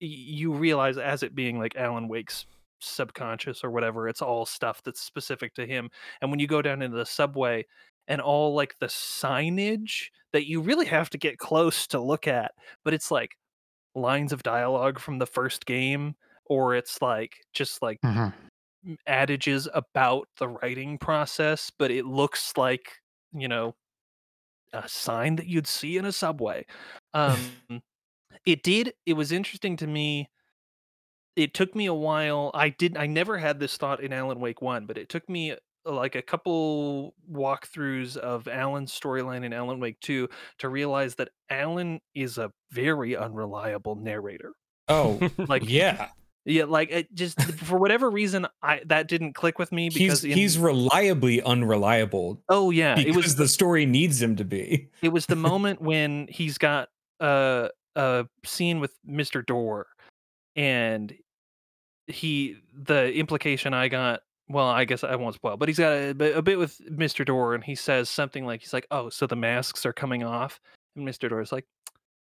[SPEAKER 2] you realize as it being like alan wake's subconscious or whatever it's all stuff that's specific to him and when you go down into the subway and all like the signage that you really have to get close to look at but it's like lines of dialogue from the first game or it's like just like
[SPEAKER 4] Mhm.
[SPEAKER 2] adages about the writing process but it looks like you know a sign that you'd see in a subway um it did it was interesting to me it took me a while i did i never had this thought in alan wake 1 but it took me like a couple walkthroughs of alan's storyline in alan wake 2 to realize that alan is a very unreliable narrator
[SPEAKER 3] oh
[SPEAKER 2] like
[SPEAKER 3] yeah
[SPEAKER 2] Yeah, like it just for whatever reason, I that didn't click with me because
[SPEAKER 3] He's
[SPEAKER 2] in-
[SPEAKER 3] he's reliably unreliable
[SPEAKER 2] oh yeah,
[SPEAKER 3] because
[SPEAKER 2] it was
[SPEAKER 3] the story needs him to be.
[SPEAKER 2] it was the moment when he's got a a scene with Mr. Door, and he the implication I got. Well, I guess I won't spoil, but he's got a, bit- a bit with Mr. Door, and he says something like, "He's like, oh, so the masks are coming off," and Mr. Door is like,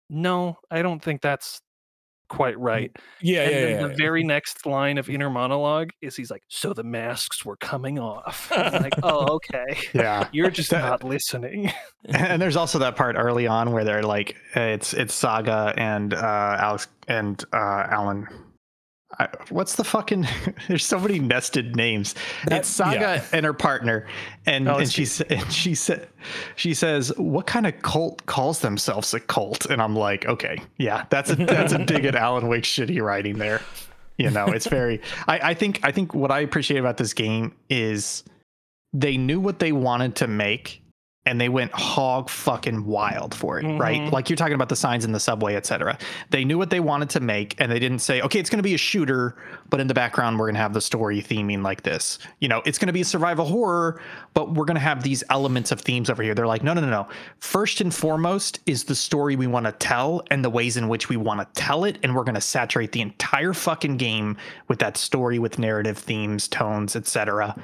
[SPEAKER 2] "No, I don't think that's quite right."
[SPEAKER 3] Yeah,
[SPEAKER 2] and
[SPEAKER 3] yeah,
[SPEAKER 2] then
[SPEAKER 3] yeah.
[SPEAKER 2] the very next line of inner monologue is he's like, "So the masks were coming off." Like, oh, okay,
[SPEAKER 4] Yeah.
[SPEAKER 2] you're just
[SPEAKER 4] That-
[SPEAKER 2] not listening.
[SPEAKER 4] and there's also that part early on where they're like uh, it's it's saga and uh alex and uh alan I, what's the fucking there's so many nested names.
[SPEAKER 3] That-
[SPEAKER 4] it's saga
[SPEAKER 3] yeah.
[SPEAKER 4] and her partner. And
[SPEAKER 1] Oh,
[SPEAKER 4] and she and she said she says what kind of cult calls themselves a cult? And i'm like okay yeah that's a that's a dig at alan wake's shitty writing there. You know it's very I, I think i think what i appreciate about this game is they knew what they wanted to make and they went hog fucking wild for it right?
[SPEAKER 2] Mhm.
[SPEAKER 4] like you're talking about the signs in the subway etc they knew what they wanted to make and they didn't say okay it's going to be a shooter but in the background we're going to have the story theming like this. You know it's going to be a survival horror but we're going to have these elements of themes over here. They're like no no no no. First and foremost is the story we want to tell and the ways in which we want to tell it and we're going to saturate the entire fucking game with that story with narrative themes tones etc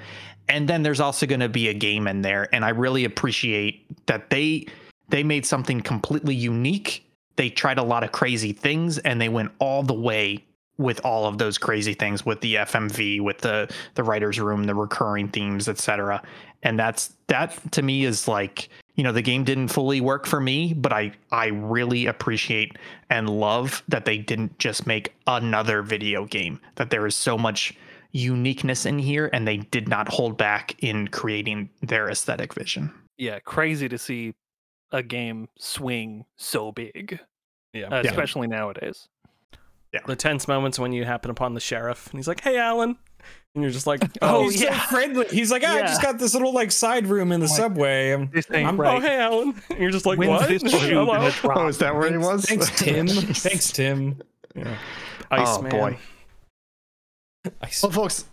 [SPEAKER 4] and then there's also going to be a game in there and i really appreciate that they they made something completely unique. They tried a lot of crazy things and they went all the way with all of those crazy things with the fmv with the the writers room the recurring themes etc and that's that to me is like you know the game didn't fully work for me but i i really appreciate and love that they didn't just make another video game that there is so much uniqueness in here and they did not hold back in creating their aesthetic vision
[SPEAKER 2] yeah, crazy to see a game swing so big,
[SPEAKER 1] Yeah.
[SPEAKER 2] uh,
[SPEAKER 4] Yeah.
[SPEAKER 2] especially nowadays. Yeah.
[SPEAKER 1] The tense moments when you happen upon the sheriff and he's like, "Hey, Alan," and you're just like,
[SPEAKER 2] Oh,
[SPEAKER 1] "Oh,
[SPEAKER 3] he's
[SPEAKER 2] yeah.
[SPEAKER 3] so friendly. He's like, ah, I just got this little like side room in the
[SPEAKER 2] Like,
[SPEAKER 3] subway.
[SPEAKER 2] This ain't
[SPEAKER 3] I'm-
[SPEAKER 1] oh, hey, Alan," and you're just like,
[SPEAKER 2] When's
[SPEAKER 1] "What?"
[SPEAKER 2] this
[SPEAKER 1] Hello?
[SPEAKER 4] oh is that where he was
[SPEAKER 3] Thanks, Tim. Thanks, Tim.
[SPEAKER 1] Iceman.
[SPEAKER 4] oh boy
[SPEAKER 3] I
[SPEAKER 4] Well, folks,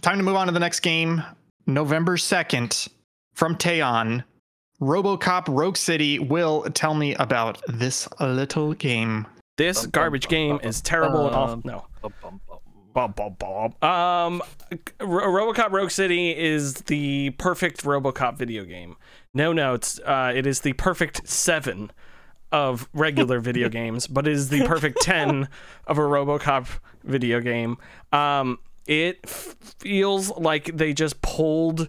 [SPEAKER 4] time to move on to the next game. November 2nd from Teyon, Robocop Rogue City. Will tell me about this little game.
[SPEAKER 1] This
[SPEAKER 2] Bum,
[SPEAKER 1] garbage
[SPEAKER 2] bum,
[SPEAKER 1] game
[SPEAKER 2] bum,
[SPEAKER 1] is terrible and awful. No. Bob, Bob, Bob. Um, RoboCop Rogue City is the perfect RoboCop video game. No notes. Uh, it is the perfect seven of regular video games, but it is the perfect ten of a RoboCop video game. Um, it feels like they just pulled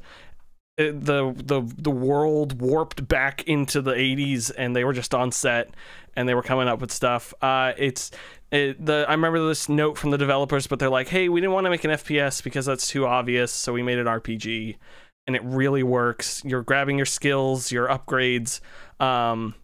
[SPEAKER 1] uh, the the the world warped back into the 80s and they were just on set and they were coming up with stuff uh it's it, the I remember this note from the developers but they're like hey we didn't want to make an FPS because that's too obvious so we made an RPG and it really works you're grabbing your skills your upgrades um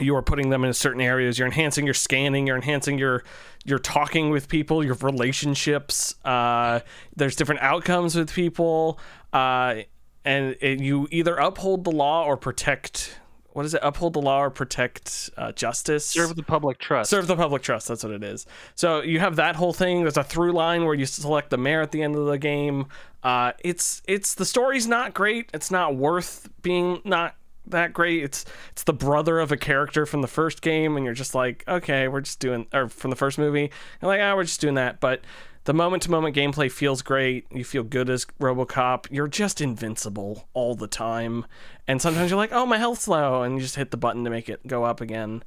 [SPEAKER 1] you are putting them in certain areas. You're enhancing your scanning. You're enhancing your you're talking with people your relationships. Uh there's different outcomes with people. Uh and it, you either uphold the law or protect what is it? Uphold the law or protect uh, justice?
[SPEAKER 2] Serve the public trust.
[SPEAKER 1] serve the public trust. That's what it is. So you have that whole thing. There's a through line where you select the mayor at the end of the game. Uh, it's it's the story's not great. It's not worth being not that great. It's it's the brother of a character from the first game and you're just like okay we're just doing or from the first movie. And like ah we're just doing that. But the moment to moment gameplay feels great. You feel good as robocop. You're just invincible all the time. And sometimes you're like oh my health's low and you just hit the button to make it go up again.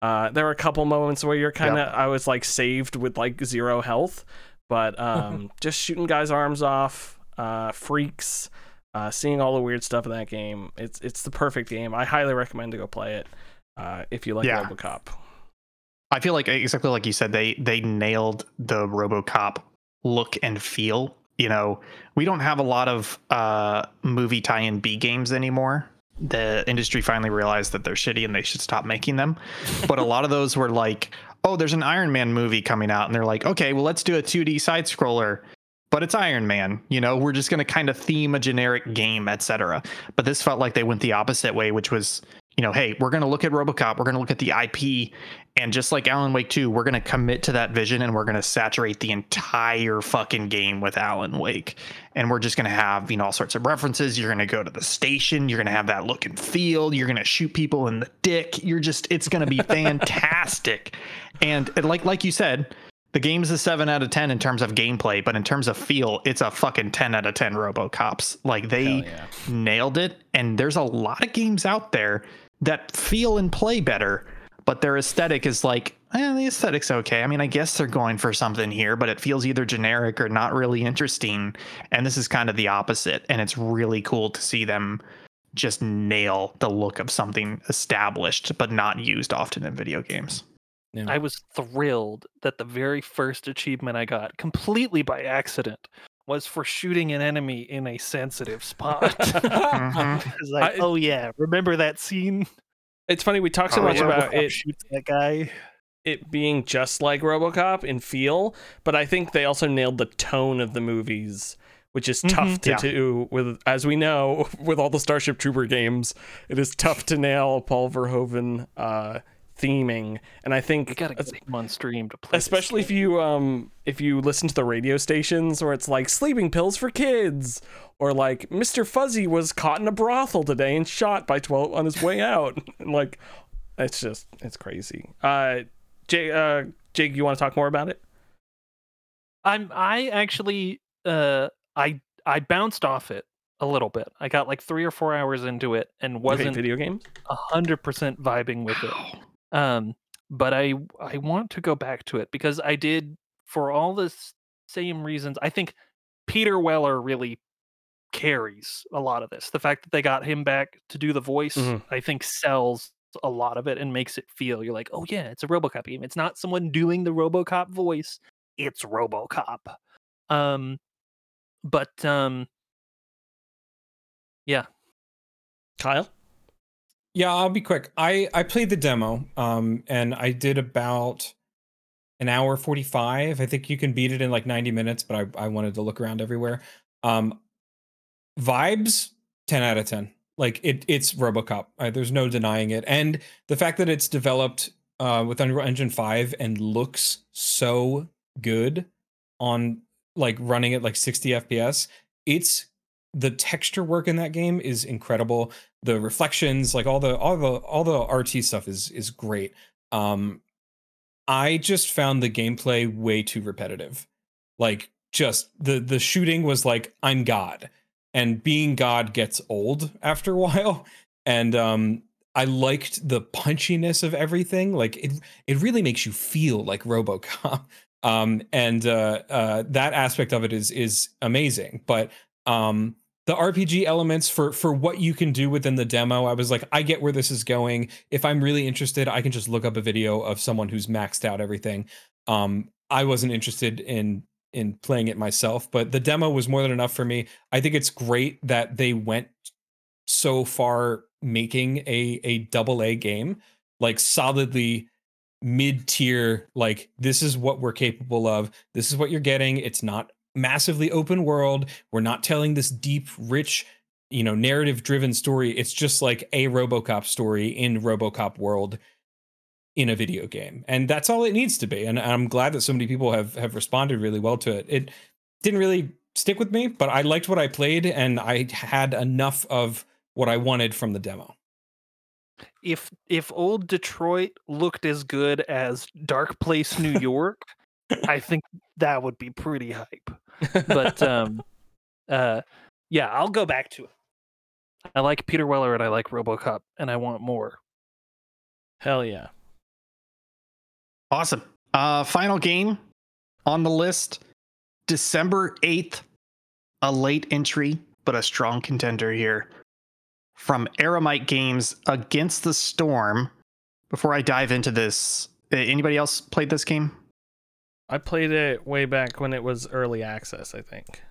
[SPEAKER 1] Uh, there are a couple moments where you're kind of I was like saved with like zero health, but um, just shooting guys' arms off, uh, freaks, uh, seeing all the weird stuff in that game. It's it's the perfect game. I highly recommend to go play it uh, if you like
[SPEAKER 4] Yeah.
[SPEAKER 1] RoboCop.
[SPEAKER 4] I feel like exactly like you said, they they nailed the RoboCop look and feel. You know, we don't have a lot of uh, movie tie-in B games anymore. The industry finally realized that they're shitty and they should stop making them. But a lot of those were like, oh, there's an Iron Man movie coming out, and they're like, okay, well, let's do a 2D side scroller. But it's Iron Man, you know. We're just going to kind of theme a generic game, etc. But this felt like they went the opposite way, which was you know, hey, we're going to look at RoboCop, we're going to look at the IP, and just like Alan Wake 2, we're going to commit to that vision and we're going to saturate the entire fucking game with Alan Wake. And we're just going to have, you know, all sorts of references. You're going to go to the station, you're going to have that look and feel, you're going to shoot people in the dick. You're just it's going to be fantastic. and like like you said, the game's a 7 out of 10 in terms of gameplay, but in terms of feel, it's a fucking 10 out of 10 RoboCops. Like they
[SPEAKER 1] yeah.
[SPEAKER 4] nailed it and there's a lot of games out there that feel and play better, but their aesthetic is like, eh, the aesthetic's okay. I mean, I guess they're going for something here, but it feels either generic or not really interesting. And this is kind of the opposite. And it's really cool to see them just nail the look of something established, but not used often in video games.
[SPEAKER 3] Yeah.
[SPEAKER 2] I was thrilled that the very first achievement I got, completely by accident, was for shooting an enemy in a sensitive spot.
[SPEAKER 4] Mhm.
[SPEAKER 2] It's like,
[SPEAKER 1] I-
[SPEAKER 2] oh yeah, remember that scene?
[SPEAKER 1] It's funny we talk so
[SPEAKER 4] Oh,
[SPEAKER 1] much
[SPEAKER 4] yeah.
[SPEAKER 1] about
[SPEAKER 2] RoboCop
[SPEAKER 1] it
[SPEAKER 2] shoots that guy.
[SPEAKER 1] it being just like RoboCop in feel, but I think they also nailed the tone of the movies, which is tough
[SPEAKER 2] Mhm.
[SPEAKER 1] to
[SPEAKER 4] Yeah.
[SPEAKER 1] do with as we know with all the Starship Trooper games. It is tough to nail Paul Verhoeven uh theming, and I think
[SPEAKER 2] We gotta get him on stream to play.
[SPEAKER 1] especially if you um if you listen to the radio stations where it's like sleeping pills for kids or like Mr. Fuzzy was caught in a brothel today and shot by 12 on his way out and like it's just it's crazy. Uh Jake uh Jake you want to talk more about it?
[SPEAKER 2] I'm I actually uh I I bounced off it a little bit. I got like three or four hours into it and wasn't
[SPEAKER 1] video games?
[SPEAKER 2] a hundred percent vibing with it. Um, but I I want to go back to it because I did for all the s- same reasons. I think Peter Weller really carries a lot of this. The fact that they got him back to do the voice,
[SPEAKER 1] Mhm.
[SPEAKER 2] I think sells a lot of it and makes it feel you're like, oh yeah, it's a RoboCop game. It's not someone doing the RoboCop voice. It's RoboCop. Um, but um, yeah,
[SPEAKER 1] Kyle?
[SPEAKER 3] Yeah, I'll be quick. I I played the demo, um, and I did about an hour forty five. I think you can beat it in like ninety minutes, but I I wanted to look around everywhere. Um, vibes ten out of ten. Like it it's RoboCop. Uh, there's no denying it, and the fact that it's developed uh, with Unreal Engine five and looks so good on like running at like sixty FPS. It's the texture work in that game is incredible. The reflections like all the all the all the rt stuff is is great. Um i just found the gameplay way too repetitive. Like just the the shooting was like i'm god. And being god gets old after a while. And um i liked the punchiness of everything. Like it it really makes you feel like robocop. Um and uh uh that aspect of it is is amazing. But um the RPG elements for for what you can do within the demo, I was like, I get where this is going. If I'm really interested, I can just look up a video of someone who's maxed out everything. Um, I wasn't interested in in playing it myself, but the demo was more than enough for me. I think it's great that they went so far making a a double A game, like solidly mid tier. Like this is what we're capable of. This is what you're getting. It's not massively open world. We're not telling this deep, rich, you know, narrative driven story. It's just like a RoboCop story in RoboCop world in a video game. And that's all it needs to be. And I'm glad that so many people have have responded really well to it. It didn't really stick with me, but I liked what I played and I had enough of what I wanted from the demo.
[SPEAKER 2] if if old Detroit looked as good as Dark Place New York, I think that would be pretty hype. But um uh yeah, I'll go back to it. I like Peter Weller and I like RoboCop and I want more.
[SPEAKER 1] Hell yeah.
[SPEAKER 4] Awesome. Uh, final game on the list December 8th, a late entry, but a strong contender here from Eremite Games Against the Storm. Before I dive into this, uh, anybody else played this game?
[SPEAKER 1] I played it way back when it was early access, I think.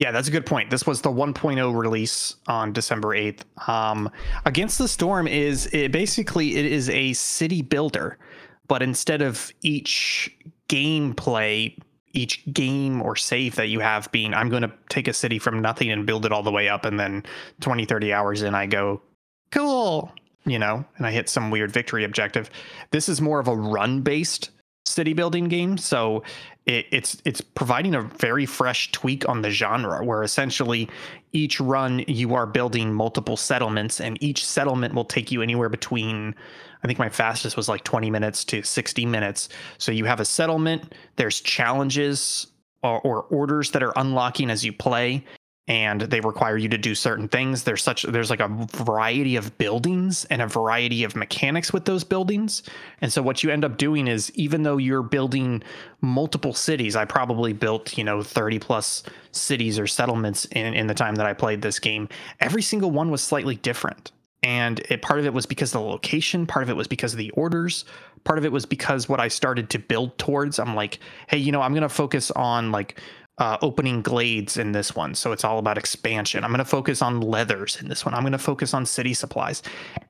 [SPEAKER 4] Yeah, that's a good point. This was the 1.0 release on December 8th. Um, Against the Storm is it basically it is a city builder, but instead of each gameplay, each game or save that you have being I'm going to take a city from nothing and build it all the way up and then 20 30 hours in I go, "Cool. you know, and I hit some weird victory objective. This is more of a run based city building game, so it, it's it's providing a very fresh tweak on the genre, where essentially each run you are building multiple settlements, and each settlement will take you anywhere between. I think my fastest was like 20 minutes to 60 minutes. So you have a settlement. There's challenges or, or orders that are unlocking as you play and they require you to do certain things. There's such there's like a variety of buildings and a variety of mechanics with those buildings. And so what you end up doing is even though you're building multiple cities i probably built you know 30 plus cities or settlements in, in the time that i played this game. Every single one was slightly different. And it, part of it was because of the location part of it was because of the orders part of it was because what i started to build towards i'm like hey you know i'm going to focus on like uh, opening glades in this one. So it's all about expansion. I'm going to focus on leathers in this one. I'm going to focus on city supplies.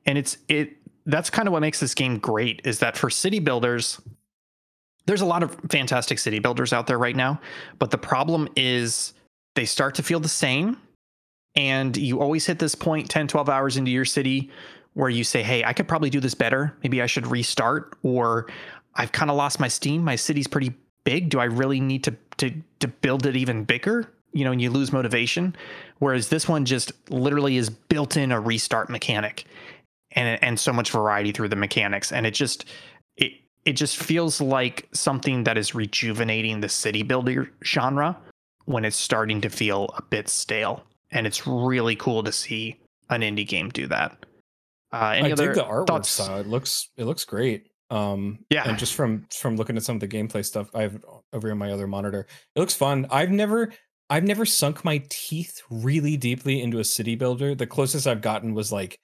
[SPEAKER 4] And it's, it, that's kind of what makes this game great is that for city builders, there's a lot of fantastic city builders out there right now. But the problem is they start to feel the same. And you always hit this point 10, 12 hours into your city where you say, Hey, I could probably do this better. Maybe I should restart. Or I've kind of lost my steam. My city's pretty big. Do I really need to to to build it even bigger you know and you lose motivation whereas this one just literally is built in a restart mechanic and and so much variety through the mechanics and it just it it just feels like something that is rejuvenating the city builder genre when it's starting to feel a bit stale and it's really cool to see an indie game do that
[SPEAKER 3] uh, any I other dig the artwork thoughts? style. It looks it looks great. Um, yeah, and just from from looking at some of the gameplay stuff I have over on my other monitor, it looks fun. I've never I've never sunk my teeth really deeply into a city builder. The closest I've gotten was like,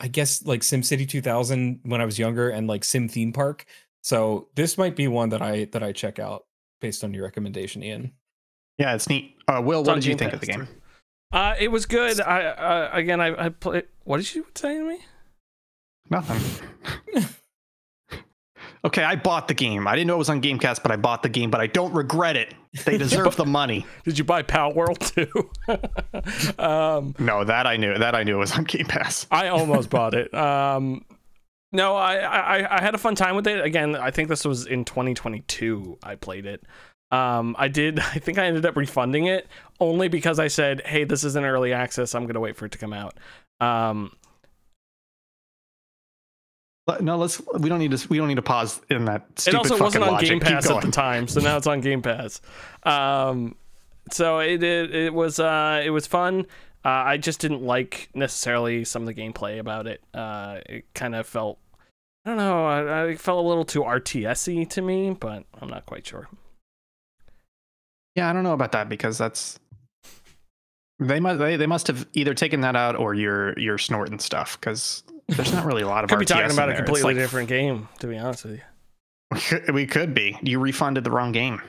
[SPEAKER 3] I guess like SimCity 2000 when I was younger, and like Sim Theme Park. So this might be one that I that I check out based on your recommendation, Ian.
[SPEAKER 4] Yeah, it's neat. Uh, Will, what did you think of the game?
[SPEAKER 1] Uh, it was good. I uh, again, I, I played. What did you say to me?
[SPEAKER 4] Nothing. Okay, I bought the game. I didn't know it was on Game Pass, but I bought the game, but I don't regret it. They deserve the money.
[SPEAKER 1] Did you buy Palworld too?
[SPEAKER 4] um, no, that I knew. That I knew it was on Game Pass.
[SPEAKER 1] I almost bought it. Um, no, I, I I had a fun time with it. Again, I think this was in 2022. I played it. Um, I did. I think I ended up refunding it only because I said, "Hey, this is an early access. I'm gonna wait for it to come out." Um,
[SPEAKER 4] no, let's. We don't need to. We don't need to pause in that. Stupid
[SPEAKER 1] it also wasn't on
[SPEAKER 4] logic.
[SPEAKER 1] Game Pass at the time, so now it's on Game Pass. Um, so it, it it, was uh it was fun. Uh, I just didn't like necessarily some of the gameplay about it. Uh, it kind of felt. I don't know. I, I felt a little too RTSy to me, but I'm not quite sure.
[SPEAKER 4] Yeah, I don't know about that because that's they must they, they must have either taken that out or you're you're snorting stuff because there's not really a lot of.
[SPEAKER 1] Could
[SPEAKER 4] RTS
[SPEAKER 1] be talking about
[SPEAKER 4] a
[SPEAKER 1] completely like, different game, to be honest with
[SPEAKER 4] you. We could be. You refunded the wrong game.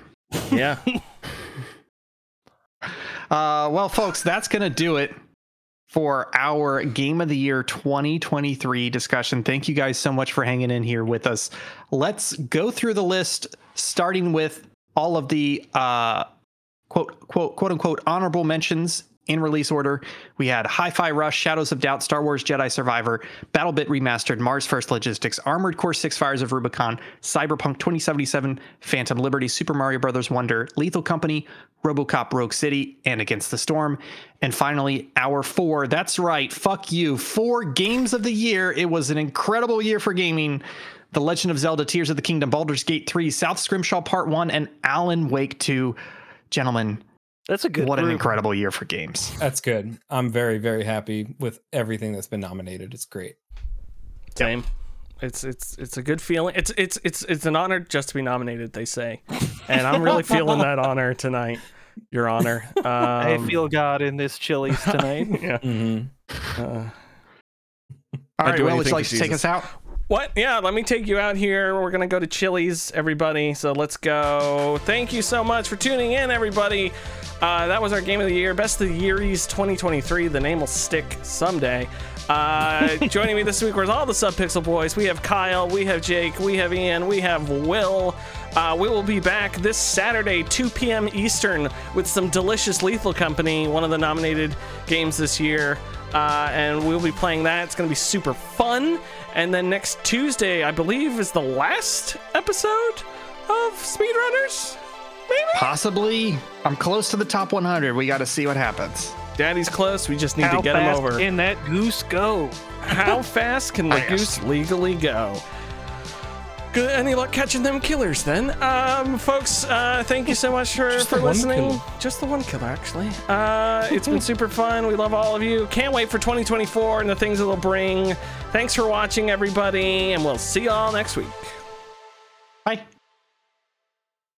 [SPEAKER 1] Yeah.
[SPEAKER 4] uh, well, folks, that's gonna do it for our Game of the Year 2023 discussion. Thank you guys so much for hanging in here with us. Let's go through the list, starting with all of the uh, quote quote quote unquote honorable mentions in release order, we had Hi Fi Rush, Shadows of Doubt, Star Wars Jedi Survivor, BattleBit Remastered, Mars First Logistics, Armored Core 6 Fires of Rubicon, Cyberpunk 2077, Phantom Liberty, Super Mario Bros. Wonder, Lethal Company, Robocop Rogue City, and Against the Storm. And finally, our four. That's right, fuck you. Four games of the year. It was an incredible year for gaming. The Legend of Zelda Tears of the Kingdom, Baldur's Gate 3, South Scrimshaw Part 1, and Alan Wake 2. Gentlemen,
[SPEAKER 2] that's a good.
[SPEAKER 4] What group. an incredible year for games.
[SPEAKER 3] That's good. I'm very very happy with everything that's been nominated. It's great.
[SPEAKER 1] Same. It's it's it's a good feeling. It's it's it's it's an honor just to be nominated. They say, and I'm really feeling that honor tonight. Your honor. Um,
[SPEAKER 2] I feel God in this Chili's tonight.
[SPEAKER 1] yeah. Mm-hmm. Uh,
[SPEAKER 4] All right. Well, would you like to take us out?
[SPEAKER 1] What? Yeah, let me take you out here. We're gonna go to Chili's, everybody. So let's go. Thank you so much for tuning in, everybody. Uh, that was our game of the year, best of the Yearies 2023. The name will stick someday. Uh, joining me this week was all the Subpixel Boys. We have Kyle, we have Jake, we have Ian, we have Will. Uh, we will be back this Saturday, 2 p.m. Eastern, with some delicious Lethal Company, one of the nominated games this year. Uh, and we'll be playing that. It's going to be super fun. And then next Tuesday, I believe, is the last episode of Speedrunners. Maybe.
[SPEAKER 4] Possibly. I'm close to the top 100. We got to see what happens.
[SPEAKER 1] Daddy's close. We just need
[SPEAKER 2] How
[SPEAKER 1] to get him
[SPEAKER 2] fast
[SPEAKER 1] over.
[SPEAKER 2] can that goose go?
[SPEAKER 1] How fast can the
[SPEAKER 4] Fast.
[SPEAKER 1] goose legally go? Good. Any luck catching them killers then? Um, folks, uh, thank you so much for,
[SPEAKER 3] Just
[SPEAKER 1] for listening.
[SPEAKER 3] killer.
[SPEAKER 1] Just the one killer, actually. Uh, it's been super fun. We love all of you. Can't wait for 2024 and the things it'll bring. Thanks for watching, everybody, and we'll see y'all next week.
[SPEAKER 4] Bye.